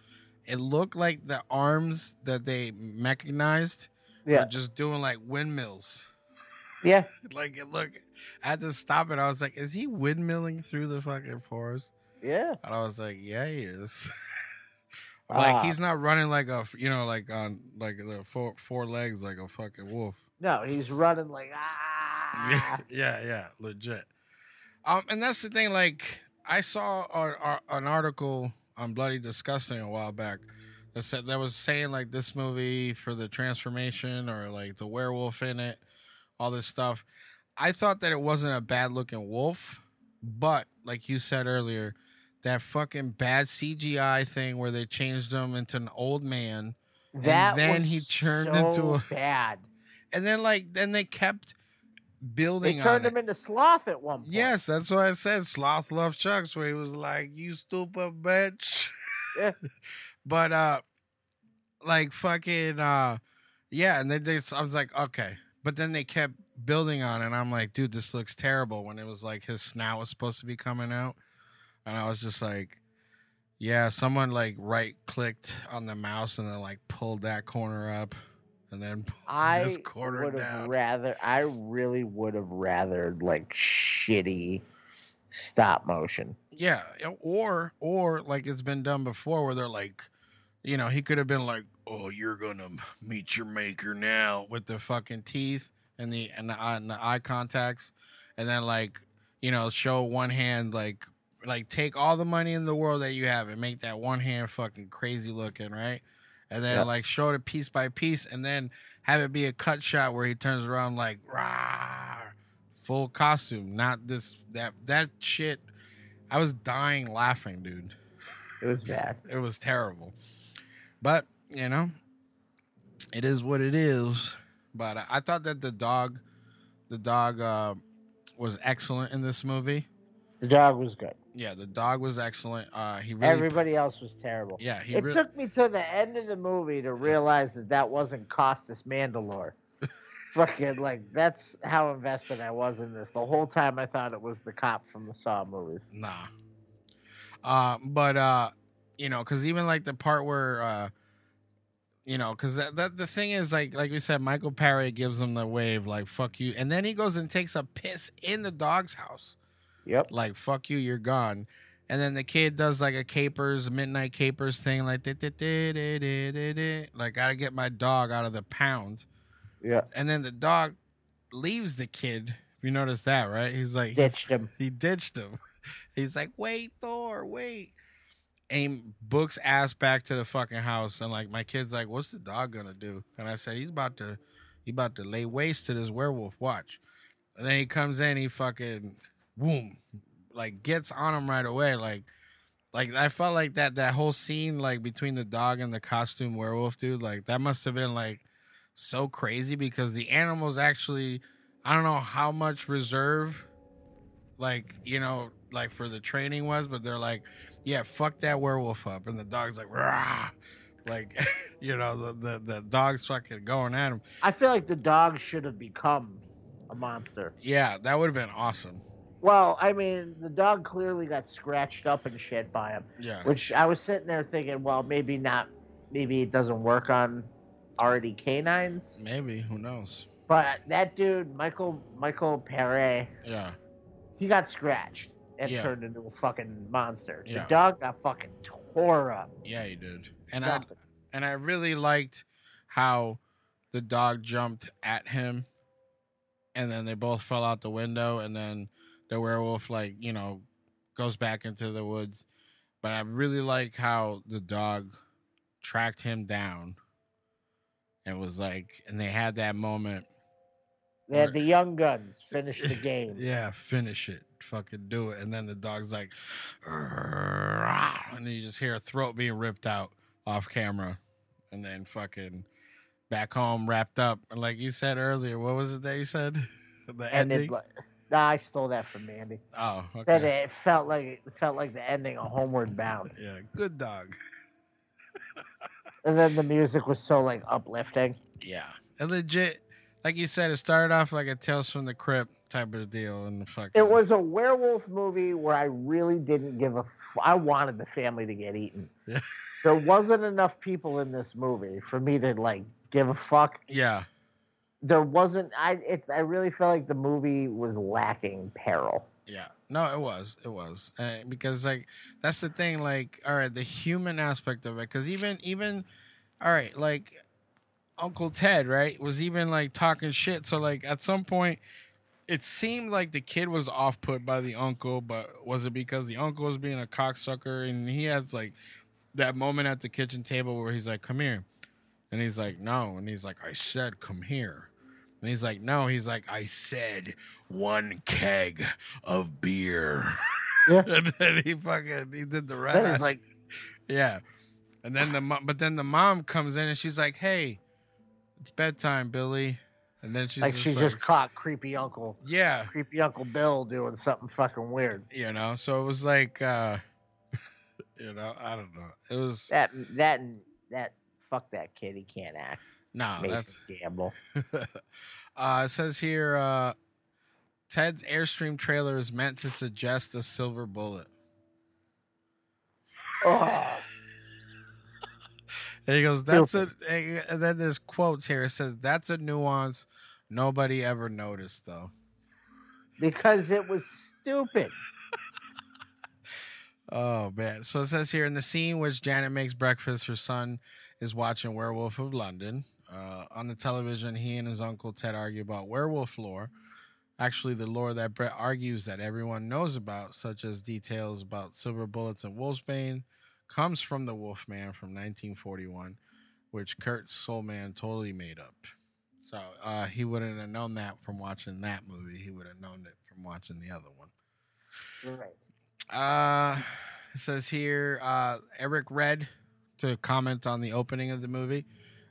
it looked like the arms that they mechanized Yeah. were just doing like windmills. Yeah. Like it look, I had to stop it. I was like, is he windmilling through the fucking forest? Yeah. And I was like, yeah, he is. like Ah. he's not running like a, you know, like on like the four four legs like a fucking wolf. No, he's running like ah. Yeah, yeah, yeah, legit. Um, and that's the thing. Like, I saw an article on Bloody Disgusting a while back that said that was saying like this movie for the transformation or like the werewolf in it, all this stuff. I thought that it wasn't a bad looking wolf, but like you said earlier, that fucking bad CGI thing where they changed him into an old man. That then was he turned so into a- bad. And then like then they kept building They on turned it. him into sloth at one point. Yes, that's what I said. Sloth love Chucks, where he was like, "You stupid bitch." Yeah. but uh, like fucking uh, yeah. And then they, I was like, okay. But then they kept building on it. And I'm like, dude, this looks terrible. When it was like his snout was supposed to be coming out, and I was just like, yeah, someone like right clicked on the mouse and then like pulled that corner up, and then I would have rather. I really would have rather like shitty stop motion. Yeah, or or like it's been done before, where they're like, you know, he could have been like, "Oh, you're gonna meet your maker now," with the fucking teeth and the and the, and the eye contacts, and then like, you know, show one hand like like take all the money in the world that you have and make that one hand fucking crazy looking, right? And then like show it piece by piece, and then have it be a cut shot where he turns around like, rah, full costume, not this that that shit. I was dying laughing, dude. It was bad. It was terrible. But, you know, it is what it is. But I- I thought that the dog the dog uh was excellent in this movie. The dog was good. Yeah, the dog was excellent. Uh he really Everybody else was terrible. Yeah, he it re- took me to the end of the movie to realize that that wasn't Costas Mandylor. Fucking like that's how invested I was in this. The whole time I thought it was the cop from the Saw movies. Nah. Uh, but uh, you know, because even like the part where uh, you know, because that, that the thing is like like we said, Michael Paré gives him the wave like fuck you, and then he goes and takes a piss in the dog's house. Yep. Like fuck you, you're gone. And then the kid does like a capers, midnight capers thing, like like gotta get my dog out of the pound. Yeah. And then the dog leaves the kid. You notice that, right? He's like Ditched him. he ditched him. He's like, wait, Thor, wait. And books ass back to the fucking house, and like my kid's like, what's the dog gonna do? And I said, he's about to, he about to lay waste to this werewolf. Watch. And then he comes in, he fucking, boom, like gets on him right away. Like, like I felt like that that whole scene, like between the dog and the costume werewolf dude, like that must have been like so crazy because the animals actually, I don't know how much reserve like you know like for the training was but they're like yeah fuck that werewolf up and the dog's like Rah! like you know the, the the dog's fucking going at him I feel like the dog should have become a monster. yeah that would have been awesome Well, I mean, the dog clearly got scratched up and shit by him. yeah Which I was sitting there thinking, well, maybe not. Maybe it doesn't work on already canines. maybe who knows But that dude, Michael Michael Paré, yeah he got scratched and Yeah. turned into a fucking monster. Yeah. The dog got fucking tore up. yeah he did and i and i really liked how the dog jumped at him and then they both fell out the window and then the werewolf like you know goes back into the woods. But I really like how the dog tracked him down and was like, and they had that moment. They had the young guns finish the game. Yeah, finish it, fucking do it, and then the dog's like, and you just hear a throat being ripped out off camera, and then fucking back home wrapped up. And like you said earlier, what was it that you said? The ending. like- nah, I stole that from Mandy. oh, Said okay. it felt like it felt like the ending of Homeward Bound, Yeah, good dog. and then the music was so like uplifting. Yeah, and legit, like you said, it started off like a Tales from the Crypt type of deal, and fucking It was a werewolf movie where I really didn't give a. F- I wanted the family to get eaten. Yeah. There wasn't enough people in this movie for me to like give a fuck. yeah, There wasn't. I. It's. I really felt like the movie was lacking peril. Yeah. No, it was. It was. Uh, because like that's the thing like all right, the human aspect of it cuz even even all right, like Uncle Ted, right? Was even like talking shit. So like at some point it seemed like the kid was off put by the uncle, but was it because the uncle was being a cocksucker and he has like that moment at the kitchen table where he's like, "Come here." And he's like, "No." And he's like, "I said come here." And he's like, "No." He's like, "I said one keg of beer." Yeah. and then he fucking he did the rest. Then it's like, yeah. And then the mo- but then the mom comes in and she's like, "Hey, it's bedtime, Billy." And then she's like just she like, just caught creepy uncle, yeah, creepy Uncle Bill doing something fucking weird. you know. So it was like, uh you know, I don't know. It was That that that fuck that kid. He can't act. No, Mason that's Gamble. uh, it says here, uh, Ted's Airstream trailer is meant to suggest a silver bullet. Oh, And he goes, "That's a." And then there's quotes here. It says, "That's a nuance nobody ever noticed, though." because it was stupid. Oh man! So it says here in the scene which Janet makes breakfast, her son is watching Werewolf of London. Uh, on the television, he and his uncle Ted argue about werewolf lore. Actually, the lore that Brett argues that everyone knows about, such as details about silver bullets and wolfsbane, comes from the Wolfman from 1941, which Kurt Soulman totally made up. So uh, he wouldn't have known that from watching that movie. He would have known it from watching the other one. Right. Uh, it says here, uh, Eric Red to comment on the opening of the movie.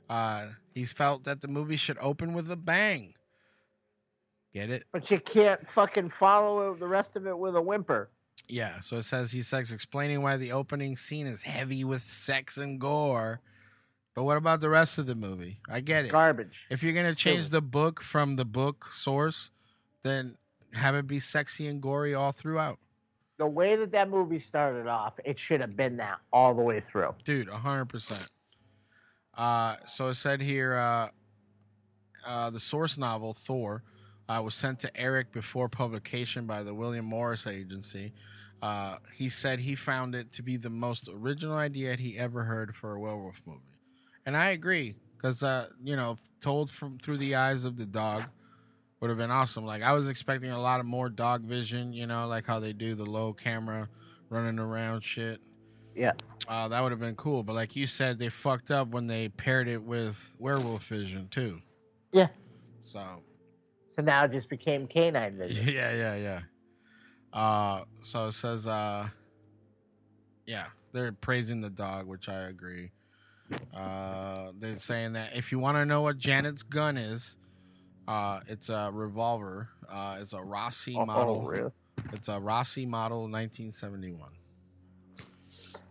Uh, he's felt that the movie should open with a bang. Get it? But you can't fucking follow the rest of it with a whimper. Yeah. So it says he says explaining why the opening scene is heavy with sex and gore. But what about the rest of the movie? I get it. Garbage. If you're gonna change the book from the book source, then have it be sexy and gory all throughout. The way that that movie started off, it should have been that all the way through. dude, hundred percent. Uh, so it said here, uh, uh, the source novel Thor uh, was sent to Eric before publication by the William Morris Agency. Uh, he said he found it to be the most original idea he ever heard for a werewolf movie, and I agree because uh, you know, told from through the eyes of the dog would have been awesome. Like I was expecting a lot of more dog vision, you know, like how they do the low camera running around shit. Yeah. Uh, that would have been cool. But like you said, they fucked up when they paired it with werewolf vision too. Yeah. So So now it just became canine vision. yeah, yeah, yeah. Uh, so it says, uh, yeah, they're praising the dog, which I agree. Uh, they're saying that if you want to know what Janet's gun is, uh, it's a revolver. Uh, it's a Rossi Oh, model. really? It's a Rossi model, 1971.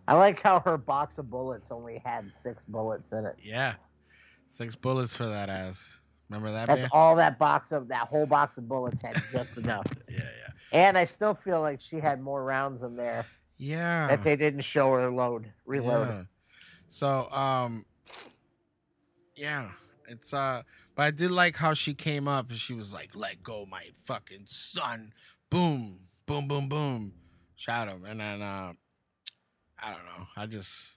I like how her box of bullets only had six bullets in it. Yeah, six bullets for that ass. Remember that? That's man? all that box of that whole box of bullets had just enough. Yeah, yeah, And I still feel like she had more rounds in there yeah. that they didn't show her load reload. Yeah. So, um, yeah, it's uh, but I did like how she came up and she was like, "Let go, my fucking son!" Boom, boom, boom, boom, shot him, and then uh, I don't know. I just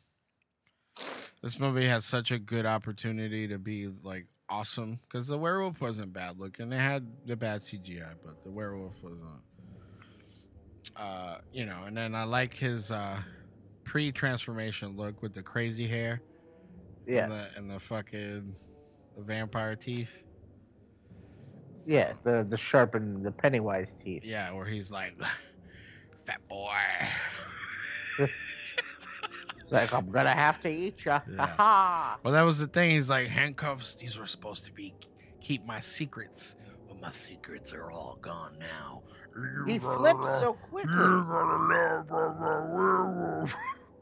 this movie has such a good opportunity to be like awesome because the werewolf wasn't bad looking. It had the bad CGI, but the werewolf wasn't. uh, you know, and then I like his uh, pre-transformation look with the crazy hair. Yeah. And the, and the fucking the vampire teeth. Yeah, the the sharpened the Pennywise teeth. Yeah, where he's like, fat boy. It's like I'm gonna have to eat you. Yeah. Well, that was the thing. He's like handcuffs. These were supposed to be keep my secrets, but my secrets are all gone now. He flips so quickly.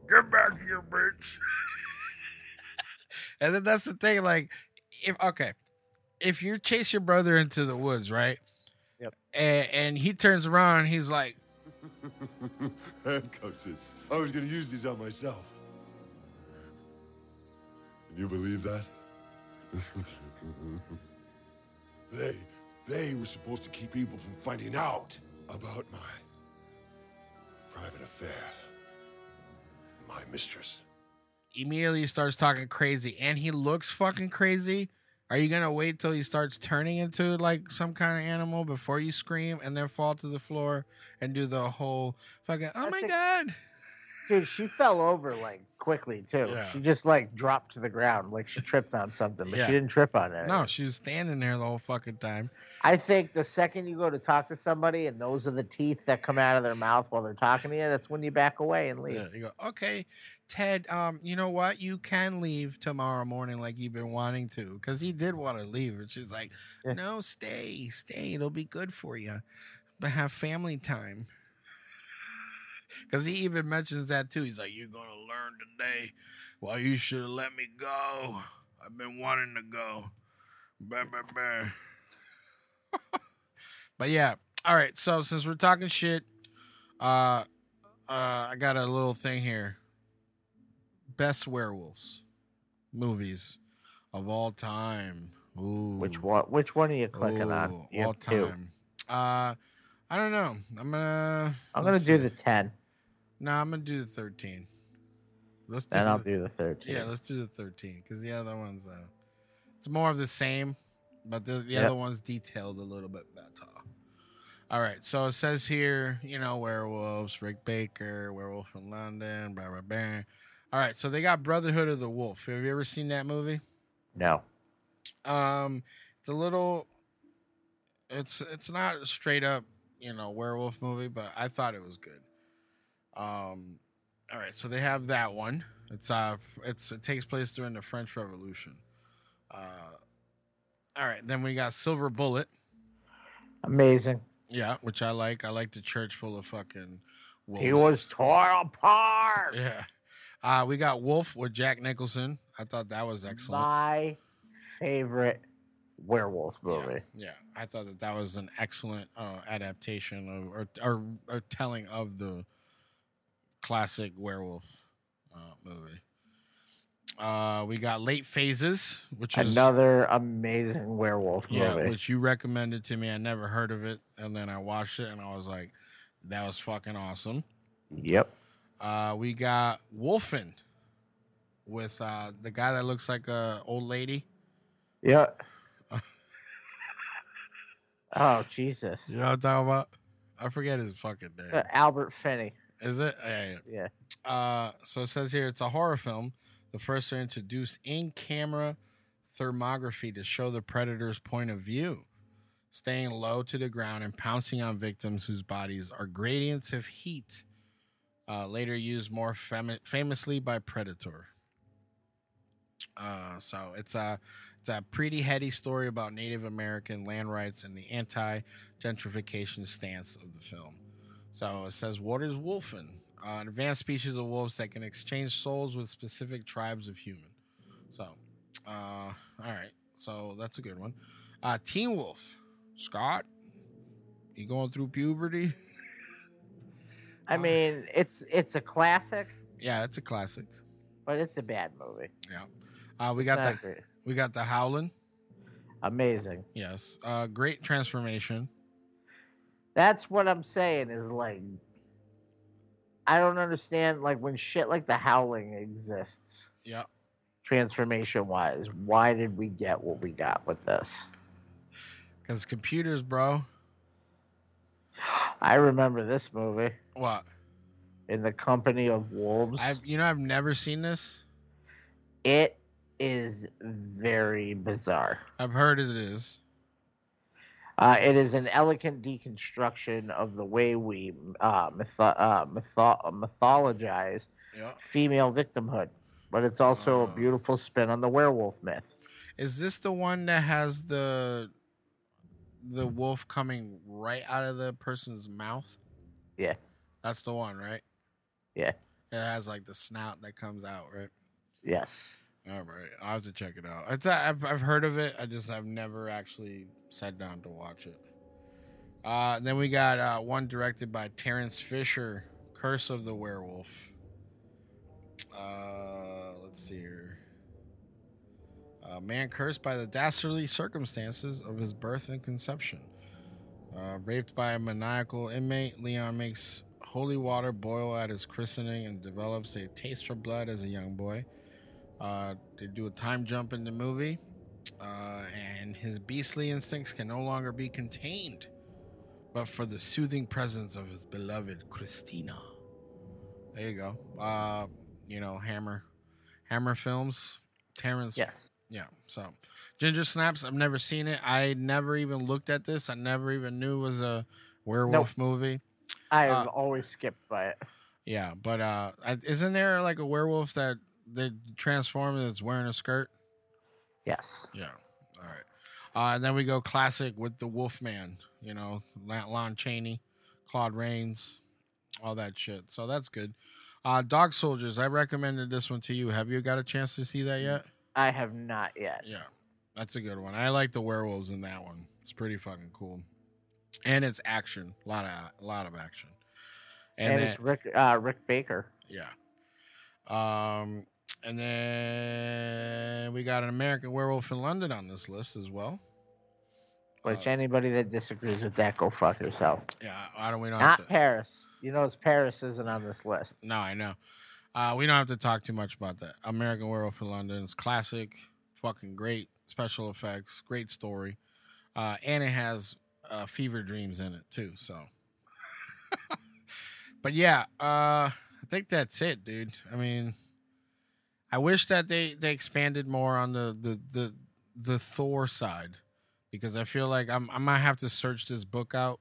Get back here, bitch. and then that's the thing. Like, if okay, if you chase your brother into the woods, right? Yep. And, and he turns around and he's like, Handcuffs. I was gonna use these on myself. Can you believe that? they, they were supposed to keep people from finding out about my private affair. My mistress. immediately starts talking crazy, and he looks fucking crazy. Are you gonna wait till he starts turning into like some kind of animal before you scream and then fall to the floor and do the whole fucking oh I my think- god? Dude, she fell over like quickly too. Yeah. She just like dropped to the ground, like she tripped on something, but Yeah. she didn't trip on it. No, she was standing there the whole fucking time. I think the second you go to talk to somebody and those are the teeth that come out of their mouth while they're talking to you, that's when you back away and leave. Yeah, you go, okay, Ted. Um, you know what? You can leave tomorrow morning like you've been wanting to, because he did want to leave, and she's like, no, stay, stay. It'll be good for you, but have family time. Because he even mentions that too. He's like, you're gonna learn today. Well, you should have let me go. I've been wanting to go. Bah, bah, bah. but yeah, all right. So since we're talking shit, uh, uh, I got a little thing here. Best werewolves movies of all time. Ooh, Which one? Which one are you clicking Ooh, on? You all have two. time. Uh, I don't know. I'm gonna. I'm gonna do see. the ten, No, I'm gonna do the 13. Let's do then I'll do the thirteen. yeah, let's do the 13 because the other one's uh, it's more of the same, but the, the Yep. other one's detailed a little bit better. All right, so it says here, you know, werewolves, Rick Baker, Werewolf in London, blah blah blah. All right, so they got Brotherhood of the Wolf. Have you ever seen that movie? No. Um, it's a little, it's it's not straight up, you know, werewolf movie, but I thought it was good. Um, all right, so they have that one. It's uh, it's it takes place during the French Revolution. Uh, all right, then we got Silver Bullet. Amazing. Yeah, which I like. I like the church full of fucking. Wolves. He was torn apart. Yeah. Uh, we got Wolf with Jack Nicholson. I thought that was excellent. My favorite werewolf movie. Yeah, I thought that that was an excellent uh, adaptation of or, or or telling of the classic werewolf uh, movie. Uh, we got Late Phases, which is Another amazing werewolf movie. yeah, which you recommended to me. I never heard of it, and then I watched it, and I was like, "That was fucking awesome." Yep. Uh, we got Wolfen with uh, the guy that looks like a old lady. Yeah. Oh Jesus. You know what I'm talking about? I forget his fucking name. Uh, Albert Finney. Is it? Yeah, yeah. Yeah. Uh, so it says here it's a horror film. The first to introduce in-camera thermography to show the predator's point of view, staying low to the ground and pouncing on victims whose bodies are gradients of heat. Uh, later used more fam- famously by Predator. Uh, so it's a it's a pretty heady story about Native American land rights and the anti-gentrification stance of the film. So it says, "What is wolfen? Uh, an advanced species of wolves that can exchange souls with specific tribes of human." So, uh, all right. So that's a good one. Uh, Teen Wolf, Scott, you going through puberty? I mean, it's it's a classic, Yeah, it's a classic. but it's a bad movie. Yeah. Uh, we It's got the great. We got the Howlin'. amazing. Yes. Uh, great transformation. That's what I'm saying is like I don't understand like when shit like the howling exists Yeah. transformation wise, why did we get what we got with this? Because computers, bro. I remember this movie What? in the company of wolves. I've you know I've never seen this. It is very bizarre. I've heard it is. Uh, it is an elegant deconstruction of the way we uh, mytho- uh, mytho- mythologize Yeah. female victimhood, but it's also a beautiful spin on the werewolf myth. Is this the one that has the the wolf coming right out of the person's mouth? Yeah. That's the one, right? Yeah. It has like the snout that comes out, right? Yes. All right, I'll have to check it out. It's I've I've heard of it. I just I've never actually sat down to watch it. Uh, then we got uh, one directed by Terrence Fisher, Curse of the Werewolf. Uh, let's see here. A man cursed by the dastardly circumstances of his birth and conception. Uh, raped by a maniacal inmate, Leon makes holy water boil at his christening and develops a taste for blood as a young boy. Uh, they do a time jump in the movie, uh, and his beastly instincts can no longer be contained, but for the soothing presence of his beloved Christina. There you go. Uh, you know, Hammer, Hammer Films, Terrence. Yes. Yeah. So, Ginger Snaps. I've never seen it. I never even looked at this. I never even knew it was a werewolf movie. I have Uh, always skipped by it. Yeah, but uh, isn't there like a werewolf that that Transformer that's wearing a skirt? Yes. Yeah. All right. Uh, and then we go classic with the Wolfman. You know, Lon Chaney, Claude Rains, all that shit. So that's good. Uh, Dog Soldiers. I recommended this one to you. Have you got a chance to see that yet? I have not yet. Yeah, that's a good one. I like the werewolves in that one. It's pretty fucking cool, and it's action. A lot of a lot of action. And, then- it's Rick uh, Rick Baker. yeah. Um, and then we got an American Werewolf in London on this list as well. Which anybody that disagrees with that, go fuck yourself. Yeah, I don't. We don't have Not to. Paris. You know, Paris isn't on this list. No, I know. Uh, we don't have to talk too much about that. American Werewolf in London is classic, fucking great special effects, great story, uh, and it has uh, fever dreams in it too. So, but yeah, uh, I think that's it, dude. I mean, I wish that they they expanded more on the the the the Thor side because I feel like I'm I might have to search this book out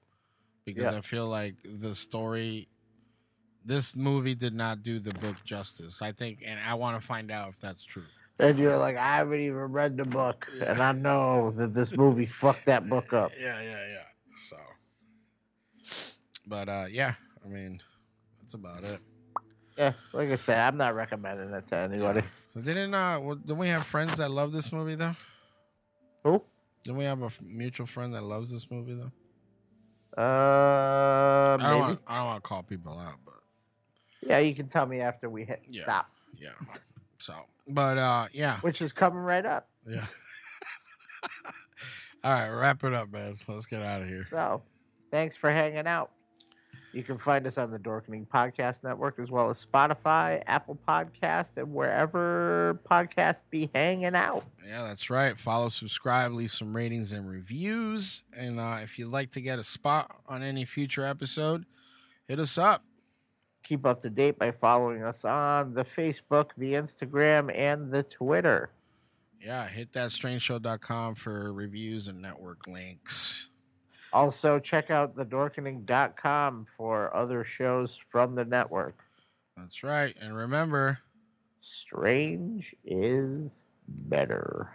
because Yeah. I feel like the story this movie did not do the book justice. I think and I want to find out if that's true. And you're like, I haven't even read the book, and I know that this movie fucked that book up. Yeah, yeah, yeah. So But uh yeah, I mean that's about it. Yeah, like I said, I'm not recommending it to anybody. Didn't uh well, don't we have friends that love this movie though? Who? Don't we have a f- mutual friend that loves this movie though? Uh, I don't maybe. want I don't want to call people out, but Yeah, you can tell me after we hit Yeah. stop, yeah. So, but uh yeah. which is coming right up. Yeah. All right, wrap it up, man. Let's get out of here. So, thanks for hanging out. You can find us on the Dorkening Podcast Network as well as Spotify, Apple Podcast, and wherever podcasts be hanging out. Yeah, that's right. Follow, subscribe, leave some ratings and reviews. And uh, if you'd like to get a spot on any future episode, hit us up. Keep up to date by following us on the Facebook, the Instagram, and the Twitter. Yeah, hit that strangeshow.com for reviews and network links. Also, check out thedorkening.com for other shows from the network. That's right. And remember, Strange is better.